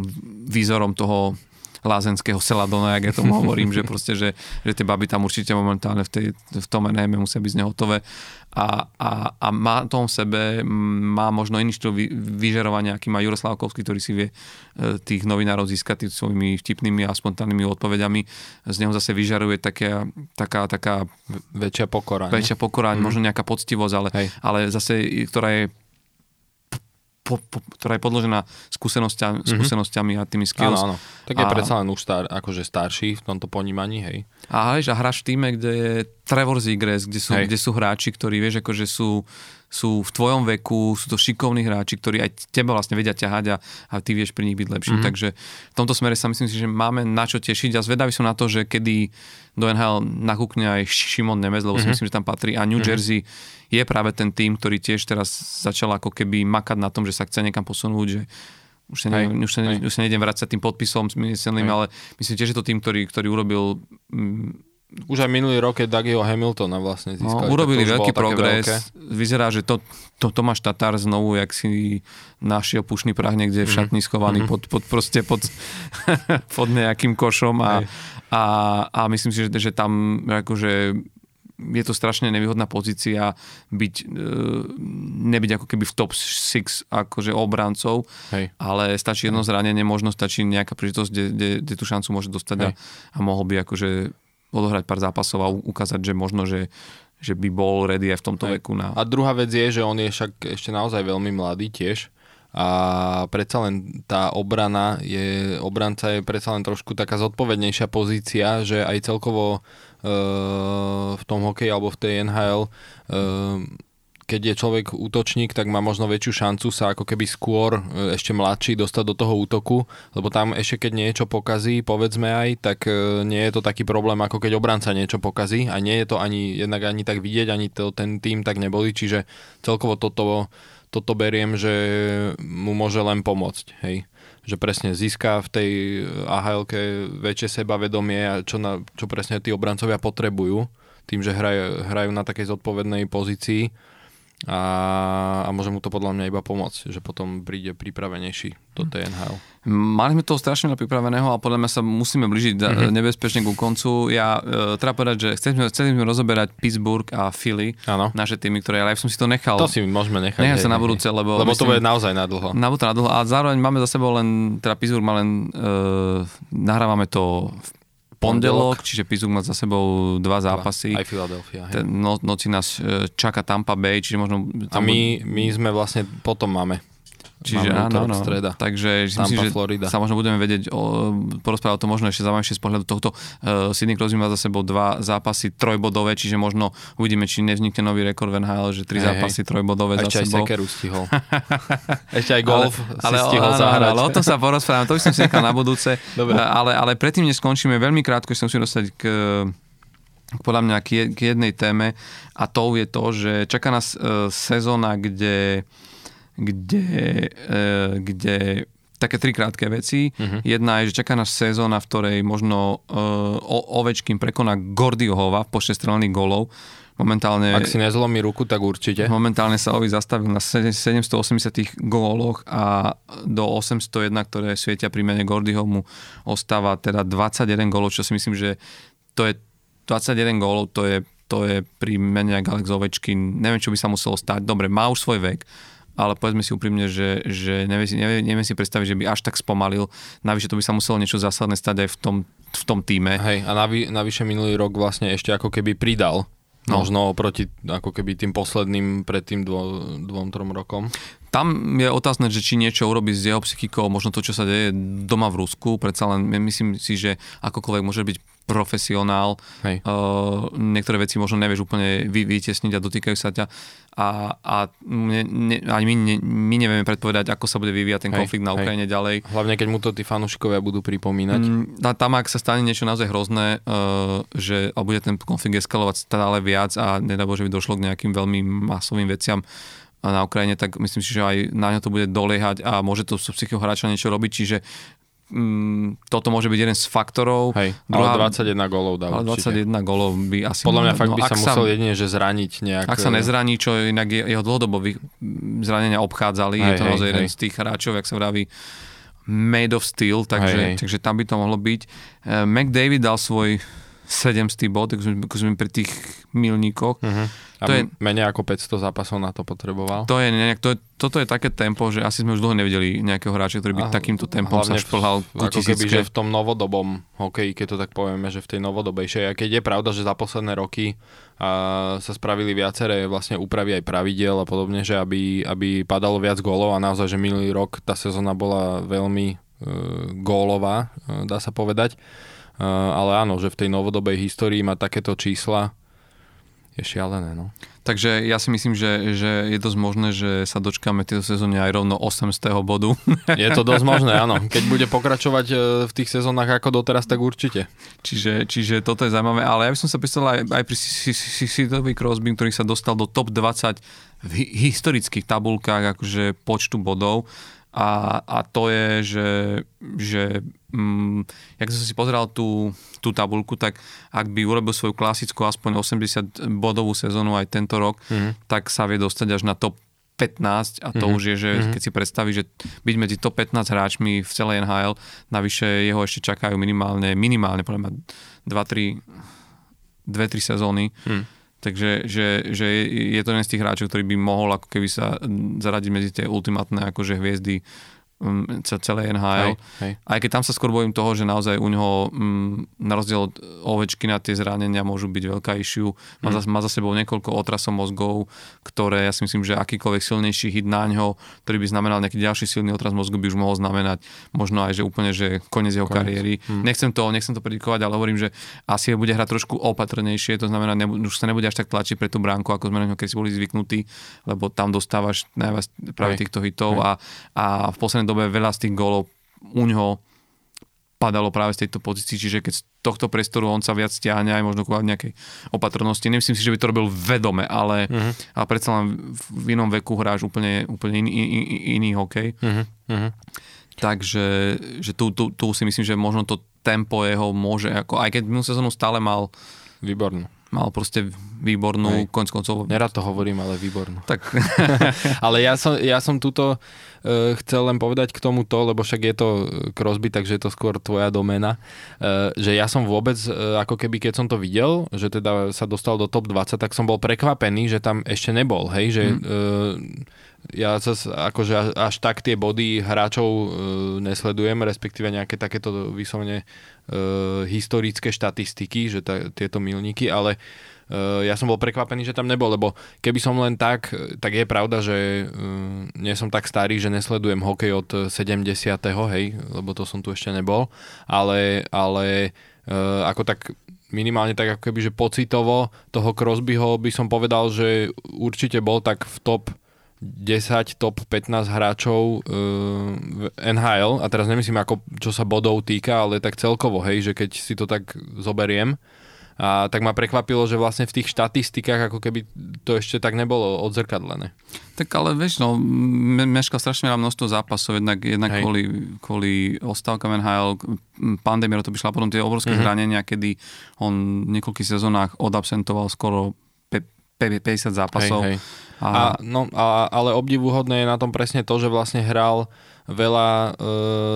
výzorom toho lázenského seladona, jak ja tomu hovorím, že proste, že, že tie baby tam určite momentálne v, tej, v tom NM musia byť z neho hotové a, a, a má to v sebe, má možno iný štýl vyžerovania, aký má Juro Slavkovský, ktorý si vie e, tých novinárov získať tými svojimi vtipnými a spontánnymi odpovediami. Z neho zase vyžaruje také, taká, taká väčšia pokora. Väčšia pokora, mm. možno nejaká poctivosť, ale, ale zase, ktorá je po, po, ktorá je podložená skúsenosťami, mm-hmm. skúsenosťami a tými skills. Áno, áno. Tak je a, predsa len už star, akože starší v tomto ponímaní, hej. A, a hráš v týme, kde je Trevor Zigres, kde sú, kde sú hráči, ktorí, vieš, akože sú sú v tvojom veku, sú to šikovní hráči, ktorí aj teba vlastne vedia ťahať a, a ty vieš pri nich byť lepší. Mm-hmm. Takže v tomto smere sa myslím si, že máme na čo tešiť a zvedavý som na to, že kedy do NHL nakúkne aj Šimon Nemec, lebo mm-hmm. si mhm. myslím, že tam patrí a New mm-hmm. Jersey je práve ten tým, ktorý tiež teraz začal ako keby makať na tom, že sa chce niekam posunúť, že už sa, ne, už, sa, už sa nejdem vrácať tým podpisom smyselným, ale myslím, že je to tým, ktorý, ktorý urobil mm, už aj minulý rok, keď Dougieho Hamiltona vlastne získali. No, urobili veľký progres. Veľké. Vyzerá, že to, to Tomáš Tatár znovu, jak si našiel pušný prach niekde v mhm. šatni schovaný mm-hmm. pod, pod, proste pod, <laughs> pod nejakým košom a, a, a myslím si, že, že tam akože je to strašne nevýhodná pozícia byť, e, nebyť ako keby v top 6 akože obrancov, Hej. ale stačí jedno zranenie, možno stačí nejaká príležitosť, kde, kde, kde tú šancu môže dostať a, a mohol by akože odohrať pár zápasov a ukázať, že možno, že, že by bol ready aj v tomto Aj. veku. Na... A druhá vec je, že on je však ešte naozaj veľmi mladý tiež a predsa len tá obrana je, obranca je predsa len trošku taká zodpovednejšia pozícia, že aj celkovo e, v tom hokeji alebo v tej NHL e, keď je človek útočník, tak má možno väčšiu šancu sa ako keby skôr e, ešte mladší dostať do toho útoku, lebo tam ešte keď niečo pokazí, povedzme aj, tak e, nie je to taký problém, ako keď obranca niečo pokazí a nie je to ani jednak ani tak vidieť, ani to, ten tým tak neboli, čiže celkovo toto, toto beriem, že mu môže len pomôcť, hej. Že presne získa v tej ahl väčšie sebavedomie a čo, na, čo presne tí obrancovia potrebujú tým, že hrajú, hrajú na takej zodpovednej pozícii a, a môže mu to podľa mňa iba pomôcť, že potom príde pripravenejší do tej NHL. Mali sme toho strašne pripraveného a podľa mňa sa musíme blížiť mm-hmm. nebezpečne ku koncu. Ja e, treba povedať, že chceli sme, chceli sme rozoberať Pittsburgh a Philly, ano. naše týmy, ktoré, ale ja som si to nechal. To si môžeme nechať. Nechať sa na budúce, lebo... Lebo myslím, to bude naozaj na dlho. Na to na dlho a zároveň máme za sebou len, teda Pittsburgh má len, e, nahrávame to v pondelok, čiže Pittsburgh má za sebou dva zápasy. Aj Philadelphia. Ten no, noci nás e, čaká Tampa Bay, čiže možno... A my, my sme vlastne potom máme Čiže áno, áno. Streda. Takže Tampa, myslím, že Florida. sa možno budeme vedieť o, porozprávať o to možno ešte zaujímavšie z pohľadu tohto. Uh, Sidney Crosby má za sebou dva zápasy trojbodové, čiže možno uvidíme, či nevznikne nový rekord v NHL, že tri hey, zápasy trojbodové za sebou. Ešte aj stihol. <laughs> ešte aj golf ale, si ale, stihol áno, zahrať. Ale o tom sa porozprávam, to by som si nechal na budúce. <laughs> Dobre. Ale, ale predtým, než skončíme, veľmi krátko som si dostať k podľa mňa k jednej téme a to je to, že čaká nás uh, sezóna, kde kde, e, kde také tri krátke veci. Uh-huh. Jedna je, že čaká nás sezóna, v ktorej možno uh, Ovečkin prekoná Gordiohova v počte strelených golov. Momentálne, Ak si nezlomí ruku, tak určite. Momentálne sa Ovi zastavil na 780 góloch a do 801, ktoré svietia pri mene Gordyho mu ostáva teda 21 gólov, čo si myslím, že to je 21 gólov, to je, to je pri mene Alex Ovečkin. Neviem, čo by sa muselo stať. Dobre, má už svoj vek ale povedzme si úprimne, že, že neviem, si, neviem, si predstaviť, že by až tak spomalil. Navyše to by sa muselo niečo zásadné stať aj v tom, v tom týme. Hej, a navy, navyše minulý rok vlastne ešte ako keby pridal No. Možno oproti ako keby tým posledným pred tým dvo, dvom, trom rokom. Tam je otázne, že či niečo urobí s jeho psychikou, možno to, čo sa deje doma v Rusku, predsa len myslím si, že akokoľvek môže byť profesionál. Hej. Uh, niektoré veci možno nevieš úplne vy, vytiesniť a dotýkajú sa ťa. A, a ne, ne, ani my, ne, my nevieme predpovedať, ako sa bude vyvíjať ten hej, konflikt na Ukrajine hej. ďalej. Hlavne, keď mu to tí fanúšikovia budú pripomínať. Mm, tam, ak sa stane niečo naozaj hrozné, uh, že a bude ten konflikt eskalovať stále viac a nedá Bože by došlo k nejakým veľmi masovým veciam, na Ukrajine, tak myslím si, že aj na ňo to bude doliehať a môže to z hráča niečo robiť, čiže mm, toto môže byť jeden z faktorov. Hej, Druhá, ale 21 golov dá Ale 21 golov by asi... Podľa mňa fakt no, by sa musel jedine, že zraniť nejak... Ak sa nezraní, čo inak jeho dlhodobo zranenia obchádzali, hej, je to naozaj jeden hej. z tých hráčov, jak sa vraví, made of steel, takže, hej, hej. takže tam by to mohlo byť. Uh, McDavid dal svoj 700 bod, ako sme, ako sme pri tých milníkoch. Uh-huh. A to je, menej ako 500 zápasov na to potreboval? To je, nejak, to je, toto je také tempo, že asi sme už dlho nevideli nejakého hráča, ktorý by a, takýmto tempom sa šplhal ku Ako keby, že v tom novodobom hokeji, keď to tak povieme, že v tej novodobejšej. A keď je pravda, že za posledné roky a, sa spravili viaceré vlastne úpravy aj pravidel a podobne, že aby, aby padalo viac gólov a naozaj, že minulý rok tá sezóna bola veľmi e, gólová, e, dá sa povedať ale áno, že v tej novodobej histórii má takéto čísla je šialené. No. Takže ja si myslím, že, že je dosť možné, že sa dočkáme tejto sezóne aj rovno 800. bodu. Je to dosť možné, áno. <laughs> Keď bude pokračovať e, v tých sezónach ako doteraz, tak určite. Čiže, čiže toto je zaujímavé. Ale ja by som sa predstavil aj, aj pri Sidovi Crosby, ktorý sa dostal do top 20 v historických tabulkách akože počtu bodov a, a to je, že, že mm, jak som si pozeral tú, tú tabulku, tak ak by urobil svoju klasickú aspoň 80 bodovú sezónu aj tento rok, mm-hmm. tak sa vie dostať až na top 15 a to mm-hmm. už je, že mm-hmm. keď si predstaví, že byť medzi top 15 hráčmi v celej NHL, navyše jeho ešte čakajú minimálne, minimálne podľa mňa 2-3 2-3 sezóny, mm Takže že, že je to jeden z tých hráčov, ktorý by mohol ako keby sa zaradiť medzi tie ultimátne akože hviezdy celej NHL. Hej, hej. Aj keď tam sa skôr bojím toho, že naozaj u neho um, na rozdiel od Ovečky na tie zranenia môžu byť veľká issue. Má, Mhm. za, má za sebou niekoľko otrasov mozgov, ktoré ja si myslím, že akýkoľvek silnejší hit na ňo, ktorý by znamenal nejaký ďalší silný otras mozgu, by už mohol znamenať možno aj, že úplne, že koniec jeho Koniec. kariéry. Nechcem to, nechcem to predikovať, ale hovorím, že asi bude hrať trošku opatrnejšie, to znamená, nebu, už sa nebude až tak tlačiť pre tú bránku, ako sme na ňo keď si boli zvyknutí, lebo tam dostávaš najviac práve Hej. týchto hitov a, a v poslednej dobe veľa z tých gólov u ňoho padalo práve z tejto pozícii, čiže keď z tohto priestoru on sa viac stiahne aj možno kvôli nejakej opatrnosti. Nemyslím si, že by to robil vedome, ale, Mhm. ale predsa len v inom veku hráš úplne, úplne iný, iný, iný hokej. Mhm, mhm. Takže že tu, tu, tu si myslím, že možno to tempo jeho môže, ako, aj keď minulú sezónu stále mal, Výbornú. Mal proste výbornú, Hej. konc koncov. Nerad to hovorím, ale výbornú. Tak <laughs> Ale ja som, ja som tuto uh, chcel len povedať k tomuto, lebo však je to eh, Crosby, takže je to skôr tvoja domena, uh, že ja som vôbec, uh, ako keby keď som to videl, že teda sa dostal do top 20, tak som bol prekvapený, že tam ešte nebol, hej, že Mhm. uh, ja zas, akože až, tak tie body hráčov uh, nesledujem, respektíve nejaké takéto vyslovene uh, historické štatistiky, že ta, tieto milníky, ale uh, ja som bol prekvapený, že tam nebol, lebo keby som len tak, tak je pravda, že uh, nie som tak starý, že nesledujem hokej od 70. hej, lebo to som tu ešte nebol, ale, ale uh, ako tak minimálne tak ako keby, že pocitovo toho Crosbyho by som povedal, že určite bol tak v top 10, top 15 hráčov uh, v NHL a teraz nemyslím ako čo sa bodov týka, ale tak celkovo, hej, že keď si to tak zoberiem a tak ma prekvapilo, že vlastne v tých štatistikách ako keby to ešte tak nebolo odzrkadlené. Tak ale vieš, no, me- meškal strašne veľa množstvo zápasov, jednak, jednak Hej. kvôli, kvôli ostávkam NHL, pandémia, to by šla potom tie obrovské Mhm. zranenia, kedy on v niekoľkých sezónach odabsentoval skoro pe- pe- 50 zápasov. Hej, hej. A, no, a, ale obdivuhodné je na tom presne to, že vlastne hral veľa e,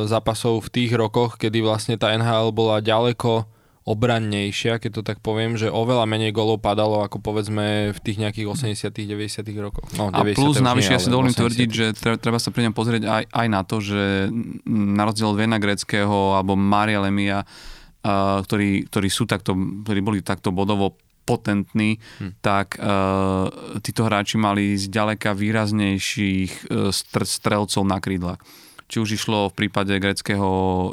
zápasov v tých rokoch, kedy vlastne tá NHL bola ďaleko obrannejšia, keď to tak poviem, že oveľa menej golov padalo ako povedzme v tých nejakých 80 90 rokoch. No, A 90 plus navyše, ja si dovolím 80. tvrdiť, že tre- treba sa pri ňom pozrieť aj, aj na to, že na rozdiel od Vena Greckého alebo Maria Lemia, uh, ktorí, ktorí, sú takto, ktorí boli takto bodovo potentní, hm. tak uh, títo hráči mali zďaleka výraznejších uh, str- strelcov na krídlach či už išlo v prípade greckého,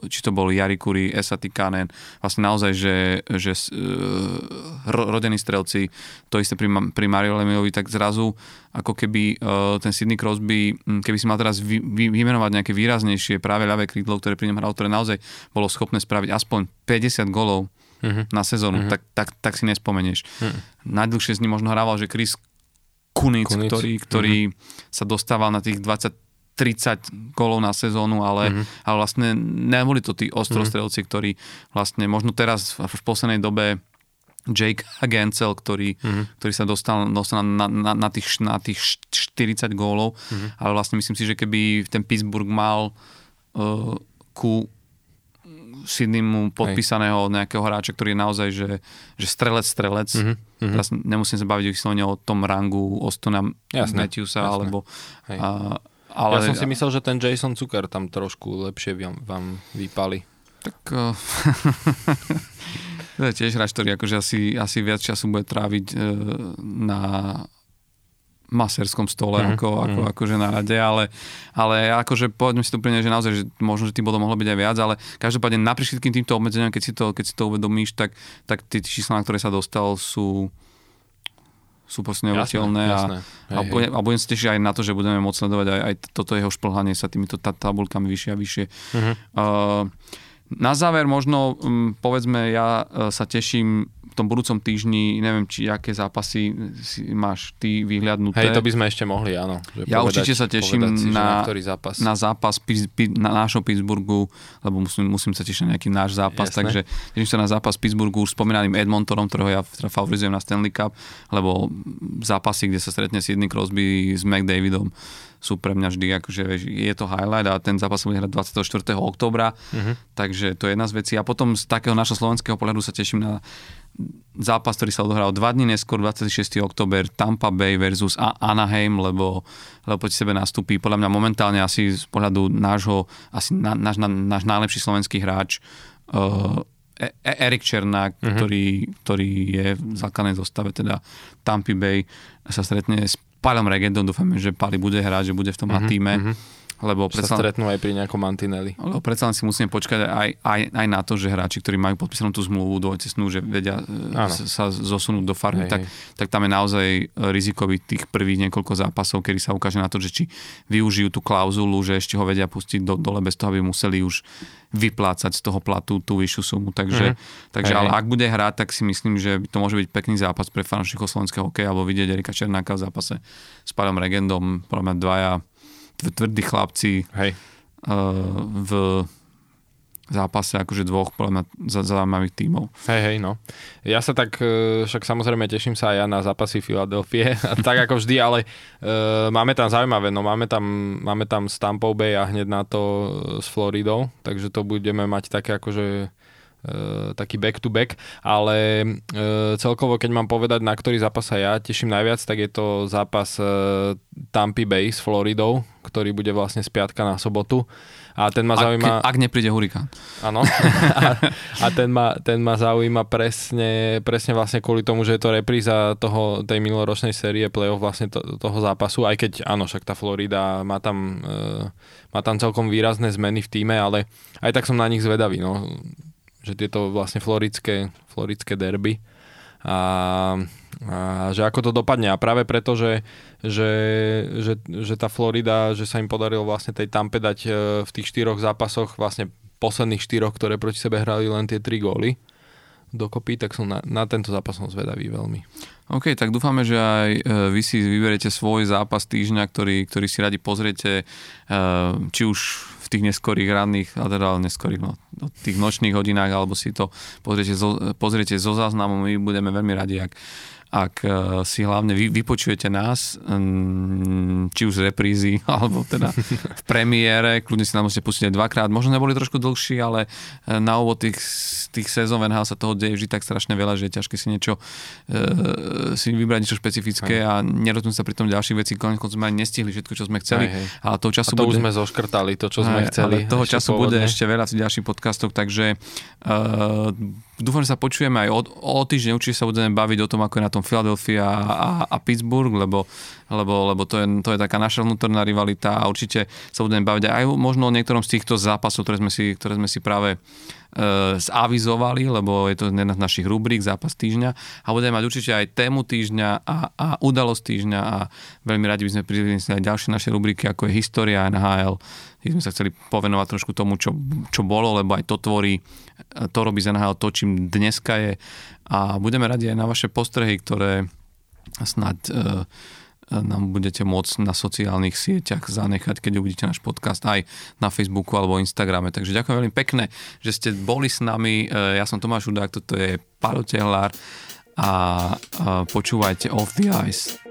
či to bol Jarikuri, Esati Kanen, vlastne naozaj, že, že uh, rodení strelci, to isté pri, pri Mario Lemiovi, tak zrazu ako keby uh, ten Sidney Crosby, hm, keby si mal teraz vy, vy, vymenovať nejaké výraznejšie práve ľavé krídlo, ktoré pri ňom hral, ktoré naozaj bolo schopné spraviť aspoň 50 golov Mhm. na sezónu, Mhm. tak, tak, tak si nespomenieš. Mhm. Najdlhšie s ním možno hrával, že Chris Kunic, Kunic. ktorý, ktorý sa dostával na tých 20 30 golov na sezónu, ale, Mhm. ale vlastne neboli to tí ostrostrelci, ktorí vlastne možno teraz v, poslednej dobe Jake Gancel, ktorý, Mhm. ktorý sa dostal, dostal na, na, na, tých, na tých 40 gólov, Mhm. ale vlastne myslím si, že keby ten Pittsburgh mal uh, ku Sydneymu podpísaného nejakého hráča, ktorý je naozaj, že, že strelec, strelec. Mhm, mhm. Teraz nemusím sa baviť vyslovene o tom rangu Ostona Jasné, Matthewsa, jasné. alebo... Hej. A, ale, Ja som si myslel, že ten Jason Zucker tam trošku lepšie vám, vám vypali. Tak... Uh, <laughs> to je tiež hráč, ktorý akože asi, asi viac času bude tráviť uh, na maserskom stole Mhm, ako, ako, mhm. akože na rade, ale, ale akože povedme si to úplne, že naozaj, že možno, že tým bodom mohlo byť aj viac, ale každopádne napriek všetkým týmto obmedzeniam, keď si to, keď si to uvedomíš, tak, tak tie čísla, na ktoré sa dostal, sú sú proste neuveriteľné a, jasné. Hej, a, budem, a budem sa tešiť aj na to, že budeme môcť sledovať aj, aj toto jeho šplhanie sa týmito ta- tabulkami vyššie a vyššie. Mhm. Uh, na záver možno, um, povedzme, ja uh, sa teším tom budúcom týždni, neviem, či aké zápasy si máš ty vyhľadnuté. Hej, to by sme ešte mohli, áno. Že Ja určite sa teším povedať si, na- na ktorý zápas. na zápas na nášho Pittsburghu, lebo musím, musím sa tešiť na nejaký náš zápas, Jasné. takže teším sa na zápas Pittsburghu už spomínaným Edmontonom, ktorého ja teda favorizujem na Stanley Cup, lebo zápasy, kde sa stretne Sidney Crosby s McDavidom, sú pre mňa vždy, akože vieš, je to highlight a ten zápas sa bude hrať 24. oktobra, uh-huh. takže to je jedna z vecí. A potom z takého našho slovenského pohľadu sa teším na zápas, ktorý sa odohral dva dní neskôr, 26. október, Tampa Bay versus Anaheim, lebo, lebo proti sebe nastúpi podľa mňa momentálne asi z pohľadu nášho, asi na, náš, na, náš najlepší slovenský hráč uh, Erik Černák, uh-huh. ktorý, ktorý je v základnej zostave, teda Tampa Bay, sa stretne s Palom Regendom, dúfame, že Pali bude hrať, že bude v tom uh-huh. týme. Uh-huh lebo predsa, sa stretnú aj pri nejakom mantineli. Lebo predsa si musíme počkať aj, aj, aj na to, že hráči, ktorí majú podpísanú tú zmluvu do snu, že vedia ano. E, sa zosunúť do farmy, tak, tak tam je naozaj rizikový tých prvých niekoľko zápasov, kedy sa ukáže na to, že či využijú tú klauzulu, že ešte ho vedia pustiť do, dole bez toho, aby museli už vyplácať z toho platu tú vyššiu sumu. Takže, mm-hmm. takže ale ak bude hrať, tak si myslím, že to môže byť pekný zápas pre fanúšikov slovenského hokeja, alebo vidieť Erika Černáka v zápase s Palom Regendom, podľa dvaja tvrdí chlapci Hej. Uh, v zápase akože dvoch podľa mňa zaujímavých tímov. Hej, hej, no. Ja sa tak, e, však samozrejme teším sa aj ja na zápasy Filadelfie, <laughs> tak ako vždy, ale uh, máme tam zaujímavé, no máme tam, máme tam Stampov Bay a hneď na to s Floridou, takže to budeme mať také akože taký back to back, ale uh, celkovo keď mám povedať, na ktorý zápas sa ja teším najviac, tak je to zápas uh, Tampa Bay s Floridou, ktorý bude vlastne z piatka na sobotu. A ten ma zaujíma... Ak, ak nepríde hurikán. Áno. <laughs> a, a ten, ma, ten ma zaujíma presne, presne vlastne kvôli tomu, že je to repríza toho, tej minuloročnej série play-off vlastne to, toho zápasu, aj keď áno, však tá Florida má tam, uh, má tam celkom výrazné zmeny v týme, ale aj tak som na nich zvedavý. No že tieto vlastne floridské, floridské derby a, a že ako to dopadne. A práve preto, že, že, že, že tá Florida, že sa im podarilo vlastne tej Tampe dať e, v tých štyroch zápasoch, vlastne posledných štyroch, ktoré proti sebe hrali len tie tri góly dokopy, tak som na, na tento zápas som zvedavý veľmi. OK, tak dúfame, že aj e, vy si vyberete svoj zápas týždňa, ktorý, ktorý si radi pozriete, e, či už tých neskorých ranných, a teda neskorých, no, tých nočných hodinách, alebo si to pozriete zo, pozriete zo záznamu, my budeme veľmi radi, ak, ak e, si hlavne vy, vypočujete nás, či už z reprízy, <laughs> alebo teda v premiére, kľudne si nám môžete pustiť dvakrát, možno neboli trošku dlhší, ale e, na úvod tých tých sezón NHL sa toho deje vždy tak strašne veľa, že je ťažké si niečo e, si vybrať niečo špecifické aj. a neroznúť sa pri tom ďalších vecí. Konec sme ani nestihli všetko, čo sme chceli. Aj, hej. Ale toho času a to bude... už sme zoškrtali, to, čo sme aj, chceli. Ale toho času pôvodne. bude ešte veľa v ďalších podcastoch, takže e, dúfam, že sa počujeme aj o, o týždeň, určite sa budeme baviť o tom, ako je na tom Philadelphia a, a, Pittsburgh, lebo, lebo, lebo to, je, to je taká naša vnútorná rivalita a určite sa budeme baviť aj možno o niektorom z týchto zápasov, ktoré sme si, ktoré sme si práve E, zavizovali, lebo je to jedna z našich rubrík zápas týždňa. A budeme mať určite aj tému týždňa a, a udalosť týždňa a veľmi radi by sme priniesli aj ďalšie naše rubriky, ako je História NHL, kde sme sa chceli povenovať trošku tomu, čo, čo bolo, lebo aj to tvorí, to robí z NHL to, čím dneska je. A budeme radi aj na vaše postrehy, ktoré snad uh, nám budete môcť na sociálnych sieťach zanechať, keď uvidíte náš podcast aj na Facebooku alebo Instagrame. Takže ďakujem veľmi pekne, že ste boli s nami. E, ja som Tomáš Udák, toto je Palo Tehlár a počúvajte Off the Ice.